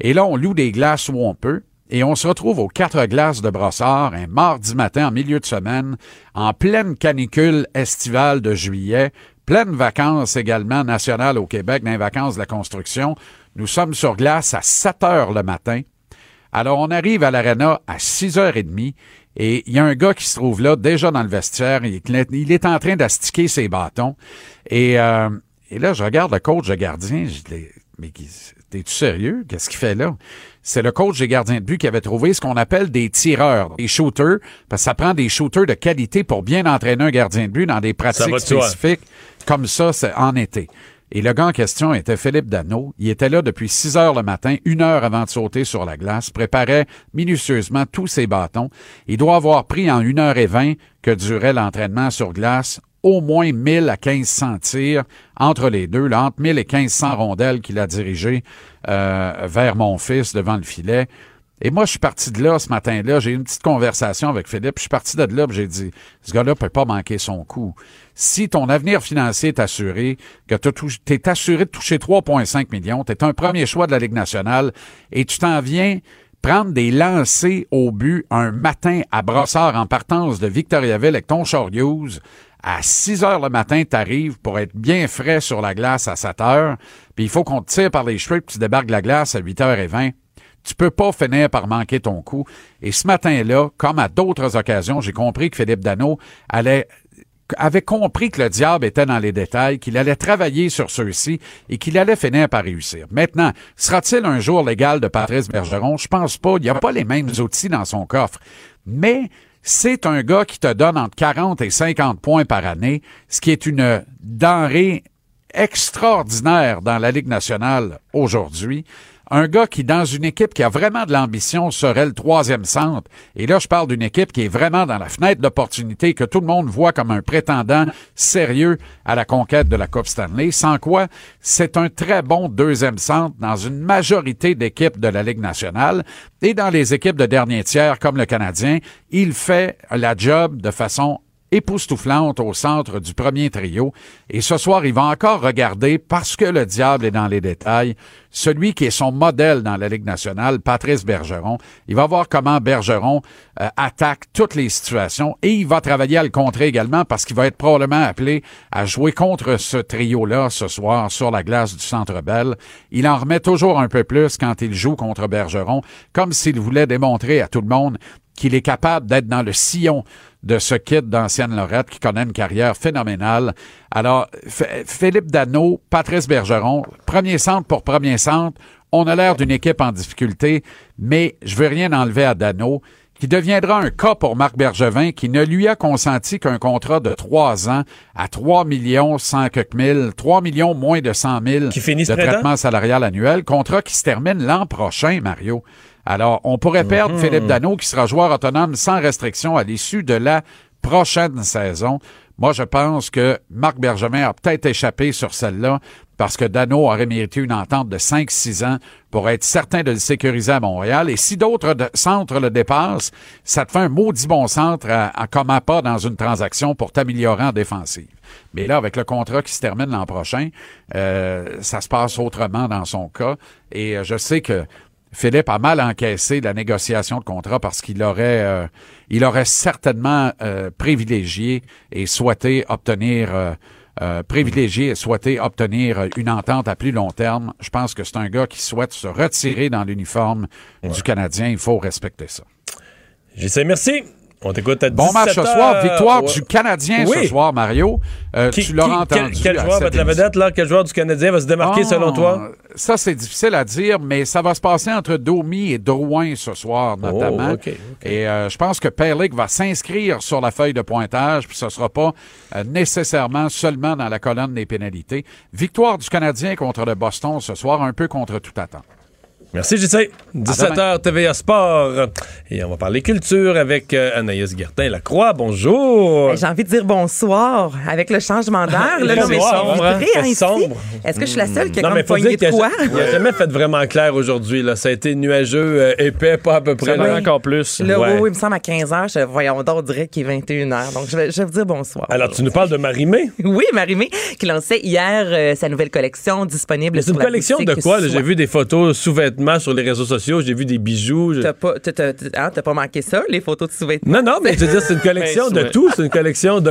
[SPEAKER 10] Et là, on loue des glaces où on peut, et on se retrouve aux quatre glaces de Brossard un mardi matin en milieu de semaine, en pleine canicule estivale de juillet, pleine vacances également nationales au Québec, dans les vacances de la construction. Nous sommes sur glace à 7 heures le matin. Alors, on arrive à l'aréna à 6h30 et il y a un gars qui se trouve là, déjà dans le vestiaire. Il, il est en train d'astiquer ses bâtons. Et, euh, et là, je regarde le coach de gardien. Je dis, mais t'es-tu sérieux? Qu'est-ce qu'il fait là? C'est le coach des gardiens de but qui avait trouvé ce qu'on appelle des tireurs, des shooters, parce que ça prend des shooters de qualité pour bien entraîner un gardien de but dans des pratiques spécifiques comme ça c'est en été. Et le gars en question était Philippe Dano. Il était là depuis 6 heures le matin, une heure avant de sauter sur la glace, préparait minutieusement tous ses bâtons. Il doit avoir pris en 1 heure et 20 que durait l'entraînement sur glace au moins 1000 à 1500 tirs entre les deux, là, entre 1000 et 1500 rondelles qu'il a dirigées euh, vers mon fils devant le filet. Et moi, je suis parti de là ce matin-là. J'ai eu une petite conversation avec Philippe. Je suis parti de là, j'ai dit, ce gars-là peut pas manquer son coup. Si ton avenir financier est assuré, que tu es assuré de toucher 3,5 millions, tu es un premier choix de la Ligue nationale et tu t'en viens prendre des lancers au but un matin à Brossard en partance de Victoriaville avec ton Hughes, à 6 heures le matin, tu arrives pour être bien frais sur la glace à 7 heures, puis il faut qu'on te tire par les cheveux, puis tu débarques de la glace à 8h20. Tu peux pas finir par manquer ton coup. Et ce matin-là, comme à d'autres occasions, j'ai compris que Philippe Dano allait avait compris que le diable était dans les détails, qu'il allait travailler sur ceux-ci et qu'il allait finir par réussir. Maintenant, sera-t-il un jour légal de Patrice Bergeron? Je pense pas. Il n'y a pas les mêmes outils dans son coffre. Mais c'est un gars qui te donne entre 40 et 50 points par année, ce qui est une denrée extraordinaire dans la Ligue nationale aujourd'hui. Un gars qui, dans une équipe qui a vraiment de l'ambition, serait le troisième centre. Et là, je parle d'une équipe qui est vraiment dans la fenêtre d'opportunité, que tout le monde voit comme un prétendant sérieux à la conquête de la Coupe Stanley. Sans quoi, c'est un très bon deuxième centre dans une majorité d'équipes de la Ligue nationale. Et dans les équipes de dernier tiers, comme le Canadien, il fait la job de façon époustouflante au centre du premier trio. Et ce soir, il va encore regarder, parce que le diable est dans les détails, celui qui est son modèle dans la Ligue nationale, Patrice Bergeron. Il va voir comment Bergeron euh, attaque toutes les situations et il va travailler à le contrer également parce qu'il va être probablement appelé à jouer contre ce trio-là ce soir sur la glace du Centre Bell. Il en remet toujours un peu plus quand il joue contre Bergeron, comme s'il voulait démontrer à tout le monde qu'il est capable d'être dans le sillon de ce kit d'ancienne Lorette qui connaît une carrière phénoménale. Alors, Philippe Dano, Patrice Bergeron, premier centre pour premier centre. On a l'air d'une équipe en difficulté, mais je veux rien enlever à Dano qui deviendra un cas pour Marc Bergevin, qui ne lui a consenti qu'un contrat de trois ans à 3 millions 100 mille, 3 millions moins de 100 000 de traitement salarial annuel, contrat qui se termine l'an prochain, Mario. Alors, on pourrait perdre
[SPEAKER 1] Mhm.
[SPEAKER 10] Philippe Dano, qui sera joueur autonome sans restriction à l'issue de la prochaine saison. Moi, je pense que Marc Bergevin a peut-être échappé sur celle-là parce que Dano aurait mérité une entente de 5-6 ans pour être certain de le sécuriser à Montréal. Et si d'autres centres le dépassent, ça te fait un maudit bon centre à, à pas dans une transaction pour t'améliorer en défensive. Mais là, avec le contrat qui se termine l'an prochain, euh, ça se passe autrement dans son cas. Et euh, je sais que Philippe a mal encaissé la négociation de contrat parce qu'il aurait, euh, il aurait certainement euh, privilégié et souhaité obtenir, euh, privilégié et souhaité obtenir une entente à plus long terme. Je pense que c'est un gars qui souhaite se retirer dans l'uniforme du Canadien. Il faut respecter ça.
[SPEAKER 1] J'essaie, merci. On t'écoute à
[SPEAKER 10] Bon match ce
[SPEAKER 1] 17
[SPEAKER 10] soir. Victoire
[SPEAKER 1] Ouais.
[SPEAKER 10] du Canadien
[SPEAKER 1] Oui.
[SPEAKER 10] ce soir, Mario. Euh,
[SPEAKER 1] Qui-
[SPEAKER 10] tu l'auras entendu.
[SPEAKER 1] Quel, joueur va être la vedette, là? Quel joueur du Canadien va se démarquer
[SPEAKER 10] Ah,
[SPEAKER 1] selon toi?
[SPEAKER 10] Ça, c'est difficile à dire, mais ça va se passer entre Domi et Drouin ce soir, notamment.
[SPEAKER 1] Oh, ok, ok.
[SPEAKER 10] Et euh, je pense que Perlick va s'inscrire sur la feuille de pointage, puis ce sera pas euh, nécessairement seulement dans la colonne des pénalités. Victoire du Canadien contre le Boston ce soir, un peu contre toute attente.
[SPEAKER 1] Merci, j'essaie. 17h, TVA Sport. Et on va parler culture avec euh, Anaïs Gertin-Lacroix. Bonjour.
[SPEAKER 11] Ben, J'ai envie de dire bonsoir avec le changement d'heure.
[SPEAKER 1] Il [laughs]
[SPEAKER 11] Là, non, mais
[SPEAKER 1] sombre, hein? Il sombre.
[SPEAKER 11] Est-ce que je suis la seule qui a
[SPEAKER 1] Non,
[SPEAKER 11] comme
[SPEAKER 1] mais faut
[SPEAKER 11] poigné
[SPEAKER 1] dire
[SPEAKER 11] de quoi?
[SPEAKER 1] n'y a, jamais fait vraiment clair aujourd'hui. là. Ça a été nuageux, euh, épais, pas à peu près. Là.
[SPEAKER 2] encore plus.
[SPEAKER 11] Là,
[SPEAKER 1] Ouais.
[SPEAKER 11] oui, oui, il me semble à 15h. Je, voyons donc, on dirait qu'il est 21h. Donc, je vais, je vais vous dire bonsoir.
[SPEAKER 1] Alors, tu nous parles de Marimé? [laughs]
[SPEAKER 11] Oui, Marimé, qui lançait hier euh, sa nouvelle collection disponible
[SPEAKER 1] C'est une
[SPEAKER 11] la
[SPEAKER 1] collection de quoi? J'ai vu des photos sous-vêtements sur les réseaux sociaux. J'ai vu des bijoux. je-
[SPEAKER 11] T'as pas, t'as- hein, t'as pas manqué ça, les photos de sous-vêtements?
[SPEAKER 1] Non, non, mais je veux dire, c'est une [laughs] collection
[SPEAKER 2] Ben,
[SPEAKER 1] de tout. C'est une collection de...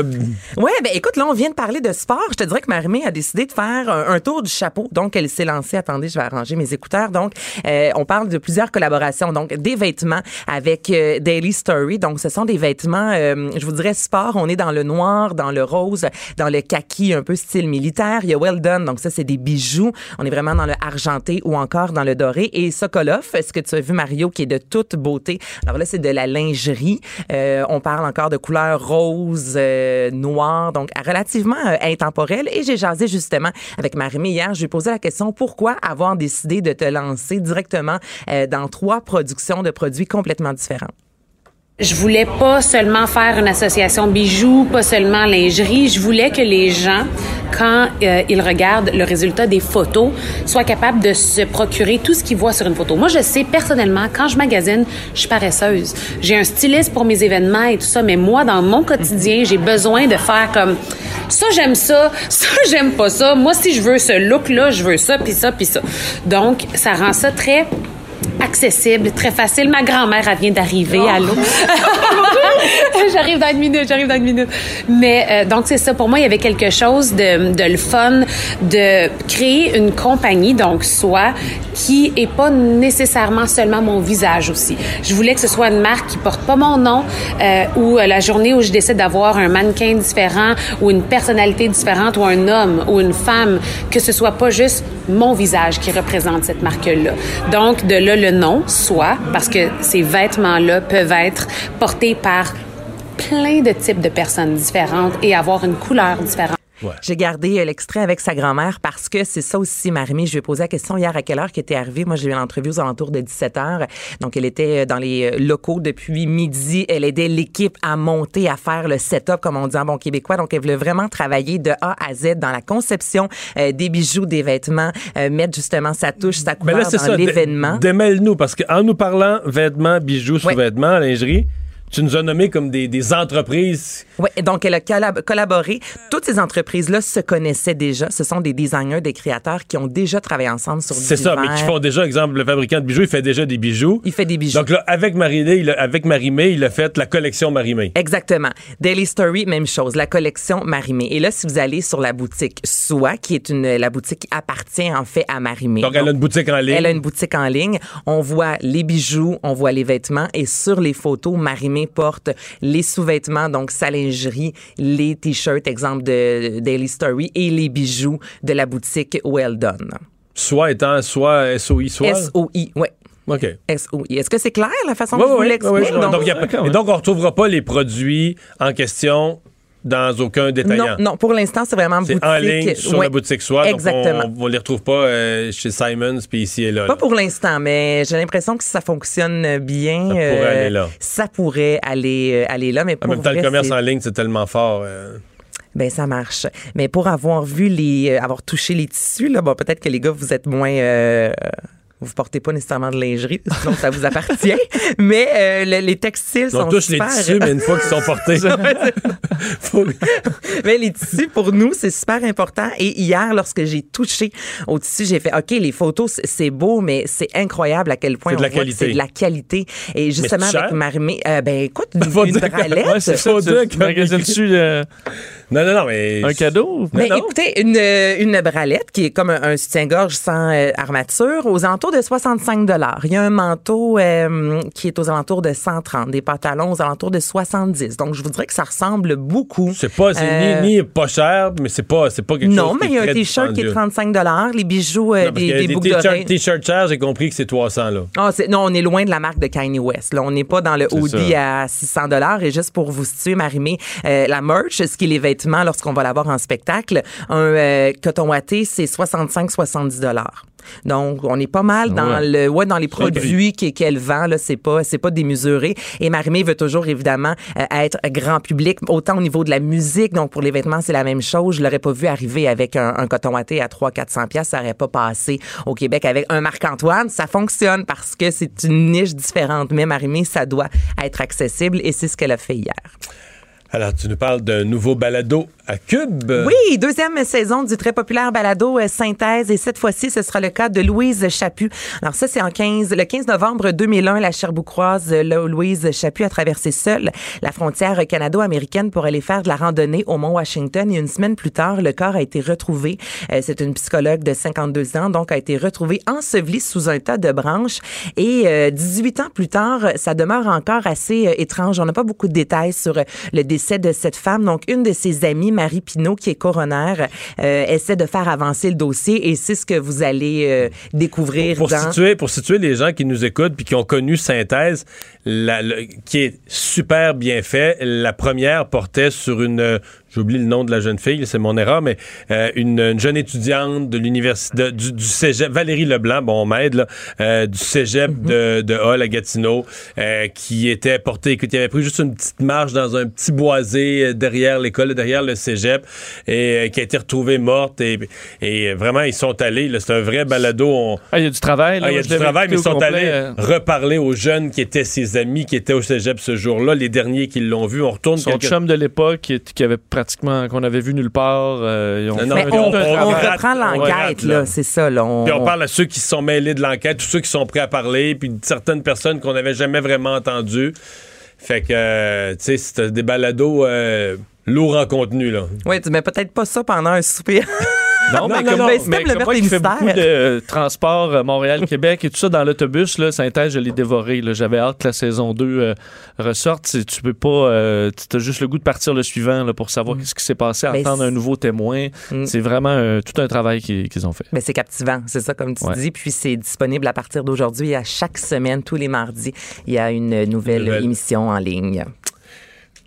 [SPEAKER 11] Ouais, ben écoute, là, on vient de parler de sport. Je te dirais que Marimé a décidé de faire un, un tour du chapeau. Donc, elle s'est lancée. Attendez, je vais arranger mes écouteurs. Donc, euh, on parle de plusieurs collaborations. Donc, des vêtements avec euh, Daily Story. Donc, ce sont des vêtements, euh, je vous dirais, sport. On est dans le noir, dans le rose, dans le kaki, un peu style militaire. Il y a Well Done. Donc, ça, c'est des bijoux. On est vraiment dans le argenté ou encore dans le doré. Et Sokolov, est-ce que tu as vu Mario, qui est de toute beauté? Alors là, c'est de la lingerie. Euh, on parle encore de couleur rose, euh, noire, donc relativement euh. Et j'ai jasé justement avec Marie-Mé hier. Je lui ai posé la question pourquoi avoir décidé de te lancer directement euh, dans trois productions de produits complètement différents?
[SPEAKER 12] Je voulais pas seulement faire une association bijoux, pas seulement lingerie. Je voulais que les gens, quand euh, ils regardent le résultat des photos, soient capables de se procurer tout ce qu'ils voient sur une photo. Moi, je sais personnellement, quand je magasine, je suis paresseuse. J'ai un styliste pour mes événements et tout ça, mais moi, dans mon quotidien, j'ai besoin de faire comme ça, j'aime ça, [laughs] ça, j'aime pas ça. Moi, si je veux ce look-là, je veux ça, puis ça, puis ça. Donc, ça rend ça très accessible, très facile. Ma grand-mère, elle vient d'arriver. Allô? [laughs] j'arrive dans une minute, j'arrive dans une minute. Mais euh, donc, c'est ça. Pour moi, il y avait quelque chose de, de le fun de créer une compagnie, donc soit qui est pas nécessairement seulement mon visage aussi. Je voulais que ce soit une marque qui porte pas mon nom euh, ou euh, la journée où je décide d'avoir un mannequin différent ou une personnalité différente ou un homme ou une femme, que ce soit pas juste mon visage qui représente cette marque-là. Donc, de le nom, soit, parce que ces vêtements-là peuvent être portés par plein de types de personnes différentes et avoir une couleur différente.
[SPEAKER 11] J'ai gardé euh, l'extrait avec sa grand-mère parce que c'est ça aussi, Marie-Mé. Je lui ai posé la question hier à quelle heure qui était arrivée. Moi, j'ai eu l'entrevue aux alentours de 17 heures. Donc, elle était euh, dans les euh, locaux depuis midi. Elle aidait l'équipe à monter, à faire le setup, comme on dit en bon québécois. Donc, elle voulait vraiment travailler de A à Z dans la conception euh, des bijoux, des vêtements, euh, mettre justement sa touche, sa
[SPEAKER 1] Mais
[SPEAKER 11] couleur
[SPEAKER 1] là,
[SPEAKER 11] dans l'événement.
[SPEAKER 1] Démêle-nous, parce qu'en nous parlant vêtements, bijoux, sous-vêtements, lingerie, tu nous as nommé comme des, des entreprises.
[SPEAKER 11] Oui, donc elle a collab- collaboré. Toutes ces entreprises-là se connaissaient déjà. Ce sont des designers, des créateurs qui ont déjà travaillé ensemble sur
[SPEAKER 1] C'est ça, mais qui font déjà, exemple, le fabricant de bijoux, il fait déjà des bijoux.
[SPEAKER 11] Il fait des bijoux.
[SPEAKER 1] Donc là, avec Marie-Lé, il a- avec il a fait la collection Marie-Mé.
[SPEAKER 11] Exactement. Daily Story, même chose. La collection Marimé. Et là, si vous allez sur la boutique Soi, qui est une, la boutique qui appartient en fait à Marimé.
[SPEAKER 1] Donc, elle a une boutique en ligne.
[SPEAKER 11] Elle a une boutique en ligne. On voit les bijoux, on voit les vêtements et sur les photos, Marimé porte les sous-vêtements, donc sa lingerie, les t-shirts, exemple de Daily Story et les bijoux de la boutique Well Done.
[SPEAKER 1] Soit étant soit SOI, soit?
[SPEAKER 11] S-O-I, ouais.
[SPEAKER 1] OK.
[SPEAKER 11] S-O-I. Est-ce que c'est clair la façon dont je vous
[SPEAKER 1] ouais,
[SPEAKER 11] l'explique?
[SPEAKER 1] ouais, ouais.
[SPEAKER 11] Donc,
[SPEAKER 1] donc, on ne retrouvera pas les produits en question dans aucun détaillant.
[SPEAKER 11] non, non, pour l'instant, c'est vraiment boutique.
[SPEAKER 1] en ligne sur
[SPEAKER 11] Ouais,
[SPEAKER 1] la boutique Soi.
[SPEAKER 11] Exactement.
[SPEAKER 1] Donc, on ne les retrouve pas euh, chez Simons puis ici et là. là.
[SPEAKER 11] Pas pour l'instant, mais j'ai l'impression que si ça fonctionne bien,
[SPEAKER 1] Ça pourrait
[SPEAKER 11] euh,
[SPEAKER 1] aller là.
[SPEAKER 11] ça pourrait aller, euh, aller là. Mais
[SPEAKER 1] En
[SPEAKER 11] pour
[SPEAKER 1] même temps, le commerce en ligne, c'est tellement fort.
[SPEAKER 11] Ben ça marche. Mais pour avoir vu les, avoir touché les tissus là, bon peut-être que les gars vous êtes moins. Euh, vous portez pas nécessairement de lingerie, sinon ça vous appartient. [laughs] mais euh, le- les textiles
[SPEAKER 1] On
[SPEAKER 11] sont
[SPEAKER 1] touche les
[SPEAKER 11] super.
[SPEAKER 1] tissus, mais une fois qu'ils sont portés. [laughs] Faut- [laughs]
[SPEAKER 11] Mais les tissus, pour nous, c'est super important. Et hier, lorsque j'ai touché au tissu, j'ai fait, OK, les photos, c'est- beau, mais c'est incroyable à quel point
[SPEAKER 1] C'est de
[SPEAKER 11] on
[SPEAKER 1] la
[SPEAKER 11] voit c'est de la qualité. Et justement, avec? Marimé, euh, ben écoute, une, bralette.
[SPEAKER 2] Ouais, c'est ça.
[SPEAKER 1] Faut
[SPEAKER 2] tu euh,
[SPEAKER 1] Non, non, non, mais.
[SPEAKER 2] un cadeau?
[SPEAKER 11] Mais écoutez, une, une bralette qui est comme un, un soutien-gorge sans euh, armature aux alentours de 65 Il y a un manteau euh, qui est aux alentours de 130, des pantalons aux alentours de 70. Donc, je vous dirais que ça ressemble beaucoup.
[SPEAKER 1] C'est pas,
[SPEAKER 11] Euh,
[SPEAKER 1] ni, ni pas cher, mais c'est pas, c'est pas quelque
[SPEAKER 11] non,
[SPEAKER 1] chose
[SPEAKER 11] mais
[SPEAKER 1] qui
[SPEAKER 11] il y a un t-shirt qui est
[SPEAKER 1] dispendieux.
[SPEAKER 11] 35 les bijoux, euh,
[SPEAKER 1] Non,
[SPEAKER 11] des, des
[SPEAKER 1] des
[SPEAKER 11] boucles d'oreilles.
[SPEAKER 1] t-shirts chers, j'ai compris que c'est 300, là.
[SPEAKER 11] Ah, c'est- non, on est loin de la marque de Kanye West. Là, on n'est pas dans le hoodie à 600 dollars. Et juste pour vous situer, Marimé, euh, la merch, ce qui est les vêtements lorsqu'on va l'avoir en spectacle, un coton watté, c'est 65-70 dollars. Donc, on est pas mal dans
[SPEAKER 2] Ouais.
[SPEAKER 11] le, ouais, dans les produits qu'e- qu'elle vend. Là, c'est pas, c'est pas démesuré. Et Marimé veut toujours évidemment euh, être grand public, autant au niveau de la musique. Donc, pour les vêtements, c'est la même chose. Je l'aurais pas vu arriver avec un, un coton watté à 300-400 pièces. Ça aurait pas passé au Québec avec un Marc-Antoine. Ça fonctionne parce que c'est une niche différente. Mais Marimé, ça doit être accessible et c'est ce qu'elle a fait hier.
[SPEAKER 1] Alors, tu nous parles d'un nouveau balado à Cube.
[SPEAKER 11] Oui, deuxième saison du très populaire balado euh, Synthèse et cette fois-ci, ce sera le cas de Louise Chaput. Alors ça, c'est en 15, le 15 novembre 2001, la Cherboucroise, euh, Louise Chaput a traversé seule la frontière canado-américaine pour aller faire de la randonnée au Mont Washington et une semaine plus tard, le corps a été retrouvé. Euh, c'est une psychologue de 52 ans, donc a été retrouvée ensevelie sous un tas de branches et euh, 18 ans plus tard, ça demeure encore assez étrange. On n'a pas beaucoup de détails sur le décès de cette femme. Donc, une de ses amies, Marie Pinault, qui est coroner, euh, essaie de faire avancer le dossier et c'est ce que vous allez euh, découvrir
[SPEAKER 1] Pour
[SPEAKER 11] dans...
[SPEAKER 1] situer, pour situer les gens qui nous écoutent puis qui ont connu Synthèse, la- le- qui est super bien fait, la première portait sur une, j'oublie le nom de la jeune fille, c'est mon erreur, mais euh, une, une jeune étudiante de l'université, du, du cégep, Valérie Leblanc, bon, on m'aide, là, euh, du cégep
[SPEAKER 11] Mm-hmm.
[SPEAKER 1] de, de Hall à Gatineau, euh, qui était portée, écoute, il avait pris juste une petite marche dans un petit boisé derrière l'école, derrière le cégep, et qui a été retrouvée morte, et, et vraiment, ils sont allés, c'est un vrai balado, on,
[SPEAKER 2] Ah, il y a du travail. là.
[SPEAKER 1] ah, il y a du travail, mais ils sont
[SPEAKER 2] complet,
[SPEAKER 1] allés reparler aux jeunes qui étaient ses amis, qui étaient au cégep ce jour-là, les derniers qui l'ont vu. On retourne
[SPEAKER 2] Son
[SPEAKER 1] quelques-
[SPEAKER 2] chum de l'époque qui, qui avait pratiquement qu'on avait vu nulle part. euh, ils ont
[SPEAKER 1] Non,
[SPEAKER 2] fait
[SPEAKER 11] Mais
[SPEAKER 1] non,
[SPEAKER 11] on, reprend l'enquête, là,
[SPEAKER 1] là.
[SPEAKER 11] c'est ça. Là, on,
[SPEAKER 1] Puis on parle à ceux qui se sont mêlés de l'enquête, tous ceux qui sont prêts à parler, puis de certaines personnes qu'on n'avait jamais vraiment entendues. Fait que, euh, tu sais, c'était des balados euh, lourds en contenu, là.
[SPEAKER 11] Oui, tu mets peut-être pas ça pendant un souper. [laughs]
[SPEAKER 2] Non, mais comme, mais
[SPEAKER 11] c'est le meurtre des
[SPEAKER 2] qui fais
[SPEAKER 11] mystères.
[SPEAKER 2] beaucoup de euh, transport euh, Montréal-Québec et tout ça dans l'autobus, là, Synthèse, je l'ai dévoré. là. J'avais hâte que la saison 2 euh, ressorte. C'est- Tu peux pas... euh, tu as juste le goût de partir le suivant là, pour savoir qu'est-ce qui s'est passé,
[SPEAKER 11] Ben,
[SPEAKER 2] entendre un nouveau témoin.
[SPEAKER 11] Mm.
[SPEAKER 2] C'est vraiment euh, tout un travail qu'ils qu'ils ont fait.
[SPEAKER 11] Mais c'est captivant, c'est ça comme tu
[SPEAKER 2] Ouais.
[SPEAKER 11] dis. Puis c'est disponible à partir d'aujourd'hui. À chaque semaine, tous les mardis, il y a une nouvelle,
[SPEAKER 1] Nouvelle.
[SPEAKER 11] émission en ligne.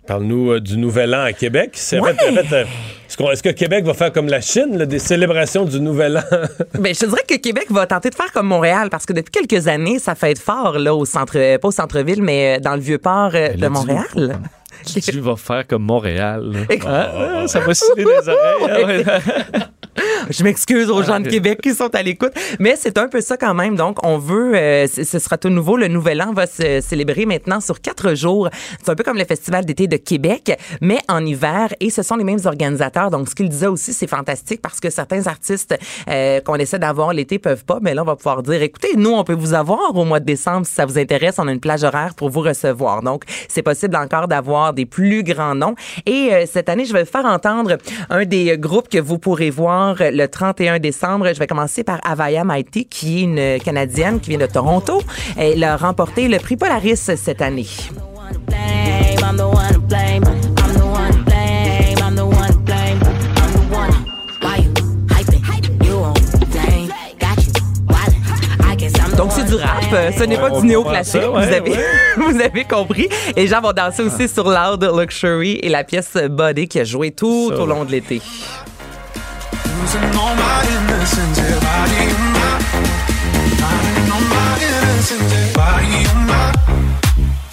[SPEAKER 1] Parle-nous euh, du Nouvel An à Québec. C'est en
[SPEAKER 11] Ouais.
[SPEAKER 1] fait- en fait, euh, est-ce, qu'on- est-ce que Québec va faire comme la Chine, là, des célébrations du Nouvel An? [laughs]
[SPEAKER 11] Ben, je te dirais que Québec va tenter de faire comme Montréal parce que depuis quelques années, ça fait fort là au centre, euh, pas au centre-ville, mais dans le vieux port euh, de Montréal.
[SPEAKER 2] Tu vas faire comme Montréal. là.
[SPEAKER 11] Écoute-
[SPEAKER 2] Hein? Hein? Ça va sciller les oreilles. Ah. [laughs]
[SPEAKER 11] Je m'excuse aux gens de Québec qui sont à l'écoute, mais c'est un peu ça quand même. Donc, on veut, euh, ce sera tout nouveau. Le Nouvel An va se célébrer maintenant sur quatre jours. C'est un peu comme le Festival d'été de Québec, mais en hiver. Et ce sont les mêmes organisateurs. Donc, ce qu'il disait aussi, c'est fantastique parce que certains artistes euh, qu'on essaie d'avoir l'été peuvent pas. Mais là, on va pouvoir dire, écoutez, nous, on peut vous avoir au mois de décembre si ça vous intéresse. On a une plage horaire pour vous recevoir. Donc, c'est possible encore d'avoir des plus grands noms. Et euh, cette année, je vais faire entendre un des groupes que vous pourrez voir le 31 décembre. Je vais commencer par Avaya Mighty, qui est une Canadienne qui vient de Toronto. Elle a remporté le prix Polaris cette année. Du rap. Euh, Ce n'est pas du néoclassique. vous, avez,
[SPEAKER 2] ouais. [laughs]
[SPEAKER 11] vous avez compris. Et les gens vont danser aussi sur Loud Luxury et la pièce Body qui a joué tout
[SPEAKER 2] Ça,
[SPEAKER 11] au long de l'été.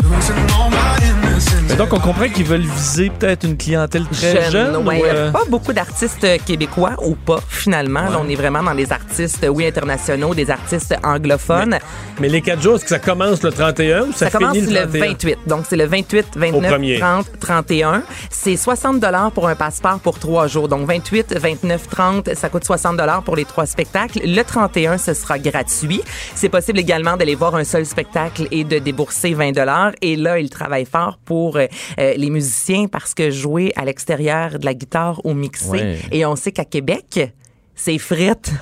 [SPEAKER 13] Losing
[SPEAKER 2] Mais donc, on comprend qu'ils veulent viser peut-être une clientèle très jeune.
[SPEAKER 11] ouais.
[SPEAKER 2] ou, euh,
[SPEAKER 11] Pas beaucoup d'artistes québécois ou pas, finalement. Là, on est vraiment dans des artistes, oui, internationaux, des artistes anglophones.
[SPEAKER 1] Mais les quatre jours, est-ce que ça commence le 31 ou ça,
[SPEAKER 11] Ça, commence
[SPEAKER 1] finit
[SPEAKER 11] le,
[SPEAKER 1] le 31?
[SPEAKER 11] 28. Donc, c'est le 28,
[SPEAKER 1] Au
[SPEAKER 11] 29,
[SPEAKER 1] premier.
[SPEAKER 11] 30, 31. C'est 60 pour un passeport pour trois jours. Donc, 28, 29, 30, ça coûte 60 pour les trois spectacles. Le 31, ce sera gratuit. C'est possible également d'aller voir un seul spectacle et de débourser 20 Et là, il travaille fort pour les musiciens parce que jouer à l'extérieur de la guitare ou mixer.
[SPEAKER 2] Ouais.
[SPEAKER 11] Et on sait qu'à Québec, c'est.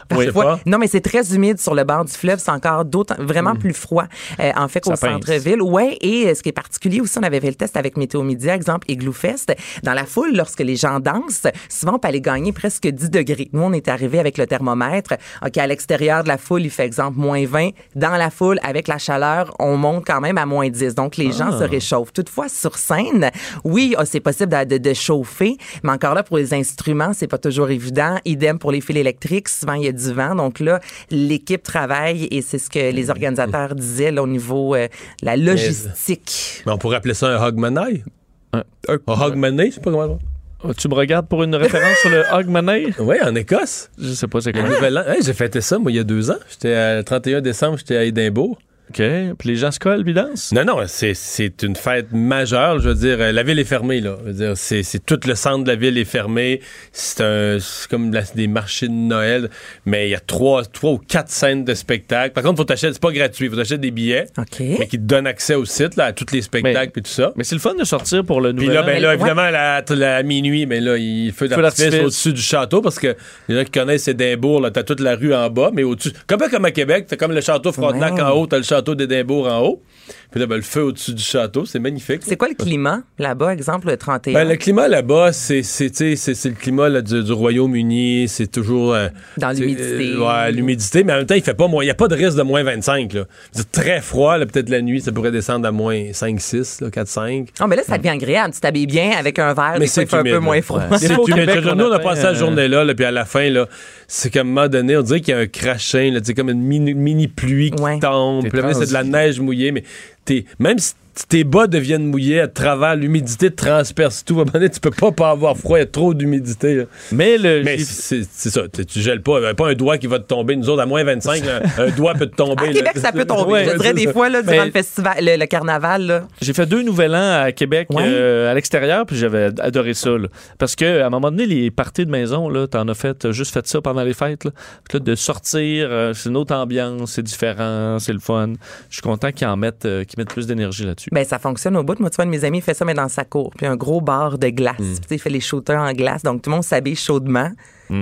[SPEAKER 11] Parfois.
[SPEAKER 2] Pas.
[SPEAKER 11] Non, mais c'est très humide sur le bord du fleuve. C'est encore d'autant, vraiment plus froid, euh, en fait, qu'au centre-ville. Ouais, et euh, ce qui est particulier aussi, on avait fait le test avec Météo Média, exemple Igloo Fest. Dans la foule, lorsque les gens dansent, souvent, on peut aller gagner presque 10 degrés. Nous, on est arrivé avec le thermomètre. OK, à l'extérieur de la foule, il fait exemple moins 20. Dans la foule, avec la chaleur, on monte quand même à moins 10. Donc, les gens
[SPEAKER 2] Ah.
[SPEAKER 11] se réchauffent. Toutefois, sur scène, oui, ah, c'est possible de, de- de chauffer, mais encore là, pour les instruments, c'est pas toujours évident. Idem pour les fils Souvent, il y a du vent. Donc là, l'équipe travaille et c'est ce que les organisateurs disaient là, au niveau euh, de la logistique.
[SPEAKER 1] Mais on pourrait appeler ça un hogmanay. Un, hogmanay, je sais pas comment.
[SPEAKER 2] Oh, Tu me regardes pour une référence sur le [laughs] Hogmanay?
[SPEAKER 1] Oui, en Écosse.
[SPEAKER 2] Je sais pas c'est quoi.
[SPEAKER 1] Hey, j'ai fêté ça, moi, il y a deux ans. J'étais à- le 31 décembre, j'étais à Édimbourg.
[SPEAKER 2] OK. Puis les gens se collent puis dansent?
[SPEAKER 1] Non, non, c'est, c'est une fête majeure. Je veux dire, la ville est fermée, là. Je veux dire, c'est, c'est tout le centre de la ville est fermé. C'est, un, c'est comme la- des marchés de Noël. Mais il y a trois, trois ou quatre scènes de spectacle. Par contre, faut t'acheter, c'est pas gratuit. Faut t'acheter des billets.
[SPEAKER 11] OK.
[SPEAKER 1] Mais qui te donnent accès au site, là, à tous les spectacles et tout ça.
[SPEAKER 2] Mais c'est le fun de sortir pour le
[SPEAKER 1] Puis
[SPEAKER 2] nouvel
[SPEAKER 1] là,
[SPEAKER 2] an.
[SPEAKER 1] ben là, évidemment, à la, la- minuit, mais là, il feu d'artifice
[SPEAKER 2] d'artifice.
[SPEAKER 1] au-dessus du château parce que les gens qui connaissent Édimbourg, là, t'as toute la rue en bas, mais au-dessus. Comme, comme à Québec, t'as comme le château Frontenac
[SPEAKER 11] Ouais.
[SPEAKER 1] en haut, t'as le château d'Édimbourg en haut. Puis là, ben, le feu au-dessus du château, c'est magnifique.
[SPEAKER 11] C'est quoi le climat là-bas, exemple, le 31?
[SPEAKER 1] Ben, le climat là-bas, c'est c'est, tu sais, c'est- c'est le climat là, du, du Royaume-Uni. C'est toujours. euh,
[SPEAKER 11] Dans
[SPEAKER 1] c'est-
[SPEAKER 11] l'humidité.
[SPEAKER 1] euh, ouais, l'humidité, mais en même temps, il fait pas moins. Il n'y a pas de risque de moins 25. Là. C'est très froid. là, Peut-être la nuit, ça pourrait descendre à moins 5, 6, là, 4, 5.
[SPEAKER 11] Oh, mais là, ça devient agréable. Tu t'habilles bien avec un verre,
[SPEAKER 1] Mais c'est
[SPEAKER 11] un peu
[SPEAKER 1] là.
[SPEAKER 11] moins froid.
[SPEAKER 1] Ouais. C'est Nous,
[SPEAKER 2] on
[SPEAKER 1] on a passé la
[SPEAKER 2] euh,
[SPEAKER 1] journée-là, là, puis à la fin, là, c'est qu'à un moment donné, on dirait qu'il y a un crachin, sais, comme une mini, mini pluie qui
[SPEAKER 11] Ouais.
[SPEAKER 1] tombe.
[SPEAKER 2] T'es
[SPEAKER 1] Puis là, c'est de la neige mouillée, mais même si tes bas deviennent mouillés à travers l'humidité te transperce tout. À un moment donné, tu peux pas pas avoir froid, il y a trop d'humidité.
[SPEAKER 2] Mais le.
[SPEAKER 1] Mais c'est ça, tu, tu gèles pas. A pas un doigt qui va te tomber. Nous autres, à moins 25, là, [laughs] un doigt peut te tomber.
[SPEAKER 11] À
[SPEAKER 1] là.
[SPEAKER 11] Québec, ça peut tomber.
[SPEAKER 1] Ouais,
[SPEAKER 11] je dirais des
[SPEAKER 1] ça.
[SPEAKER 11] fois, là, durant
[SPEAKER 2] Mais-
[SPEAKER 11] le festival, le, le carnaval.
[SPEAKER 2] J'ai fait deux nouvel an à Québec
[SPEAKER 11] Ouais.
[SPEAKER 2] euh, à l'extérieur, puis j'avais adoré ça. là. Parce que à un moment donné, les parties de maison, là, t'en as fait, juste fait ça pendant les fêtes. Là. Puis là, de sortir, euh, c'est une autre ambiance, c'est différent, c'est le fun. Je suis content qu'ils en mettent, euh, qu'ils mettent plus d'énergie là-dessus.
[SPEAKER 11] Ben, ça fonctionne au bout. Moi, tu vois, un de mes amis, il fait ça, mais dans sa cour. Puis un gros bar de glace.
[SPEAKER 1] Hmm.
[SPEAKER 11] Puis, tu sais, il fait les shooters en glace. Donc, tout le monde s'habille chaudement.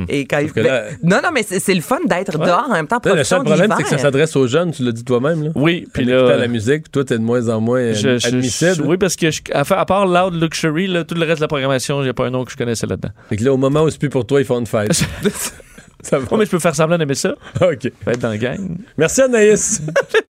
[SPEAKER 11] Et quand il...
[SPEAKER 1] Hmm. que
[SPEAKER 11] ben,
[SPEAKER 1] là-
[SPEAKER 11] non, non, mais c'est c'est le fun d'être
[SPEAKER 1] Ouais.
[SPEAKER 11] dehors en même temps.
[SPEAKER 1] Là, le seul problème, c'est que ça s'adresse aux jeunes, tu l'as dit toi-même. Là.
[SPEAKER 2] Oui, puis là.
[SPEAKER 1] la musique, puis toi, t'es de moins en moins
[SPEAKER 2] je- je-
[SPEAKER 1] admissible.
[SPEAKER 2] je- oui, parce que je- à, part Loud Luxury, là, tout le reste de la programmation, j'ai pas un nom que je connaissais là-dedans.
[SPEAKER 1] Fait que là, au moment où c'est plus pour toi, ils font une fête. [laughs] ça va.
[SPEAKER 2] Oh, mais je peux faire semblant d'aimer ça. [laughs]
[SPEAKER 1] OK.
[SPEAKER 2] Faut être dans la gang.
[SPEAKER 1] Merci, Anaïs. [laughs]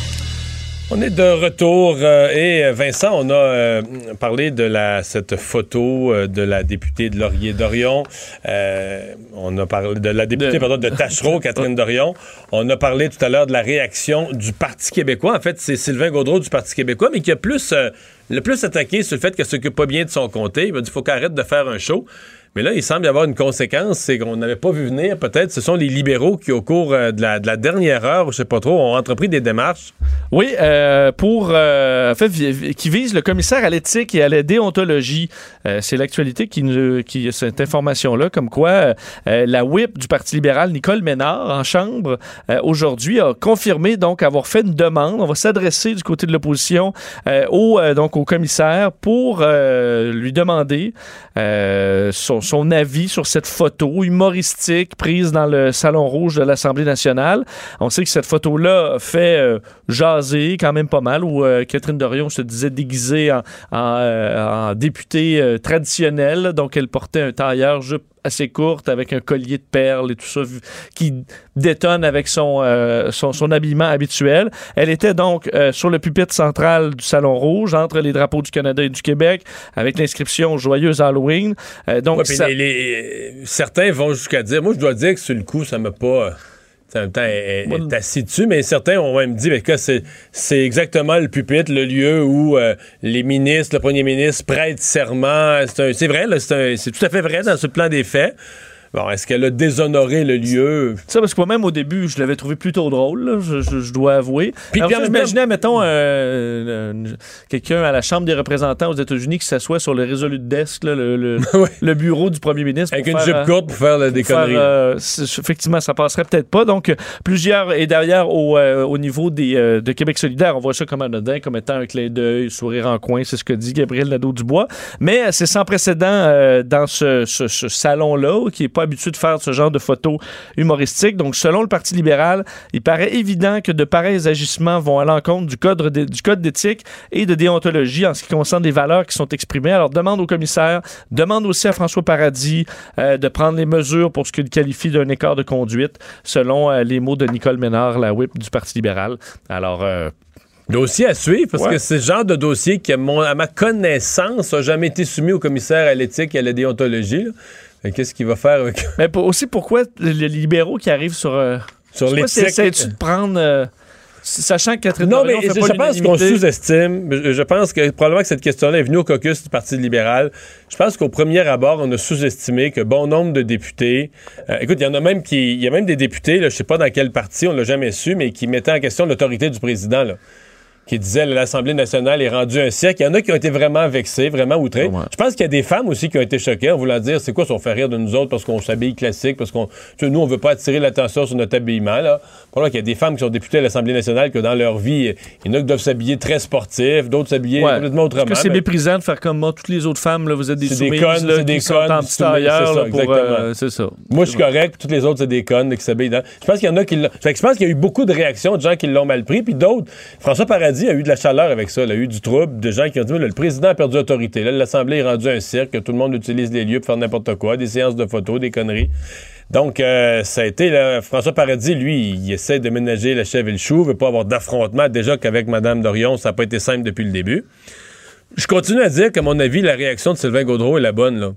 [SPEAKER 1] On est de retour euh, et euh, Vincent, on a euh, parlé de la cette photo euh, de la députée de Laurier Dorion. On a parlé de la députée
[SPEAKER 2] De-
[SPEAKER 1] pardon, de Tachereau, [laughs] Catherine Dorion. On a parlé tout à l'heure de la réaction du Parti québécois. En fait, c'est Sylvain Gaudreau du Parti québécois, mais qui a plus le plus attaqué sur le fait qu'elle s'occupe pas bien de son comté. Il m'a dit faut qu'elle arrête de faire un show. Mais là, il semble y avoir une conséquence, c'est qu'on n'avait pas vu venir. Peut-être ce sont les libéraux qui, au cours euh, de, la, de la dernière heure, je sais pas trop, ont entrepris des démarches.
[SPEAKER 2] Oui, euh, pour euh, en fait, qui vise le commissaire à l'éthique et à la déontologie. C'est l'actualité qui, nous- cette information-là, comme quoi la whip du Parti libéral, Nicole Ménard, en chambre, aujourd'hui, a confirmé donc avoir fait une demande. On va s'adresser du côté de l'opposition au, donc au commissaire pour lui demander son, son avis sur cette photo humoristique prise dans le Salon Rouge de l'Assemblée nationale. On sait que cette photo-là fait euh, jaser quand même pas mal, où euh, Catherine Dorion se disait déguisée en, euh, députée euh, traditionnelle. Donc, elle portait un tailleur jupe assez courte avec un collier de perles et tout ça qui détonne avec son, euh, son, son habillement habituel. Elle était donc euh, sur le pupitre central du Salon Rouge, entre les drapeaux du Canada et du Québec, avec l'inscription Joyeuse Halloween. Euh, donc,
[SPEAKER 1] Ouais, puis
[SPEAKER 2] ça-
[SPEAKER 1] les- les- certains vont jusqu'à dire, moi je dois dire que sur le coup, ça m'a pas. En même temps, elle, mais certains ont même dit mais que c'est, c'est exactement le pupitre, le lieu où euh, les ministres, le premier ministre prêtent serment. C'est, vrai, c'est tout à fait vrai dans ce plan des faits. Bon, est-ce qu'elle a déshonoré le lieu?
[SPEAKER 2] Ça, parce que moi-même, au début, je l'avais trouvé plutôt drôle, là, je, je- je dois avouer.
[SPEAKER 1] Puis- puis
[SPEAKER 2] j'imaginais, mettons, euh, euh, quelqu'un à la Chambre des représentants aux États-Unis qui s'assoit sur le Resolute Desk, là, le, le- [laughs] le bureau du premier ministre.
[SPEAKER 1] Avec une
[SPEAKER 2] faire,
[SPEAKER 1] jupe
[SPEAKER 2] euh,
[SPEAKER 1] courte pour faire
[SPEAKER 2] euh, c'est- effectivement, ça passerait peut-être pas. Donc, plusieurs, et d'ailleurs, au, au niveau des, de Québec solidaire, on voit ça comme anodin, comme étant un clin d'œil, sourire en coin, c'est ce que dit Gabriel Nadeau-Dubois. Mais c'est sans précédent dans ce, ce- ce salon-là, qui est pas habitué de faire ce genre de photos humoristiques. Donc, selon le Parti libéral, il paraît évident que de pareils agissements vont à l'encontre du code, de- du code d'éthique et de déontologie en ce qui concerne les valeurs qui sont exprimées. Alors, demande au commissaire, demande aussi à François Paradis euh, de prendre les mesures pour ce qu'il qualifie d'un écart de conduite, selon euh, les mots de Nicole Ménard, la whip du Parti libéral. Alors, euh,
[SPEAKER 1] Dossier à suivre, parce
[SPEAKER 2] Ouais.
[SPEAKER 1] que c'est le genre de dossier qui, à, mon- à ma connaissance, n'a jamais été soumis au commissaire à l'éthique et à la déontologie. là. Qu'est-ce qu'il va faire avec.
[SPEAKER 2] Mais pour- aussi, pourquoi les libéraux qui arrivent sur. euh,
[SPEAKER 1] Sur l'éthique.
[SPEAKER 2] essaies-tu de prendre. euh, sachant que Catherine
[SPEAKER 1] Non, mais
[SPEAKER 2] fait
[SPEAKER 1] je,
[SPEAKER 2] pas
[SPEAKER 1] je pense qu'on sous-estime. Je je pense que probablement que cette question-là est venue au caucus du Parti libéral. Je pense qu'au premier abord, on a sous-estimé que bon nombre de députés. euh, écoute, il y en a même qui. Il y a même des députés, là, je sais pas dans quel parti, on l'a jamais su, mais qui mettaient en question l'autorité du président. Là. Qui disaient que l'Assemblée nationale est rendue un siècle. Il y en a qui ont été vraiment vexés, vraiment outrés. Je pense qu'il y a des femmes aussi qui ont été choquées en voulant dire c'est quoi, si on fait rire de nous autres parce qu'on s'habille classique, parce qu'on. tu sais, nous, on veut pas attirer l'attention sur notre habillement. Là. Probablement qu'il y a des femmes qui sont députées à l'Assemblée nationale que dans leur vie, il y en a qui doivent s'habiller très sportif, d'autres s'habiller
[SPEAKER 2] Ouais.
[SPEAKER 1] complètement autrement.
[SPEAKER 2] Parce que c'est
[SPEAKER 1] mais-
[SPEAKER 2] méprisant de faire comme moi, toutes les autres femmes, là, vous êtes des
[SPEAKER 1] c'est des
[SPEAKER 2] soumises,
[SPEAKER 1] connes,
[SPEAKER 2] là,
[SPEAKER 1] des
[SPEAKER 2] qui sont
[SPEAKER 1] connes.
[SPEAKER 2] en petit tailleur, là, pour, euh, c'est ça.
[SPEAKER 1] Moi, je suis correct, puis toutes les autres, c'est des connes qui s'habillent dans. Je pense qu'il y en a qui l'ont. Fait que je pense qu'il y a eu beaucoup de réactions de gens qui l'ont mal pris, puis d'autres. François Paradis a eu de la chaleur avec ça. Il a eu du trouble, de gens qui ont dit le président a perdu autorité. L'Assemblée est rendue un cirque, que tout le monde utilise les lieux pour faire n'importe quoi, des séances de photos, des conneries. Donc, euh, ça a été, François Paradis, lui, il essaie de ménager la chèvre et le chou, veut pas avoir d'affrontement. Déjà qu'avec Mme Dorion, ça n'a pas été simple depuis le début. Je continue à dire qu'à mon avis, la réaction de Sylvain Gaudreau est la bonne.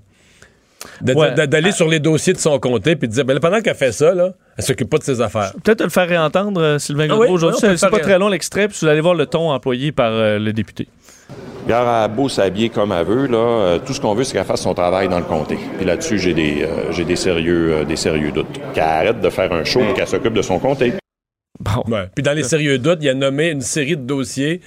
[SPEAKER 2] Ouais.
[SPEAKER 1] D'aller sur les dossiers de son comté puis de dire, ben pendant qu'elle fait ça, là, elle s'occupe pas de ses affaires.
[SPEAKER 2] Peut-être de le faire réentendre, euh, Sylvain
[SPEAKER 1] Ah
[SPEAKER 2] Gaudreau,
[SPEAKER 1] oui,
[SPEAKER 2] aujourd'hui. C'est- pas très long l'extrait, puis vous allez voir le ton employé par euh, le député.
[SPEAKER 4] Gare à beau s'habiller comme elle veut, là, euh, tout ce qu'on veut, c'est qu'elle fasse son travail dans le comté. Puis là-dessus, j'ai des, euh, j'ai des sérieux, euh, des sérieux doutes. Qu'elle arrête de faire un show et qu'elle s'occupe de son comté.
[SPEAKER 1] Ouais. Puis dans les sérieux doutes, il a nommé une série de dossiers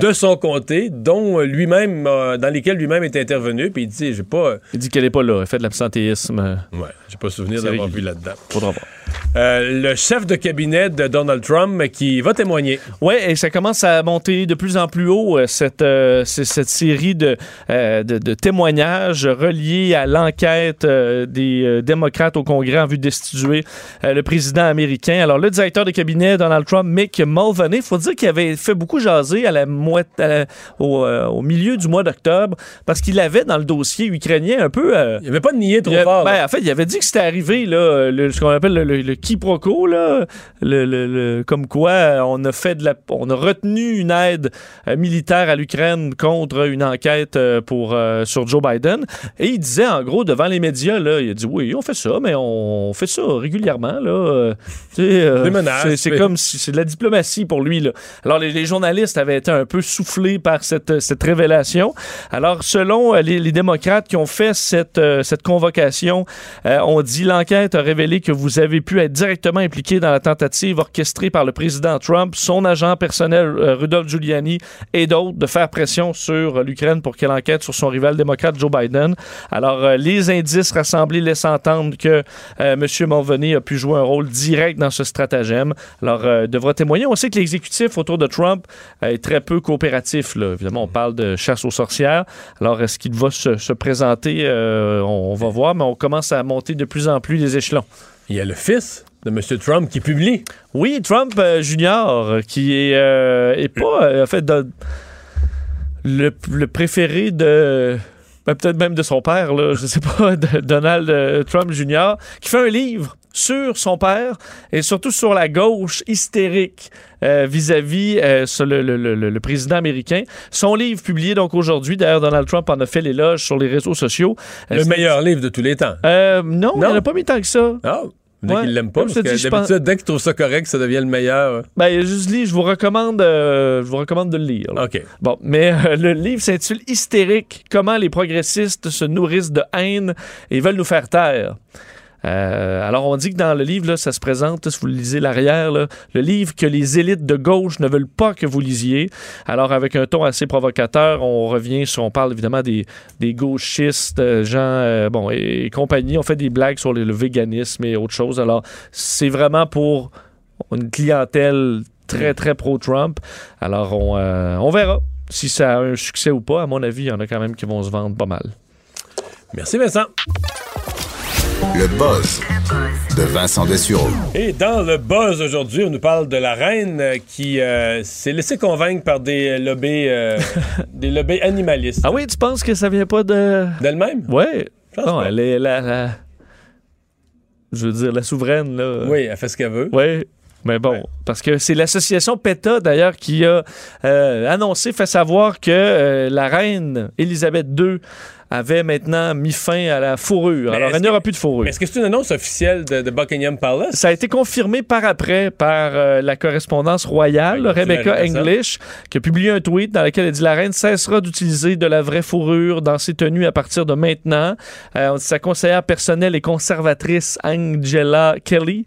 [SPEAKER 1] de son comté, dont euh, lui-même, euh, dans lesquels lui-même est intervenu. Puis il dit, j'ai pas.
[SPEAKER 2] Il dit qu'elle est pas là, elle fait de l'absentéisme. euh,
[SPEAKER 1] Ouais, j'ai pas souvenir d'avoir vu là-dedans.
[SPEAKER 2] Faudra voir.
[SPEAKER 1] Euh, le chef de cabinet de Donald Trump qui va témoigner.
[SPEAKER 2] Oui, et ça commence à monter de plus en plus haut, euh, cette, euh, cette série de, euh, de, de témoignages reliés à l'enquête des démocrates au Congrès en vue de destituer le président américain. Alors, le directeur de cabinet Donald Trump, Mick Mulvaney, il faut dire qu'il avait fait beaucoup jaser à la moite- à la- au, au milieu du mois d'octobre parce qu'il avait dans le dossier ukrainien un peu...
[SPEAKER 1] Il avait pas nié trop
[SPEAKER 2] il a-
[SPEAKER 1] fort.
[SPEAKER 2] ben, en fait, il avait dit que c'était arrivé, là, le- ce qu'on appelle le, le le, le quiproquo, là, le, le- comme quoi on a fait de la, on a retenu une aide euh, militaire à l'Ukraine contre une enquête euh, pour euh, sur Joe Biden. Et il disait en gros devant les médias, là, il a dit oui, on fait ça, mais on fait ça régulièrement, là. euh, c'est- comme si c'est de la diplomatie pour lui, là. Alors les, les journalistes avaient été un peu soufflés par cette, cette révélation. Alors selon les, les démocrates qui ont fait cette, cette convocation, euh, on dit l'enquête a révélé que vous avez pu être directement impliqué dans la tentative orchestrée par le président Trump, son agent personnel euh, Rudolph Giuliani et d'autres de faire pression sur euh, l'Ukraine pour qu'elle enquête sur son rival démocrate Joe Biden. Alors euh, les indices rassemblés laissent entendre que M. Mulvaney a pu jouer un rôle direct dans ce stratagème. Alors euh, devra témoigner. On sait que l'exécutif autour de Trump est très peu coopératif. Évidemment, on parle de chasse aux sorcières. Alors est-ce qu'il va se, se présenter? On va voir, mais on commence à monter de plus en plus les échelons.
[SPEAKER 1] Il y a le fils de M. Trump qui publie.
[SPEAKER 2] Oui, Trump euh, Junior, euh, qui est, euh, est pas, euh, en fait, de- le, le préféré de. ben, peut-être même de son père, là, je sais pas, [laughs] de Donald Trump Jr., qui fait un livre sur son père et surtout sur la gauche hystérique euh, vis-à-vis euh, le, le- le- le président américain. Son livre publié donc aujourd'hui, d'ailleurs Donald Trump en a fait l'éloge sur les réseaux sociaux. Euh,
[SPEAKER 1] Le meilleur livre de tous les temps.
[SPEAKER 2] Non, il
[SPEAKER 1] Non.
[SPEAKER 2] n'en a pas mis tant que ça.
[SPEAKER 1] Ah, dès
[SPEAKER 2] Ouais.
[SPEAKER 1] qu'il l'aime pas,
[SPEAKER 2] je
[SPEAKER 1] parce que
[SPEAKER 2] je
[SPEAKER 1] d'habitude,
[SPEAKER 2] pense-
[SPEAKER 1] dès qu'il trouve ça correct, ça devient le meilleur.
[SPEAKER 2] Ben, juste lis, je vous recommande, euh, je vous recommande de le lire. là.
[SPEAKER 1] OK.
[SPEAKER 2] Bon, mais euh, [laughs] le livre s'intitule Hystérique comment les progressistes se nourrissent de haine et veulent nous faire taire. Euh, alors, on dit que dans le livre, ça se présente, si vous lisez l'arrière, le livre que les élites de gauche ne veulent pas que vous lisiez. Alors, avec un ton assez provocateur, on revient sur, on parle évidemment des, gauchistes, euh, gens, euh, bon, et, compagnie. On fait des blagues sur le, véganisme et autre chose. Alors, c'est vraiment pour une clientèle très, très pro-Trump. Alors, on, on verra si ça a un succès ou pas. À mon avis, il y en a quand même qui vont se vendre pas mal.
[SPEAKER 1] Merci, Vincent.
[SPEAKER 6] Le buzz de Vincent Dessureau.
[SPEAKER 1] Et dans le buzz aujourd'hui, on nous parle de la reine qui euh, s'est laissée convaincre par des lobbies, euh, [laughs] des lobbies animalistes.
[SPEAKER 2] Ah oui, tu penses que ça vient pas de.
[SPEAKER 1] D'elle-même?
[SPEAKER 2] Ouais. Non,
[SPEAKER 1] pas.
[SPEAKER 2] elle est la, la- Je veux dire, la souveraine, là.
[SPEAKER 1] Oui, elle fait ce qu'elle veut.
[SPEAKER 2] Oui. Mais bon, parce que c'est l'association PETA, d'ailleurs, qui a euh, annoncé, fait savoir que euh, la reine Élisabeth II avait maintenant mis fin à la fourrure.
[SPEAKER 1] Mais
[SPEAKER 2] Alors, il n'y aura plus de fourrure.
[SPEAKER 1] Est-ce que c'est une annonce officielle de, de Buckingham Palace?
[SPEAKER 2] Ça a été confirmé par après par euh, la correspondance royale,
[SPEAKER 1] Oui,
[SPEAKER 2] Rebecca English, qui a publié un tweet dans lequel elle dit la reine cessera d'utiliser de la vraie fourrure dans ses tenues à partir de maintenant. Euh, sa conseillère personnelle et conservatrice Angela Kelly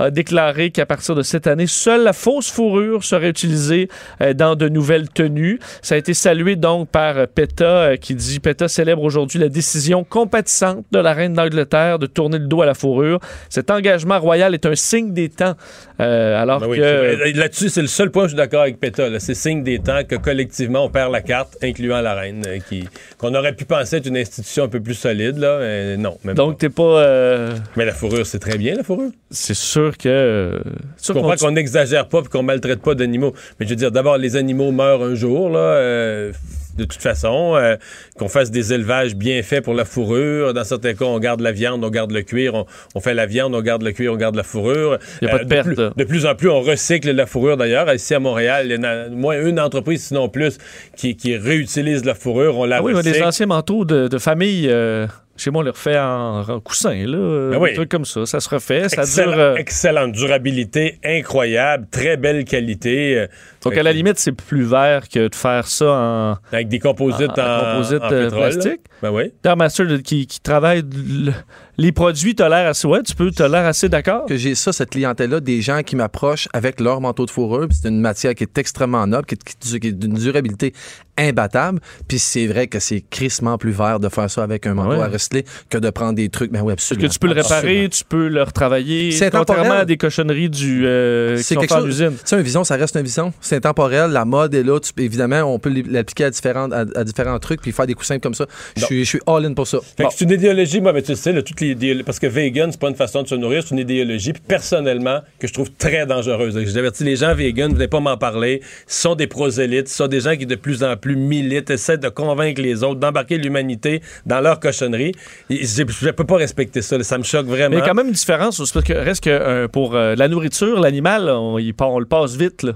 [SPEAKER 2] a déclaré qu'à partir de cette année, seule la fausse fourrure serait utilisée euh, dans de nouvelles tenues. Ça a été salué donc par euh, PETA euh, qui dit PETA célèbre aujourd'hui la décision compatissante de la reine d'Angleterre de tourner le dos à la fourrure. Cet engagement royal est un signe des temps. Euh, alors
[SPEAKER 1] Ben oui,
[SPEAKER 2] que.
[SPEAKER 1] Là-dessus, c'est le seul point où je suis d'accord avec PETA. C'est signe des temps que collectivement, on perd la carte, incluant la reine, qui qu'on aurait pu penser être une institution un peu plus solide. Là, mais non, même
[SPEAKER 2] donc
[SPEAKER 1] pas.
[SPEAKER 2] t'es pas euh,
[SPEAKER 1] Mais la fourrure, c'est très bien, la fourrure.
[SPEAKER 2] c'est sûr que euh,
[SPEAKER 1] Je comprends
[SPEAKER 2] qu'on-
[SPEAKER 1] n'exagère pas et qu'on maltraite pas d'animaux. Mais je veux dire, d'abord, les animaux meurent un jour, là. euh, de toute façon, euh, qu'on fasse des élevages bien faits pour la fourrure. Dans certains cas, on garde la viande, on garde le cuir. On, on fait la viande, on garde le cuir, on garde la fourrure.
[SPEAKER 2] Y a pas de perte,
[SPEAKER 1] plus, de plus en plus, on recycle la fourrure. D'ailleurs, ici à Montréal, il y en a moins une entreprise, sinon plus, qui, qui réutilise la fourrure. On la
[SPEAKER 2] Ah oui, mais
[SPEAKER 1] recycle.
[SPEAKER 2] des anciens manteaux de, de famille, euh, chez moi, on les refait en, en coussin, là.
[SPEAKER 1] Ah oui.
[SPEAKER 2] Des trucs comme ça. Ça se refait. Ça
[SPEAKER 1] Excellent-
[SPEAKER 2] dure. euh,
[SPEAKER 1] Excellente durabilité, incroyable, très belle qualité. euh,
[SPEAKER 2] donc, à la limite, c'est plus vert que de faire ça en.
[SPEAKER 1] Avec des composites
[SPEAKER 2] En-
[SPEAKER 1] en,
[SPEAKER 2] en composite,
[SPEAKER 1] en
[SPEAKER 2] euh, plastique.
[SPEAKER 1] Ben oui.
[SPEAKER 2] Master, qui, qui travaille le- les produits, l'air assez. Ouais, tu peux, l'air assez d'accord?
[SPEAKER 14] que j'ai ça, cette clientèle-là, des gens qui m'approchent avec leur manteau de fourrure. C'est une matière qui est extrêmement noble, qui est, qui est d'une durabilité imbattable. Puis c'est vrai que c'est crissement plus vert de faire ça avec un manteau
[SPEAKER 2] Ouais.
[SPEAKER 14] à recycler que de prendre des trucs. Ben oui,
[SPEAKER 2] Parce
[SPEAKER 14] absolument.
[SPEAKER 2] que tu peux le réparer,
[SPEAKER 14] Absolument.
[SPEAKER 2] tu peux le retravailler.
[SPEAKER 14] C'est
[SPEAKER 2] Contrairement à des cochonneries du, euh, qui
[SPEAKER 14] C'est
[SPEAKER 2] sont
[SPEAKER 14] quelque
[SPEAKER 2] faites en
[SPEAKER 14] chose.
[SPEAKER 2] usine.
[SPEAKER 14] Tu sais, un vision, ça reste un vision. C'est intemporel. La mode est là. Tu évidemment, on peut l'appliquer à différents, à, à différents trucs puis faire des coussins comme ça. Je suis, all-in pour ça.
[SPEAKER 1] Fait
[SPEAKER 14] Bon.
[SPEAKER 1] que c'est une idéologie, moi, mais tu sais, là, toutes les parce que vegan, c'est pas une façon de se nourrir, c'est une idéologie, puis personnellement, que je trouve très dangereuse. J'ai averti les gens vegan, n'allez pas m'en parler. Ce sont des prosélytes, ce sont des gens qui de plus en plus militent, essaient de convaincre les autres, d'embarquer l'humanité dans leur cochonnerie. Et Je ne peux pas respecter ça, là. ça me choque
[SPEAKER 2] Mais
[SPEAKER 1] vraiment.
[SPEAKER 2] il y a quand même une différence, parce que reste que euh, pour euh, la nourriture, l'animal, on, le passe vite. Là.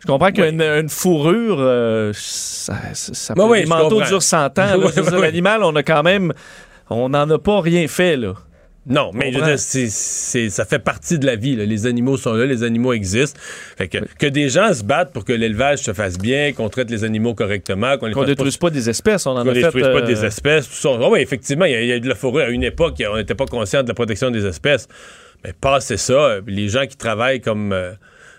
[SPEAKER 2] Je comprends qu'une une fourrure, euh, ça, ça, peut-
[SPEAKER 1] je
[SPEAKER 2] manteaux
[SPEAKER 1] comprends.
[SPEAKER 2] durent 100 ans. [laughs] Je. L'animal, on a quand même, on n'en a pas rien fait là.
[SPEAKER 1] Non, mais je veux ça fait partie de la vie. là. Les animaux sont là, les animaux existent. Fait que, que des gens se battent pour que l'élevage se fasse bien, qu'on traite les animaux correctement, qu'on les
[SPEAKER 2] Qu'on
[SPEAKER 1] fasse
[SPEAKER 2] détruise pas des espèces, on en
[SPEAKER 1] qu'on
[SPEAKER 2] a fait.
[SPEAKER 1] détruise pas
[SPEAKER 2] euh,
[SPEAKER 1] des espèces. Tout ça. Ah oui, effectivement, il y, a- il y a eu de la fourrure à une époque, on n'était pas conscient de la protection des espèces. Mais passer ça, euh, les gens qui travaillent comme. euh,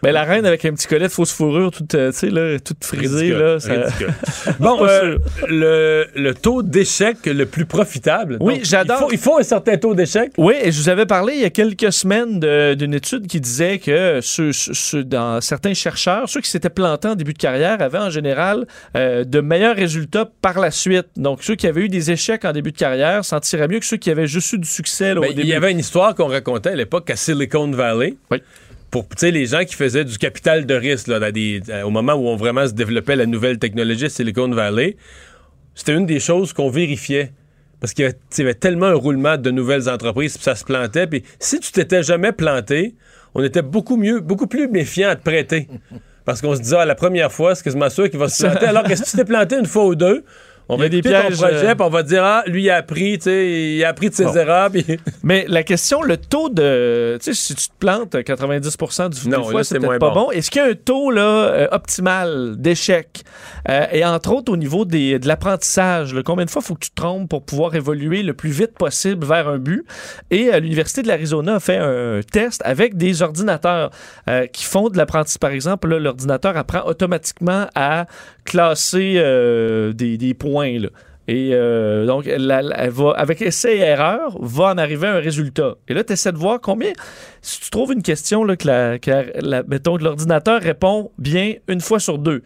[SPEAKER 2] Mais la reine avec un petit collet de fausse fourrure, toute, euh, là, toute frisée,
[SPEAKER 1] ridicule,
[SPEAKER 2] là. ça- [laughs]
[SPEAKER 1] bon,
[SPEAKER 2] Pas
[SPEAKER 1] euh, le, le taux d'échec le plus profitable.
[SPEAKER 2] Oui, j'adore.
[SPEAKER 1] Il faut, il faut un certain taux d'échec.
[SPEAKER 2] Oui, et je vous avais parlé il y a quelques semaines d'une étude qui disait que ceux, ceux- ceux- dans certains chercheurs, ceux qui s'étaient plantés en début de carrière avaient en général euh, de meilleurs résultats par la suite. Donc, ceux qui avaient eu des échecs en début de carrière s'en tiraient mieux que ceux qui avaient juste eu du succès là,
[SPEAKER 1] Ben,
[SPEAKER 2] au
[SPEAKER 1] il
[SPEAKER 2] début.
[SPEAKER 1] y avait une histoire qu'on racontait à l'époque à Silicon Valley. Pour les gens qui faisaient du capital de risque là, dans des- euh, au moment où on vraiment se développait la nouvelle technologie Silicon Valley, c'était une des choses qu'on vérifiait. Parce qu'il y, avait- y tellement un roulement de nouvelles entreprises, puis ça se plantait. Puis si tu t'étais jamais planté, on était beaucoup mieux, beaucoup plus méfiant à te prêter. [laughs] Parce qu'on se disait, ah, la première fois, c'est quasiment sûr qu'il va se planter? Alors que si tu t'es planté une fois ou deux, on va
[SPEAKER 2] a des
[SPEAKER 1] écouter ton
[SPEAKER 2] pièges,
[SPEAKER 1] projet,
[SPEAKER 2] euh,
[SPEAKER 1] puis on va te dire, ah, lui, il a appris, tu sais, il a appris de ses
[SPEAKER 2] Bon.
[SPEAKER 1] erreurs. [laughs]
[SPEAKER 2] Mais la question, le taux de. Tu sais, si tu te plantes 90% du
[SPEAKER 1] Non,
[SPEAKER 2] fois, c'est peut-être pas
[SPEAKER 1] bon.
[SPEAKER 2] bon. Est-ce qu'il y a un taux là, euh, optimal d'échec? Euh, et entre autres, au niveau des, de l'apprentissage, combien de fois faut que tu te trompes pour pouvoir évoluer le plus vite possible vers un but? Et euh, l'Université de l'Arizona a fait un test avec des ordinateurs euh, qui font de l'apprentissage. Par exemple, là, l'ordinateur apprend automatiquement à classer euh, des, points. là. Et euh, donc, elle va, avec essai et erreur, va en arriver à un résultat. Et là, tu essaies de voir combien. Si tu trouves une question, là, que, mettons, que l'ordinateur répond bien une fois sur deux,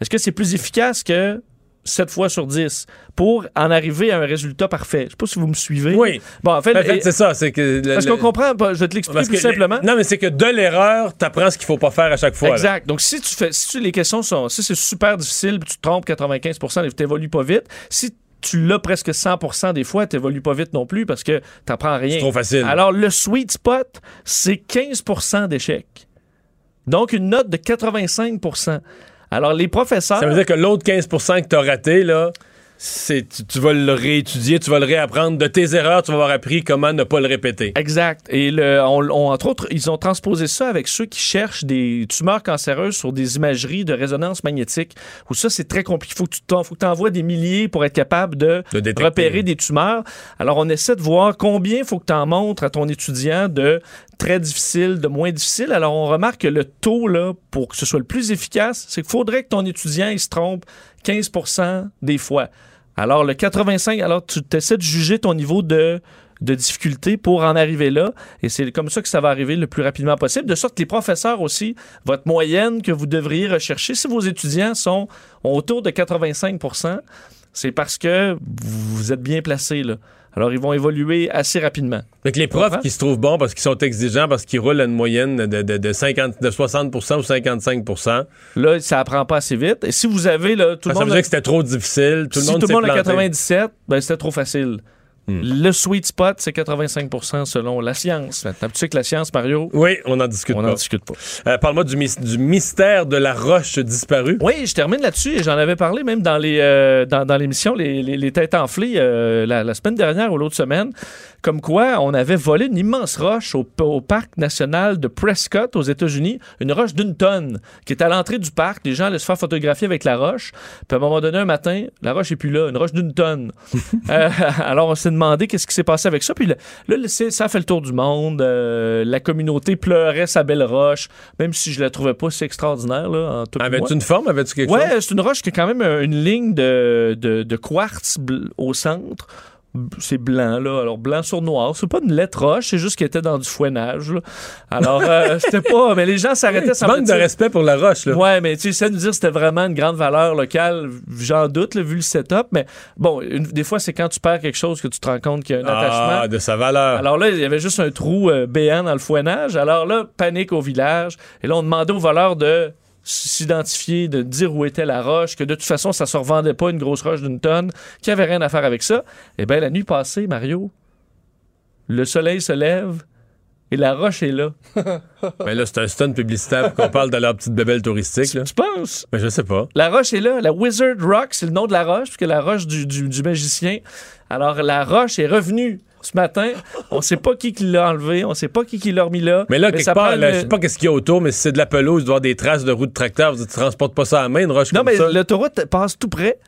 [SPEAKER 2] est-ce que c'est plus efficace que 7 fois sur 10 pour en arriver à un résultat parfait? Je sais pas si vous me suivez.
[SPEAKER 1] Oui.
[SPEAKER 2] Bon, en fait,
[SPEAKER 1] En fait,
[SPEAKER 2] et-
[SPEAKER 1] c'est ça. C'est que le-
[SPEAKER 2] parce
[SPEAKER 1] le-
[SPEAKER 2] qu'on comprend, pas, je vais te l'expliquer plus simplement.
[SPEAKER 1] non, mais c'est que de l'erreur, t'apprends ce qu'il faut pas faire à chaque fois. là.
[SPEAKER 2] Exact. Donc, si tu fais, si tu- les questions sont, si c'est super difficile, tu te trompes 95 et tu t'évolues pas vite, si tu l'as presque 100% des fois, tu n'évolues pas vite non plus parce que tu n'apprends rien.
[SPEAKER 1] C'est trop facile.
[SPEAKER 2] Alors, le sweet spot, c'est 15% d'échecs. Donc, une note de 85 Alors, les professeurs.
[SPEAKER 1] Ça veut dire que l'autre 15% que t'as raté, là, c'est, tu, tu vas le réétudier, tu vas le réapprendre. De tes erreurs, tu vas avoir appris comment ne pas le répéter.
[SPEAKER 2] Exact. Et le, on- on- entre autres, ils ont transposé ça avec ceux qui cherchent des tumeurs cancéreuses sur des imageries de résonance magnétique. Où ça, c'est très compliqué. Il faut que tu t'en- faut que envoies des milliers pour être capable de, repérer des tumeurs. Alors, on essaie de voir combien il faut que tu en montres à ton étudiant de très difficile, de moins difficile. Alors, on remarque que le taux, là, pour que ce soit le plus efficace, c'est qu'il faudrait que ton étudiant, il se trompe 15% des fois. Alors, le 85%, alors tu essaies de juger ton niveau de, difficulté pour en arriver là. Et c'est comme ça que ça va arriver le plus rapidement possible. De sorte que les professeurs aussi, votre moyenne que vous devriez rechercher, si vos étudiants sont ont autour de 85% c'est parce que vous êtes bien placé là. Alors, ils vont évoluer assez rapidement.
[SPEAKER 1] Fait que les profs qui se trouvent bons parce qu'ils sont exigeants, parce qu'ils roulent à une moyenne de, de, de 50, de 60% ou 55%
[SPEAKER 2] Là, ça apprend pas assez vite. Et si vous avez là, tout
[SPEAKER 1] Ça
[SPEAKER 2] le
[SPEAKER 1] veut
[SPEAKER 2] monde.
[SPEAKER 1] dire que c'était trop difficile. Tout le
[SPEAKER 2] si
[SPEAKER 1] monde
[SPEAKER 2] tout le monde a
[SPEAKER 1] planté.
[SPEAKER 2] 97, ben c'était trop facile. Le sweet spot, c'est 85% selon la science. Maintenant, tu sais que la science, Mario?
[SPEAKER 1] Oui, on n'en discute
[SPEAKER 2] On
[SPEAKER 1] pas.
[SPEAKER 2] n'en discute pas.
[SPEAKER 1] Euh, Parle-moi du, du mystère de la roche disparue.
[SPEAKER 2] Oui, je termine là-dessus et j'en avais parlé même dans les euh, dans, dans l'émission les, les, les têtes enflées euh, la, la semaine dernière ou l'autre semaine, comme quoi on avait volé une immense roche au, au parc national de Prescott aux États-Unis, une roche d'une tonne qui est à l'entrée du parc. Les gens allaient se faire photographier avec la roche. Puis à un moment donné, un matin, la roche est plus là, une roche d'une tonne. [laughs] Euh, alors on s'est demandé qu'est-ce qui s'est passé avec ça. Puis là, là, ça a fait le tour du monde. Euh, la communauté pleurait sa belle roche, même si je la trouvais pas si extraordinaire là. En
[SPEAKER 1] Avais-tu une forme? Avais-tu quelque
[SPEAKER 2] Ouais,
[SPEAKER 1] chose?
[SPEAKER 2] c'est une roche qui a quand même euh, une ligne de, de, de quartz au centre. C'est blanc, là. Alors, blanc sur noir. C'est pas une lettre roche, c'est juste qu'il était dans du fouinage, là. Alors, euh, [laughs] c'était pas. Mais les gens s'arrêtaient
[SPEAKER 1] Tu manques de respect pour la roche, là.
[SPEAKER 2] Ouais, mais tu sais, de nous dire que c'était vraiment une grande valeur locale, j'en doute, là, vu le setup. Mais bon, une- des fois, c'est quand tu perds quelque chose que tu te rends compte qu'il y a un attachement.
[SPEAKER 1] Ah, de sa valeur.
[SPEAKER 2] Alors là, il y avait juste un trou euh, béant dans le fouinage. Alors là, panique au village. Et là, on demandait aux voleurs de s'identifier, de dire où était la roche, que de toute façon, ça se revendait pas une grosse roche d'une tonne, qu'il n'y avait rien à faire avec ça. Eh bien, la nuit passée, Mario, le soleil se lève et la roche est là.
[SPEAKER 1] Mais [laughs] là, c'est un stun publicitaire qu'on parle de leur petite bébelle touristique. Là.
[SPEAKER 2] Tu penses?
[SPEAKER 1] Mais je sais pas.
[SPEAKER 2] La roche est là. La Wizard Rock, c'est le nom de la roche, puisque la roche du, du- du magicien. Alors, la roche est revenue ce matin. On sait pas qui qui l'a enlevé. On sait pas qui qui l'a remis là.
[SPEAKER 1] Mais là, quelque
[SPEAKER 2] ça
[SPEAKER 1] part,
[SPEAKER 2] prend
[SPEAKER 1] là,
[SPEAKER 2] une-
[SPEAKER 1] je sais pas qu'est-ce qu'il y a autour, mais si c'est de la pelouse, il doit y avoir des traces de roues de tracteur. Tu transportes pas ça à main, une roche
[SPEAKER 2] Non,
[SPEAKER 1] comme
[SPEAKER 2] mais
[SPEAKER 1] ça.
[SPEAKER 2] l'autoroute passe tout près.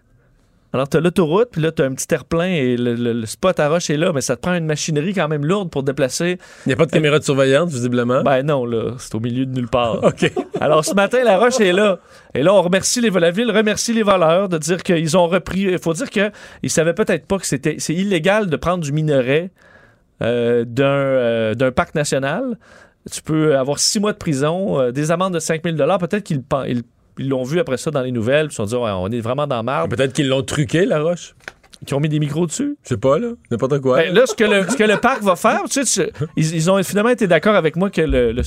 [SPEAKER 2] Alors, t'as l'autoroute, puis là, t'as un petit terre-plein et le, le- le spot à roche est là, mais ça te prend une machinerie quand même lourde pour te déplacer.
[SPEAKER 1] Il n'y a pas de caméra de surveillance, visiblement?
[SPEAKER 2] Ben non, là, c'est au milieu de nulle part. [laughs]
[SPEAKER 1] OK.
[SPEAKER 2] Alors, ce matin, la roche est là. Et là, on remercie les, la ville remercie les voleurs de dire qu'ils ont repris. Il faut dire qu'ils ne savaient peut-être pas que c'était c'est illégal de prendre du minerai euh, d'un euh, d'un parc national. Tu peux avoir six mois de prison, euh, des amendes de 5000 Peut-être qu'ils ils- ils l'ont vu après ça dans les nouvelles. Ils se sont dit, Ouais, on est vraiment dans marbre.
[SPEAKER 1] Peut-être qu'ils l'ont truqué, la roche.
[SPEAKER 2] Qui ont mis des micros dessus.
[SPEAKER 1] Je sais pas, là. N'importe quoi.
[SPEAKER 2] Ben, là, ce que, le, ce que le parc va faire, tu sais, tu- ils, ils ont finalement été d'accord avec moi que le, le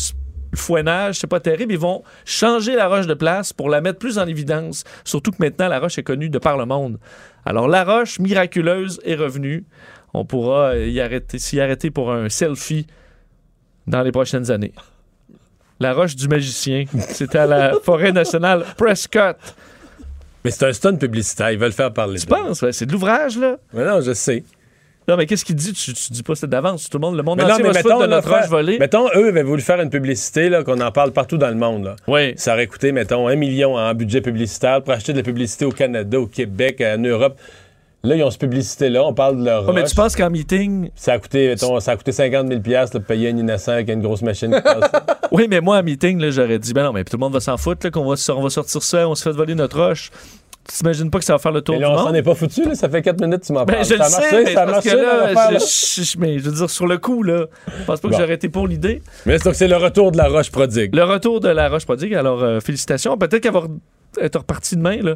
[SPEAKER 2] fouinage, c'est pas terrible. Ils vont changer la roche de place pour la mettre plus en évidence. Surtout que maintenant, la roche est connue de par le monde. Alors, la roche miraculeuse est revenue. On pourra y arrêter, s'y arrêter pour un selfie dans les prochaines années. La roche du magicien. C'était à la forêt nationale Prescott.
[SPEAKER 1] Mais c'est un stun publicitaire. Ils veulent faire parler
[SPEAKER 2] Tu penses? Ouais, c'est de l'ouvrage, là?
[SPEAKER 1] Mais non, je sais.
[SPEAKER 2] Non, mais qu'est-ce qu'il dit? Tu, tu dis pas ça d'avance. Tout le monde, le monde
[SPEAKER 1] Mais non,
[SPEAKER 2] entier
[SPEAKER 1] mais
[SPEAKER 2] va se foutre
[SPEAKER 1] mettons,
[SPEAKER 2] de notre roche volée.
[SPEAKER 1] mettons, eux avaient voulu faire une publicité, là, qu'on en parle partout dans le monde. Là.
[SPEAKER 2] Oui.
[SPEAKER 1] Ça aurait coûté, mettons, un million en budget publicitaire pour acheter de la publicité au Canada, au Québec, en Europe. Là, ils ont cette publicité-là, on parle de leur
[SPEAKER 2] Ouais, mais tu penses qu'en meeting.
[SPEAKER 1] Ça a coûté, mettons, ça a coûté 50 000 là, de payer un innocent avec une grosse machine qui passe. [laughs]
[SPEAKER 2] Oui, mais moi, en meeting, là, j'aurais dit, ben non, mais tout le monde va s'en foutre, qu'on va, on va sortir ça, on se fait voler notre roche. Tu t'imagines pas que ça va faire le tour
[SPEAKER 1] Mais là,
[SPEAKER 2] du
[SPEAKER 1] on s'en est pas foutu, là. Ça fait 4 minutes que tu m'en
[SPEAKER 2] Ben,
[SPEAKER 1] parles.
[SPEAKER 2] je
[SPEAKER 1] ça
[SPEAKER 2] le sais, mais
[SPEAKER 1] ça
[SPEAKER 2] parce que là, je,
[SPEAKER 1] là.
[SPEAKER 2] je- je- mais je veux dire, sur le coup, là, je pense pas
[SPEAKER 1] Bon.
[SPEAKER 2] que j'aurais été pour l'idée.
[SPEAKER 1] Mais c'est donc c'est le retour de la roche prodigue.
[SPEAKER 2] Le retour de la roche prodigue, alors euh, félicitations. Peut-être qu'elle va re- être repartie demain, là,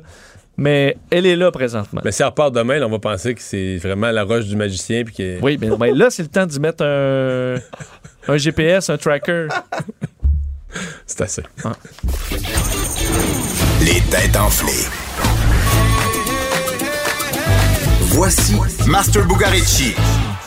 [SPEAKER 2] mais elle est là présentement.
[SPEAKER 1] Mais si elle repart demain, là, on va penser que c'est vraiment la roche du magicien. Puis que...
[SPEAKER 2] Oui, mais là, c'est le temps d'y mettre un, [laughs] un GPS, un tracker.
[SPEAKER 1] C'est assez.
[SPEAKER 6] Les têtes enflées. Voici Master Bugarici.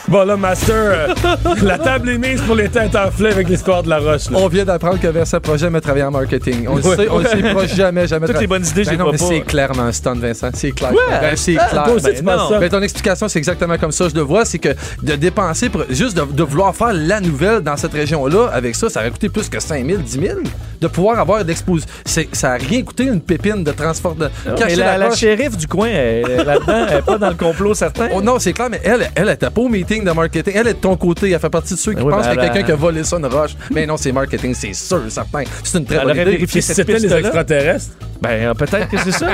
[SPEAKER 1] Bon, là, Master, euh, la table est mise pour les têtes enflées avec l'histoire de la roche. là.
[SPEAKER 14] On vient d'apprendre que Versa Projet jamais travaillé en marketing. On le
[SPEAKER 1] Ouais.
[SPEAKER 14] sait, on le sait pas jamais, jamais.
[SPEAKER 2] Toutes les bonnes idées,
[SPEAKER 14] Ben non,
[SPEAKER 2] vois
[SPEAKER 14] mais
[SPEAKER 2] pas.
[SPEAKER 14] c'est clairement un stunt, Vincent. C'est clair.
[SPEAKER 2] Ouais.
[SPEAKER 14] Ben, c'est
[SPEAKER 2] Ah,
[SPEAKER 14] clair.
[SPEAKER 2] toi aussi,
[SPEAKER 14] Ben
[SPEAKER 2] tu penses
[SPEAKER 14] non.
[SPEAKER 2] ça.
[SPEAKER 14] Ben, ton explication, c'est exactement comme ça. Je le vois, c'est que de dépenser pour juste de, de vouloir faire la nouvelle dans cette région-là, avec ça, ça aurait coûté plus que 5 000, 10 000. De pouvoir avoir d'exposition. Ça a rien coûté une pépine de transport de
[SPEAKER 2] Mais la,
[SPEAKER 14] la,
[SPEAKER 2] shérif du coin, là-dedans, elle est pas dans le complot certain.
[SPEAKER 14] Oh non, c'est clair, mais elle, elle était pas au meeting de marketing. Elle est de ton côté. Elle fait partie de ceux qui
[SPEAKER 2] oui,
[SPEAKER 14] pensent
[SPEAKER 2] ben,
[SPEAKER 14] qu'il y a quelqu'un qui a volé ça, une roche. Mais non, c'est marketing, c'est sûr, certain. C'est une très bonne idée.
[SPEAKER 2] cette
[SPEAKER 1] c'était les extraterrestres.
[SPEAKER 2] Ben, euh, peut-être que c'est ça.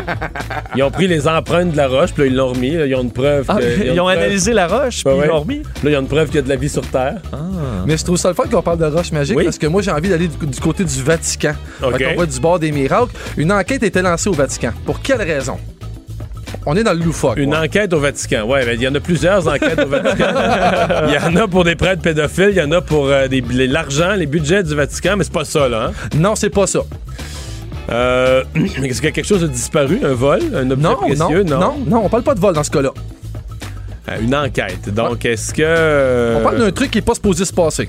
[SPEAKER 1] Ils ont pris les empreintes de la roche, puis là, ils l'ont remis. là, ils ont une preuve.
[SPEAKER 2] Ah,
[SPEAKER 1] que-
[SPEAKER 2] ils ont
[SPEAKER 1] preuve-
[SPEAKER 2] analysé la roche, puis
[SPEAKER 1] Ouais,
[SPEAKER 2] ils l'ont remis.
[SPEAKER 1] Là, ils ont une preuve qu'il y a de la vie sur Terre.
[SPEAKER 14] Mais je trouve ça le fun qu'on parle de roche magique
[SPEAKER 1] Oui.
[SPEAKER 14] parce que moi, j'ai envie d'aller du, du côté du Vatican.
[SPEAKER 1] OK.
[SPEAKER 14] Fait qu'on va du bord des miracles. Une enquête a été lancée au Vatican. Pour quelle raison? On est dans le loufoque.
[SPEAKER 1] Une
[SPEAKER 14] ouais.
[SPEAKER 1] enquête au Vatican. Ouais, ben, il y en a plusieurs enquêtes au Vatican. [laughs] Il y en a pour des prêtres pédophiles, il y en a pour euh, l'argent, les budgets du Vatican, mais c'est pas ça, là. hein?
[SPEAKER 14] Non, c'est pas ça.
[SPEAKER 1] Euh, [clears throat] Est-ce qu'il y a quelque chose de disparu? Un vol? Un objet
[SPEAKER 14] Non,
[SPEAKER 1] précieux?
[SPEAKER 14] non, non, non, on parle pas de vol dans ce cas-là.
[SPEAKER 1] Euh, une enquête. Donc, est-ce que...
[SPEAKER 14] On parle d'un truc qui est pas supposé se passer.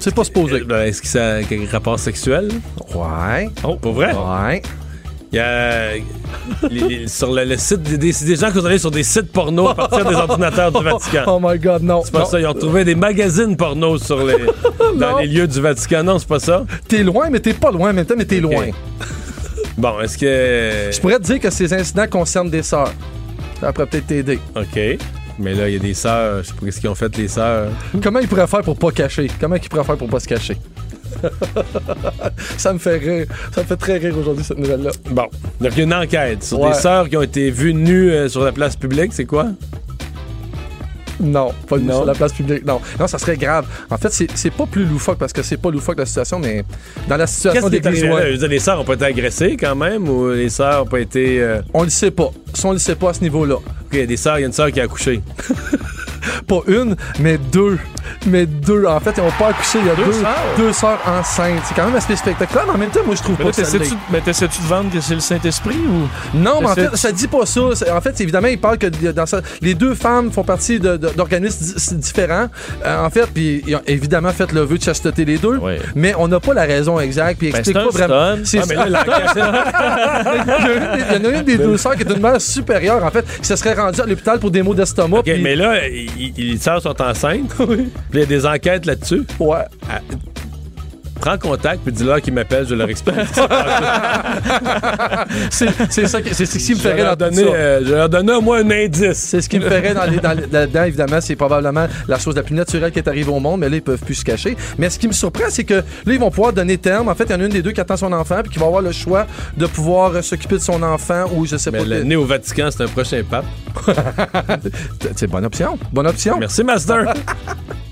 [SPEAKER 14] C'est pas supposé.
[SPEAKER 1] ben, Est-ce que ça a un rapport sexuel?
[SPEAKER 14] Ouais.
[SPEAKER 1] Oh, pour vrai?
[SPEAKER 14] Ouais.
[SPEAKER 1] Il y a... les- sur le, le site, des, des- des gens qui sont allés sur des sites porno à partir des ordinateurs du Vatican. [laughs]
[SPEAKER 14] Oh my God, non.
[SPEAKER 1] C'est pas
[SPEAKER 14] non.
[SPEAKER 1] ça, ils ont trouvé des magazines porno sur les, [laughs] dans les lieux du Vatican. Non, c'est pas ça.
[SPEAKER 14] T'es loin, mais t'es pas loin en même temps, mais t'es loin. [laughs]
[SPEAKER 1] Bon, est-ce que...
[SPEAKER 14] Je pourrais te dire que ces incidents concernent des sœurs. Ça pourrait peut-être t'aider.
[SPEAKER 1] OK. Mais là, il y a des sœurs. Je sais pas ce qu'ils ont fait, les sœurs.
[SPEAKER 14] Comment ils pourraient faire pour pas cacher? Comment ils pourraient faire pour pas se cacher? [laughs] ça me fait rire. Ça me fait très rire aujourd'hui, cette nouvelle-là.
[SPEAKER 1] Bon. Donc, il y a une enquête sur
[SPEAKER 14] Ouais.
[SPEAKER 1] des sœurs qui ont été vues nues euh, sur la place publique. C'est quoi?
[SPEAKER 14] Non, pas nu sur la place publique. Non, non, ça serait grave. En fait, c'est pas plus loufoque parce que c'est pas loufoque la situation, mais dans la situation
[SPEAKER 1] veux dire, les sœurs ont pas été agressées quand même ou les sœurs ont pas été. euh,
[SPEAKER 14] On le sait pas. Ça, on le sait pas à ce niveau-là.
[SPEAKER 1] OK, il y a des sœurs, il y a une sœur qui a accouché. [laughs]
[SPEAKER 14] Pas une, mais deux. Mais deux. En fait, ils n'ont pas accouché. Il y a deux,
[SPEAKER 2] Deux sœurs?
[SPEAKER 14] deux sœurs enceintes. C'est quand même assez spectaculaire, mais en même temps, moi, je trouve
[SPEAKER 2] Mais
[SPEAKER 14] pas que ça
[SPEAKER 2] mais t'essaies-tu de vendre que c'est le Saint-Esprit ou?
[SPEAKER 14] Non, mais en fait, ça dit pas ça. En fait, évidemment, il parle que dans ça, les deux femmes font partie d'organismes di- différents. Euh, en fait, puis ils ont évidemment fait le vœu de chasteté les deux, mais on n'a pas la raison exacte. Puis
[SPEAKER 2] Ben,
[SPEAKER 14] explique pas vraiment.
[SPEAKER 2] Ah, mais là, [laughs]
[SPEAKER 14] il y en a une des deux sœurs qui est une mère supérieure, en fait, qui se serait rendue à l'hôpital pour des maux d'estomac.
[SPEAKER 1] Mais là, les sœurs sont enceintes. Puis il y a des enquêtes là-dessus.
[SPEAKER 14] Ouais.
[SPEAKER 1] Ah, prends contact puis dis-leur qu'ils m'appellent, je leur explique. [laughs]
[SPEAKER 14] c'est ça, c'est ce qui me ferait
[SPEAKER 1] leur
[SPEAKER 14] dans tout
[SPEAKER 1] donner, euh, je leur donner au moins un indice.
[SPEAKER 14] C'est ce qui me ferait dans les- dans les- là-dedans, évidemment, c'est probablement la chose la plus naturelle qui est arrivée au monde, mais là, ils peuvent plus se cacher. Mais ce qui me surprend, c'est que là, ils vont pouvoir donner terme. En fait, il y en a une des deux qui attend son enfant, puis qui va avoir le choix de pouvoir euh, s'occuper de son enfant ou je sais
[SPEAKER 1] Mais
[SPEAKER 14] pas.
[SPEAKER 1] le né au Vatican, c'est un prochain pape. [laughs]
[SPEAKER 14] c'est bonne option. Bonne option.
[SPEAKER 1] Merci, Master. [laughs]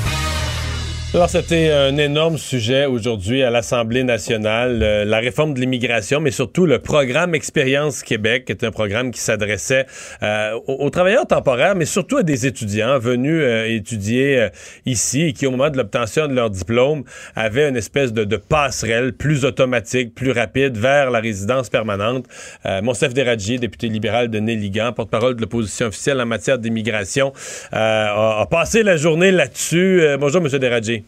[SPEAKER 1] Alors, c'était un énorme sujet aujourd'hui à l'Assemblée nationale, euh, la réforme de l'immigration, mais surtout le programme Expérience Québec, qui est un programme qui s'adressait euh, aux, travailleurs temporaires, mais surtout à des étudiants venus euh, étudier euh, ici et qui, au moment de l'obtention de leur diplôme, avaient une espèce de, de passerelle plus automatique, plus rapide vers la résidence permanente. Euh, Monsef Deradji, député libéral de Néligan, porte-parole de l'opposition officielle en matière d'immigration, euh, a, a passé la journée là-dessus. Bonjour, M. Deradji.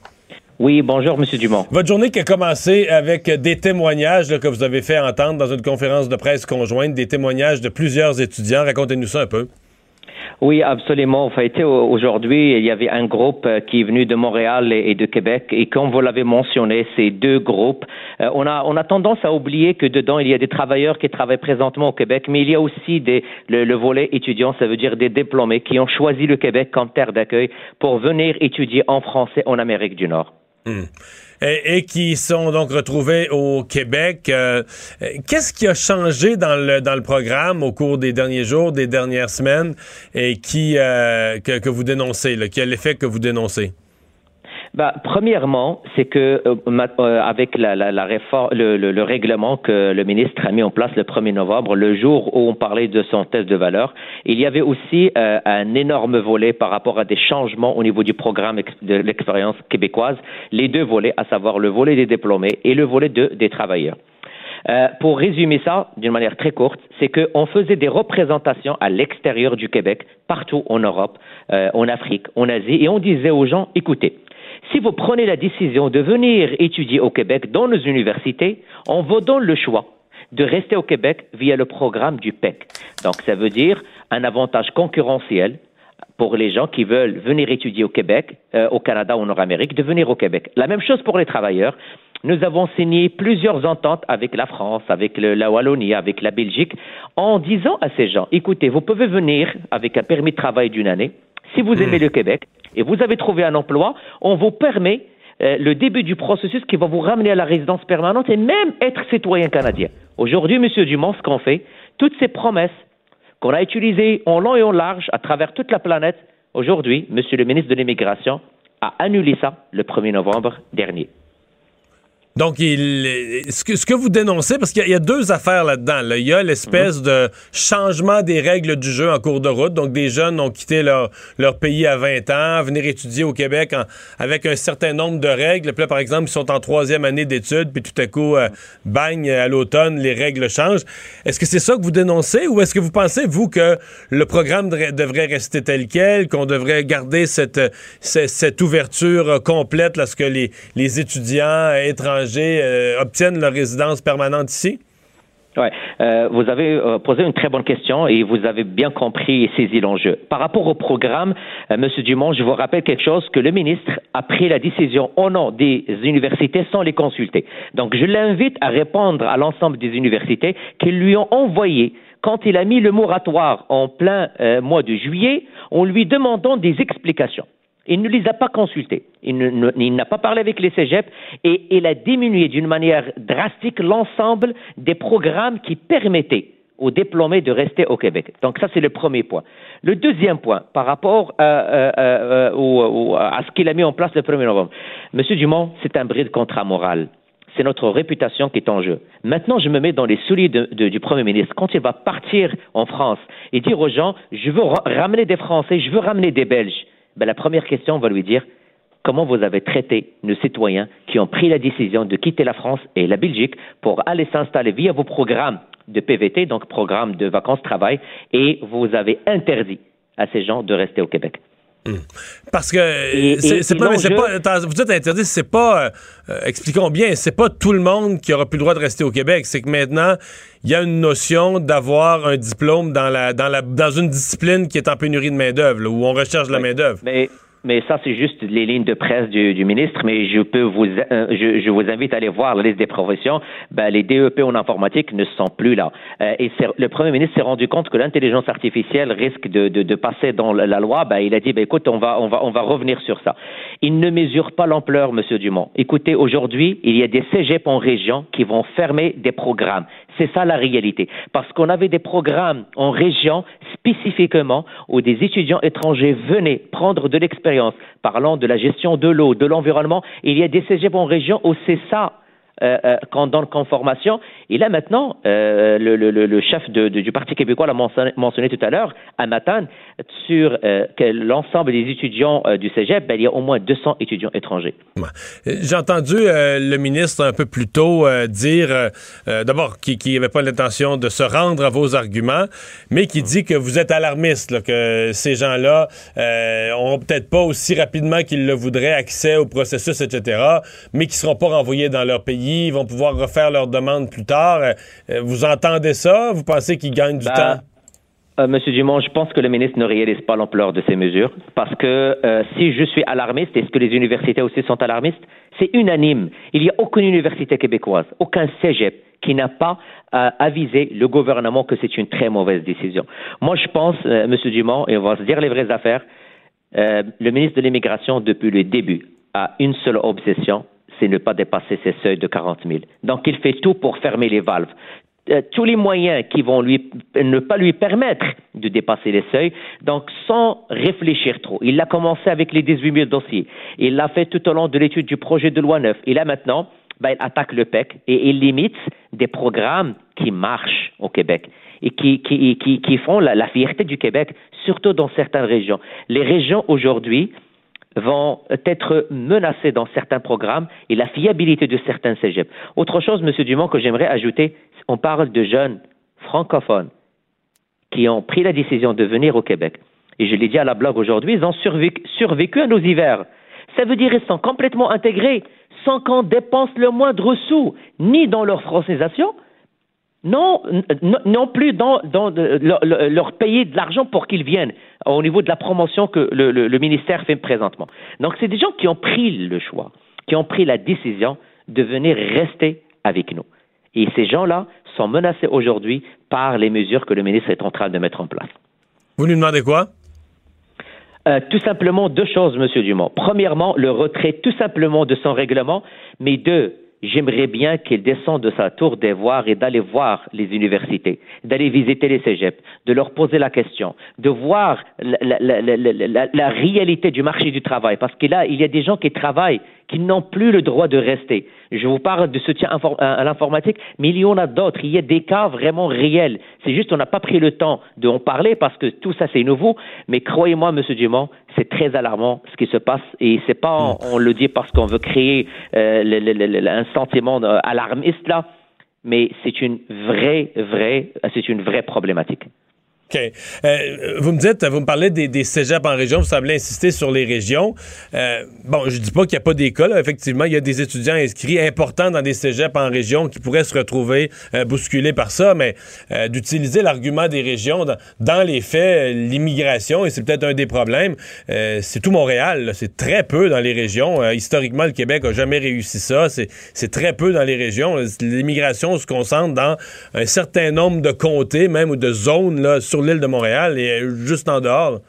[SPEAKER 15] Oui, bonjour, Monsieur Dumont.
[SPEAKER 1] Votre journée qui a commencé avec des témoignages là, que vous avez fait entendre dans une conférence de presse conjointe, des témoignages de plusieurs étudiants. Racontez-nous ça un peu.
[SPEAKER 15] Oui, absolument. En fait, au- aujourd'hui, il y avait un groupe euh, qui est venu de Montréal et de Québec. Et comme vous l'avez mentionné, ces deux groupes, euh, on, a, on a tendance à oublier que dedans, il y a des travailleurs qui travaillent présentement au Québec, mais il y a aussi des, le, le volet étudiant, ça veut dire des diplômés qui ont choisi le Québec comme terre d'accueil pour venir étudier en français en Amérique du Nord.
[SPEAKER 1] Hmm. Et, qui sont donc retrouvés au Québec. Euh, euh, Qu'est-ce qui a changé dans le, programme au cours des derniers jours, des dernières semaines, et qui euh, que, vous dénoncez, qui a l'effet que vous dénoncez?
[SPEAKER 15] Bah, premièrement, c'est que euh, euh, avec la, la, la réforme, le, le, le règlement que le ministre a mis en place le 1er novembre, le jour où on parlait de son test de valeur, il y avait aussi euh, un énorme volet par rapport à des changements au niveau du programme de l'expérience québécoise, les deux volets, à savoir le volet des diplômés et le volet de, des travailleurs. Euh, pour résumer ça d'une manière très courte, c'est qu'on faisait des représentations à l'extérieur du Québec, partout en Europe, euh, en Afrique, en Asie, et on disait aux gens, écoutez, si vous prenez la décision de venir étudier au Québec dans nos universités, on vous donne le choix de rester au Québec via le programme du PEC. Donc, ça veut dire un avantage concurrentiel pour les gens qui veulent venir étudier au Québec, euh, au Canada ou en Nord-Amérique, de venir au Québec. La même chose pour les travailleurs. Nous avons signé plusieurs ententes avec la France, avec le- la Wallonie, avec la Belgique, en disant à ces gens, écoutez, vous pouvez venir avec un permis de travail d'une année. Si vous aimez le Québec et vous avez trouvé un emploi, on vous permet euh, le début du processus qui va vous ramener à la résidence permanente et même être citoyen canadien. Aujourd'hui, Monsieur Dumont, ce qu'on fait, toutes ces promesses qu'on a utilisées en long et en large à travers toute la planète, aujourd'hui, Monsieur le ministre de l'Immigration a annulé ça le 1er novembre dernier.
[SPEAKER 1] Donc, il, ce, que, ce que vous dénoncez, parce qu'il y, a- il y a deux affaires là-dedans. là. Il y a l'espèce de changement des règles du jeu en cours de route. Donc, des jeunes ont quitté leur, leur pays à 20 ans, venir étudier au Québec en- avec un certain nombre de règles. Puis là, par exemple, ils sont en troisième année d'études, puis tout à coup, euh, bang, à l'automne, les règles changent. Est-ce que c'est ça que vous dénoncez ou est-ce que vous pensez, vous, que le programme devrait, devrait rester tel quel, qu'on devrait garder cette, euh, cette, cette ouverture euh, complète lorsque les, les étudiants euh, étrangers euh, obtiennent leur résidence permanente ici?
[SPEAKER 15] Ouais, euh, vous avez euh, posé une très bonne question et vous avez bien compris et saisi l'enjeu. Par rapport au programme, Monsieur Dumont, je vous rappelle quelque chose que le ministre a pris la décision au nom des universités sans les consulter. Donc, je l'invite à répondre à l'ensemble des universités qui lui ont envoyé quand il a mis le moratoire en plein mois de juillet, en lui demandant des explications. Il ne les a pas consultés. Il n'a pas parlé avec les cégeps et il a diminué d'une manière drastique l'ensemble des programmes qui permettaient aux diplômés de rester au Québec. Donc ça, c'est le premier point. Le deuxième point, par rapport à, euh, euh, au- à ce qu'il a mis en place le 1er novembre. Monsieur Dumont, c'est un bris de contrat moral. C'est notre réputation qui est en jeu. Maintenant, je me mets dans les souliers du Premier ministre. Quand il va partir en France et dire aux gens, je veux ra- ramener des Français, je veux ramener des Belges, ben, la première question, on va lui dire, comment vous avez traité nos citoyens qui ont pris la décision de quitter la France et la Belgique pour aller s'installer via vos programmes de PVT, donc programme de vacances-travail, et vous avez interdit à ces gens de rester au Québec?
[SPEAKER 1] Parce que c'est pas, pas- attends, vous dites interdit, c'est pas, euh, euh, expliquons bien, c'est pas tout le monde qui aura plus le droit de rester au Québec. C'est que maintenant, il y a une notion d'avoir un diplôme dans la, dans la, dans une discipline qui est en pénurie de main d'œuvre, où on recherche la main d'œuvre.
[SPEAKER 15] Mais, mais ça, c'est juste les lignes de presse du, du ministre, mais je peux vous, euh, je, je vous invite à aller voir la liste des professions. Ben, les DEP en informatique ne sont plus là. Euh, et le premier ministre s'est rendu compte que l'intelligence artificielle risque de, de, de passer dans la la loi. Ben, il a dit, ben, écoute, on va, on va, on va revenir sur ça. Il ne mesure pas l'ampleur, Monsieur Dumont. Écoutez, aujourd'hui, il y a des cégeps en région qui vont fermer des programmes. C'est ça la réalité. Parce qu'on avait des programmes en région spécifiquement où des étudiants étrangers venaient prendre de l'expérience parlant de la gestion de l'eau, de l'environnement. Il y a des cégeps en région où c'est ça euh, euh, qu'on donne comme formation. Et là maintenant, euh, le, chef du Parti québécois l'a mentionné, tout à l'heure, à sur que l'ensemble des étudiants du cégep, ben, il y a au moins 200 étudiants étrangers.
[SPEAKER 1] J'ai entendu le ministre un peu plus tôt dire, d'abord, qu'il n'avait pas l'intention de se rendre à vos arguments, mais qui dit que vous êtes alarmiste, que ces gens-là euh, auront peut-être pas aussi rapidement qu'ils le voudraient accès au processus, etc., mais qui seront pas renvoyés dans leur pays, ils vont pouvoir refaire leur demande plus tard. Euh, euh, vous entendez ça? Vous pensez qu'ils gagnent du
[SPEAKER 15] Ben,
[SPEAKER 1] temps?
[SPEAKER 15] Euh, Monsieur Dumont, je pense que le ministre ne réalise pas l'ampleur de ces mesures parce que euh, si je suis alarmiste, est-ce que les universités aussi sont alarmistes? C'est unanime. Il n'y a aucune université québécoise, aucun cégep qui n'a pas euh, avisé le gouvernement que c'est une très mauvaise décision. Moi, je pense, Monsieur Dumont, et on va se dire les vraies affaires, le ministre de l'Immigration, depuis le début, a une seule obsession, c'est ne pas dépasser ces seuils de 40 000. Donc, il fait tout pour fermer les valves. Euh, tous les moyens qui vont lui ne pas lui permettre de dépasser les seuils, donc sans réfléchir trop. Il a commencé avec les 18 000 dossiers. Il l'a fait tout au long de l'étude du projet de loi 9. Et là maintenant, ben, attaque le PEC et il limite des programmes qui marchent au Québec et qui, qui, qui, qui font la, la fierté du Québec, surtout dans certaines régions. Les régions aujourd'hui vont être menacées dans certains programmes et la fiabilité de certains cégeps. Autre chose, Monsieur Dumont, que j'aimerais ajouter, on parle de jeunes francophones qui ont pris la décision de venir au Québec. Et je l'ai dit à la blog aujourd'hui, ils ont survécu, à nos hivers. Ça veut dire qu'ils sont complètement intégrés sans qu'on dépense le moindre sou, ni dans leur francisation, non, non plus dans, leur- leur payer de l'argent pour qu'ils viennent au niveau de la promotion que le, le- le ministère fait présentement. Donc, c'est des gens qui ont pris le choix, qui ont pris la décision de venir rester avec nous. Et ces gens-là sont menacés aujourd'hui par les mesures que le ministre est en train de mettre en place.
[SPEAKER 1] Vous lui demandez quoi?
[SPEAKER 15] Euh, tout simplement deux choses, Monsieur Dumont. Premièrement, le retrait tout simplement de son règlement, mais deux, j'aimerais bien qu'il descende de sa tour des et d'aller voir les universités, d'aller visiter les cégeps, de leur poser la question, de voir la- la réalité du marché du travail, parce que là, il y a des gens qui travaillent, qui n'ont plus le droit de rester. Je vous parle de soutien à l'informatique, mais il y en a d'autres. Il y a des cas vraiment réels. C'est juste qu'on n'a pas pris le temps d'en parler parce que tout ça c'est nouveau. Mais croyez-moi, Monsieur Dumont, c'est très alarmant ce qui se passe et c'est pas on, on le dit parce qu'on veut créer euh, le- le- le- le- un sentiment euh, alarmiste là, mais c'est une vraie, vraie, c'est une vraie problématique.
[SPEAKER 1] Euh, vous me dites, vous me parlez des, des cégeps en région, vous semblez insister sur les régions. Euh, bon, je dis pas qu'il n'y a pas d'école. Effectivement, il y a des étudiants inscrits importants dans des cégeps en région qui pourraient se retrouver euh, bousculés par ça, mais d'utiliser l'argument des régions, dans, dans les faits, l'immigration, et c'est peut-être un des problèmes, c'est tout Montréal. C'est très peu dans les régions. Historiquement, le Québec a jamais réussi ça. C'est très peu dans les régions. L'immigration se concentre dans un certain nombre de comtés, même, ou de zones là, sur l'île de Montréal et euh, juste en dehors.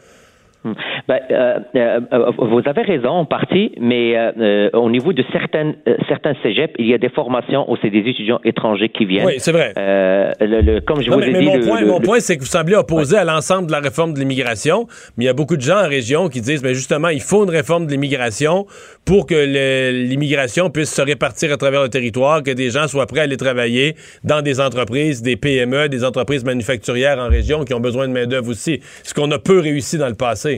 [SPEAKER 15] Ben, euh, euh, euh, vous avez raison en partie, mais euh, au niveau de certaines, certains cégeps, il y a des formations où c'est des étudiants étrangers qui viennent.
[SPEAKER 1] Oui, c'est vrai.
[SPEAKER 15] Le- le- comme je
[SPEAKER 1] Non,
[SPEAKER 15] vous
[SPEAKER 1] mais,
[SPEAKER 15] ai
[SPEAKER 1] mais
[SPEAKER 15] dit,
[SPEAKER 1] mon
[SPEAKER 15] le-
[SPEAKER 1] point, mon point, c'est que vous semblez opposé à l'ensemble de la réforme de l'immigration, mais il y a beaucoup de gens en région qui disent, mais justement, il faut une réforme de l'immigration pour que l'immigration puisse se répartir à travers le territoire, que des gens soient prêts à aller travailler dans des entreprises, des PME, des entreprises manufacturières en région qui ont besoin de main-d'œuvre aussi. Ce qu'on a peu réussi dans le passé.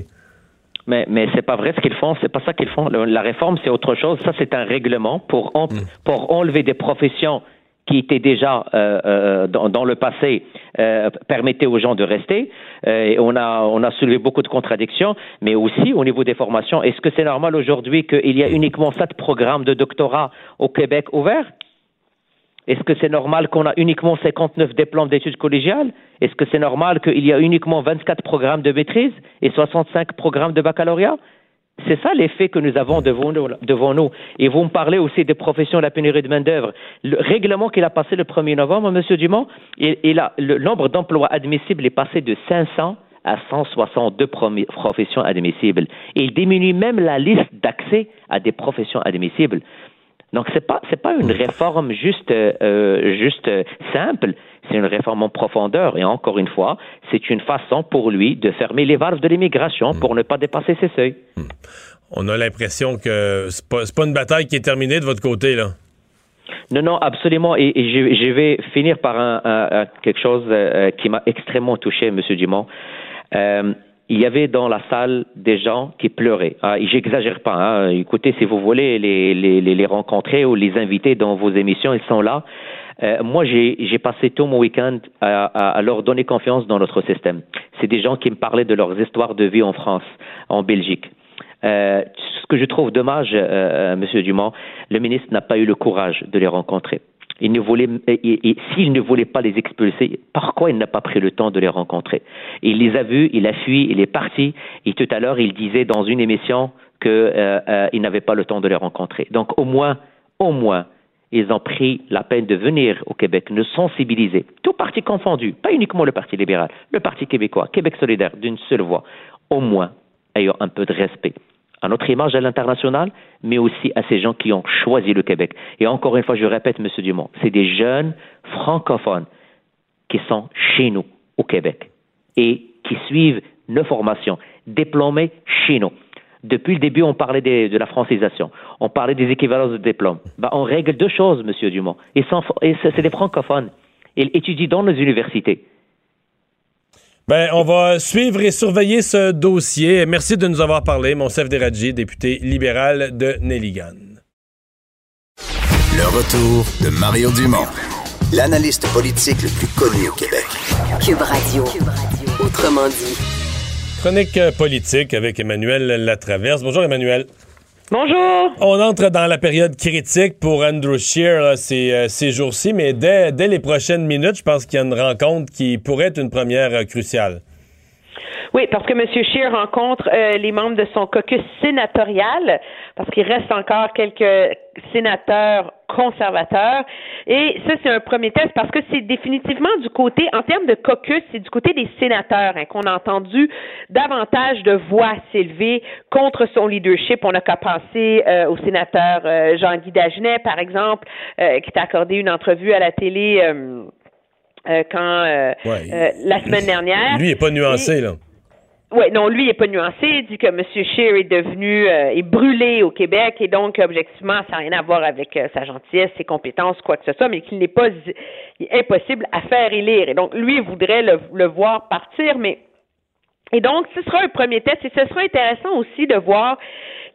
[SPEAKER 15] Mais, mais c'est pas vrai ce qu'ils font, c'est pas ça qu'ils font. Le- La réforme, c'est autre chose. Ça, c'est un règlement pour, en- pour enlever des professions qui étaient déjà euh, euh, dans, dans le passé euh, permettaient aux gens de rester. Et on a on a soulevé beaucoup de contradictions, mais aussi au niveau des formations. Est-ce que c'est normal aujourd'hui qu'il y a uniquement sept programmes de doctorat au Québec ouverts? Est-ce que c'est normal qu'on a uniquement 59 diplômes d'études collégiales? Est-ce que c'est normal qu'il y a uniquement 24 programmes de maîtrise et 65 programmes de baccalauréat? C'est ça l'effet que nous avons devant nous. Et vous me parlez aussi des professions de la pénurie de main-d'œuvre. Le règlement qu'il a passé le 1er novembre, M. Dumont, le nombre d'emplois admissibles est passé de 500 à 162 promi- professions admissibles. Il diminue même la liste d'accès à des professions admissibles. Donc c'est pas c'est pas une réforme juste euh, euh, juste euh, simple, c'est une réforme en profondeur et encore une fois, c'est une façon pour lui de fermer les valves de l'immigration pour ne pas dépasser ses seuils.
[SPEAKER 1] On a l'impression que c'est pas, pas une bataille qui est terminée de votre côté, là.
[SPEAKER 15] Non, non, absolument. Et, et je, je vais finir par un, un- un- quelque chose qui m'a extrêmement touché, Monsieur Dumont. Euh, il y avait dans la salle des gens qui pleuraient. Ah, J'exagère pas. hein. Écoutez, si vous voulez les, les, les, rencontrer ou les inviter dans vos émissions, ils sont là. Euh, moi, j'ai j'ai passé tout mon week-end à, à- à leur donner confiance dans notre système. C'est des gens qui me parlaient de leurs histoires de vie en France, en Belgique. Euh, ce que je trouve dommage, euh, euh, Monsieur Dumont, le ministre n'a pas eu le courage de les rencontrer. Il ne voulait, s'il ne voulait pas les expulser, pourquoi il n'a pas pris le temps de les rencontrer? Il les a vus, il a fui, il est parti, et tout à l'heure, il disait dans une émission qu'il euh, euh, n'avait pas le temps de les rencontrer. Donc, au moins, au moins, ils ont pris la peine de venir au Québec, nous sensibiliser, tout parti confondu, pas uniquement le Parti libéral, le Parti québécois, Québec solidaire, d'une seule voix, au moins, ayant un peu de respect à notre image à l'international, mais aussi à ces gens qui ont choisi le Québec. Et encore une fois, je répète, Monsieur Dumont, c'est des jeunes francophones qui sont chez nous, au Québec, et qui suivent nos formations, diplômés chez nous. Depuis le début, on parlait de la francisation, on parlait des équivalences de diplômes. Ben, on règle deux choses, Monsieur Dumont, sont- et c'est des francophones. Ils étudient dans nos universités.
[SPEAKER 1] Ben, on va suivre et surveiller ce dossier. Merci de nous avoir parlé, Monsef Deradji, député libéral de Nelligan.
[SPEAKER 6] Le retour de Mario Dumont, l'analyste politique le plus connu au Québec.
[SPEAKER 7] Cube Radio. Autrement dit.
[SPEAKER 1] Chronique politique avec Emmanuel Latraverse. Bonjour, Emmanuel.
[SPEAKER 16] Bonjour.
[SPEAKER 1] On entre dans la période critique pour Andrew Scheer là, ces, euh, ces jours-ci, mais dès, dès les prochaines minutes, je pense qu'il y a une rencontre qui pourrait être une première euh, cruciale.
[SPEAKER 16] Oui, parce que M. Scheer rencontre euh, les membres de son caucus sénatorial, parce qu'il reste encore quelques sénateurs conservateurs. Et ça, c'est un premier test parce que c'est définitivement du côté, en termes de caucus, c'est du côté des sénateurs hein, qu'on a entendu davantage de voix s'élever contre son leadership. On n'a qu'à penser euh, au sénateur euh, Jean-Guy Dagenet, par exemple, euh, qui t'a accordé une entrevue à la télé. quand
[SPEAKER 1] Ouais,
[SPEAKER 16] la semaine dernière.
[SPEAKER 1] Lui, il n'est pas nuancé, là.
[SPEAKER 16] Oui, non, lui, il n'est pas nuancé. Il dit que M. Scheer est devenu, euh, est brûlé au Québec et donc, objectivement, ça n'a rien à voir avec euh, sa gentillesse, ses compétences, quoi que ce soit, mais qu'il n'est pas impossible à faire élire. Et donc, lui, il voudrait le, le voir partir, mais et donc, ce sera un premier test et ce sera intéressant aussi de voir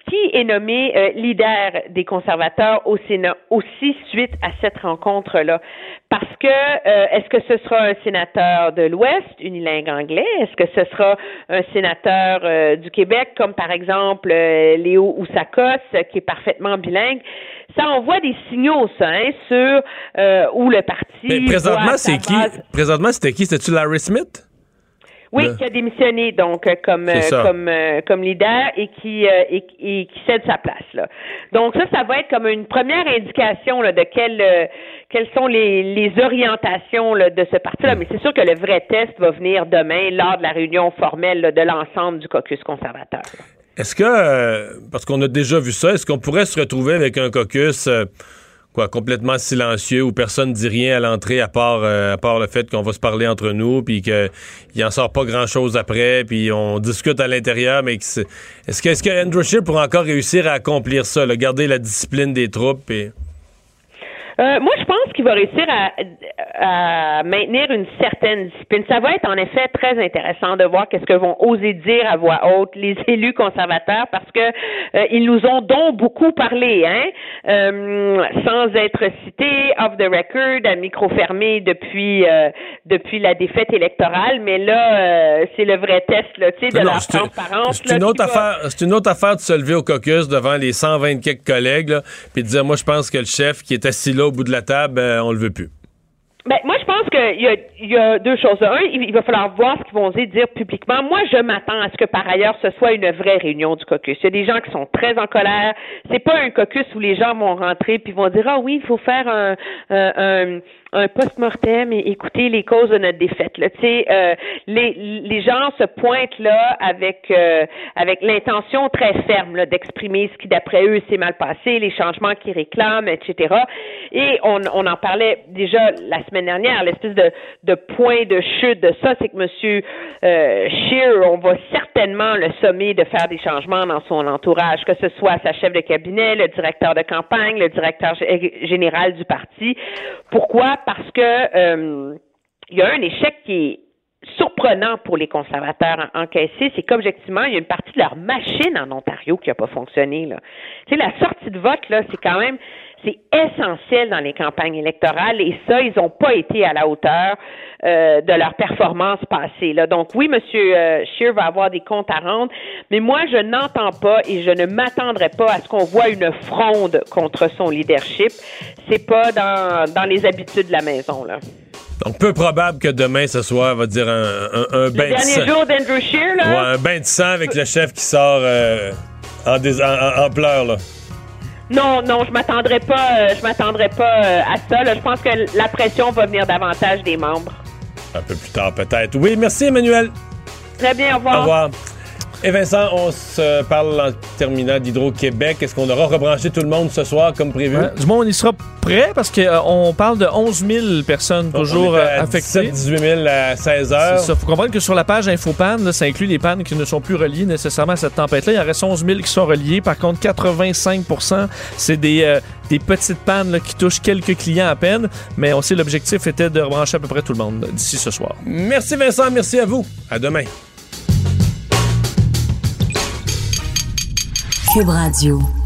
[SPEAKER 16] qui est nommé euh, leader des conservateurs au Sénat aussi suite à cette rencontre-là? Parce que euh, est-ce que ce sera un sénateur de l'Ouest, unilingue anglais? Est-ce que ce sera un sénateur euh, du Québec, comme par exemple euh, Léo Oussakos, qui est parfaitement bilingue? Ça envoie des signaux, ça, hein, sur euh, où le parti.
[SPEAKER 1] Mais présentement, c'est qui? Présentement, c'était qui? C'était-tu Larry Smith?
[SPEAKER 16] Oui,
[SPEAKER 1] Le-
[SPEAKER 16] qui a démissionné donc euh, comme euh, comme euh, comme leader et qui et, et qui cède sa place là. Donc ça, ça va être comme une première indication là, de quelles quelles sont les, les orientations là, de ce parti-là. Mais c'est sûr que le vrai test va venir demain lors de la réunion formelle là, de l'ensemble du caucus conservateur.
[SPEAKER 1] Est-ce que, parce qu'on a déjà vu ça, est-ce qu'on pourrait se retrouver avec un caucus quoi, complètement silencieux où personne ne dit rien à l'entrée à part, euh, à part le fait qu'on va se parler entre nous, puis qu'il en sort pas grand-chose après, puis on discute à l'intérieur, mais que est-ce que, est-ce que Andrew Scheer pourra encore réussir à accomplir ça, là, garder la discipline des troupes? Et...
[SPEAKER 16] Euh, moi, je pense qu'il va réussir à, à maintenir une certaine discipline. Ça va être en effet très intéressant de voir qu'est-ce que vont oser dire à voix haute les [laughs] élus conservateurs parce que euh, ils nous ont donc beaucoup parlé, hein, euh, sans être cités off the record, à micro fermé depuis euh, depuis la défaite électorale. Mais là, euh, c'est le vrai test, là, tu sais, de
[SPEAKER 1] Non,
[SPEAKER 16] la
[SPEAKER 1] c'est-
[SPEAKER 16] transparence.
[SPEAKER 1] C'est une, autre
[SPEAKER 16] va-
[SPEAKER 1] affaire, c'est une autre affaire de se lever au caucus devant les 120 quelques collègues, là, puis de dire, moi, je pense que le chef qui est assis là au bout de la table, euh, on le veut plus.
[SPEAKER 16] Ben, moi, je pense qu'il y a, deux choses. Un, il va falloir voir ce qu'ils vont dire publiquement. Moi, je m'attends à ce que, par ailleurs, ce soit une vraie réunion du caucus. Il y a des gens qui sont très en colère. C'est pas un caucus où les gens vont rentrer puis vont dire, ah oui, il faut faire un, un post-mortem et écouter les causes de notre défaite. Là. Tu sais, euh, les, les gens se pointent là avec, euh, avec l'intention très ferme d'exprimer ce qui, d'après eux, s'est mal passé, les changements qu'ils réclament, etc. Et on, on en parlait déjà la semaine dernière, l'espèce de, de point de chute de ça, c'est que Monsieur euh, on va certainement le sommer de faire des changements dans son entourage, que ce soit sa chef de cabinet, le directeur de campagne, le directeur gé- général du parti. Pourquoi? Parce que euh, il y a un échec qui est surprenant pour les conservateurs en- encaissés, c'est qu'objectivement, il y a une partie de leur machine en Ontario qui n'a pas fonctionné. Là. Tu la sortie de vote, là, c'est quand même c'est essentiel dans les campagnes électorales et ça, ils n'ont pas été à la hauteur euh, de leur performance passée. Là. Donc oui, M. Scheer va avoir des comptes à rendre, mais moi, je n'entends pas et je ne m'attendrai pas à ce qu'on voit une fronde contre son leadership. C'est pas dans, dans les habitudes de la maison. Là.
[SPEAKER 1] Donc, peu probable que demain, ce soit, on va dire, un, un, un
[SPEAKER 16] Le
[SPEAKER 1] bain de sang.
[SPEAKER 16] dernier jour d'Andrew Scheer, là,
[SPEAKER 1] Ouais, un bain de sang avec le chef qui sort euh, en, dés- en, en- en pleurs, là.
[SPEAKER 16] Non, non, je m'attendrai pas, euh, je m'attendrai pas euh, à ça. là. Je pense que la pression va venir davantage des membres.
[SPEAKER 1] Un peu plus tard, peut-être. Oui, merci, Emmanuel.
[SPEAKER 16] Très bien, au revoir.
[SPEAKER 1] Au revoir. Et Vincent, on se parle en terminant d'Hydro-Québec. Est-ce qu'on aura rebranché tout le monde ce soir comme prévu?
[SPEAKER 2] Ouais, du moins, on y sera prêt parce qu'on parle de 11 000 personnes toujours euh, affectées.
[SPEAKER 1] 17 18 000 à 16 heures.
[SPEAKER 2] C'est ça. faut comprendre que sur la page Infopan, là, ça inclut les pannes qui ne sont plus reliées nécessairement à cette tempête-là. Il en reste 11 000 qui sont reliés. Par contre, 85% c'est des, euh, des petites pannes là, qui touchent quelques clients à peine. Mais on sait l'objectif était de rebrancher à peu près tout le monde d'ici ce soir.
[SPEAKER 1] Merci Vincent, merci à vous. À demain.
[SPEAKER 7] Cube Radio.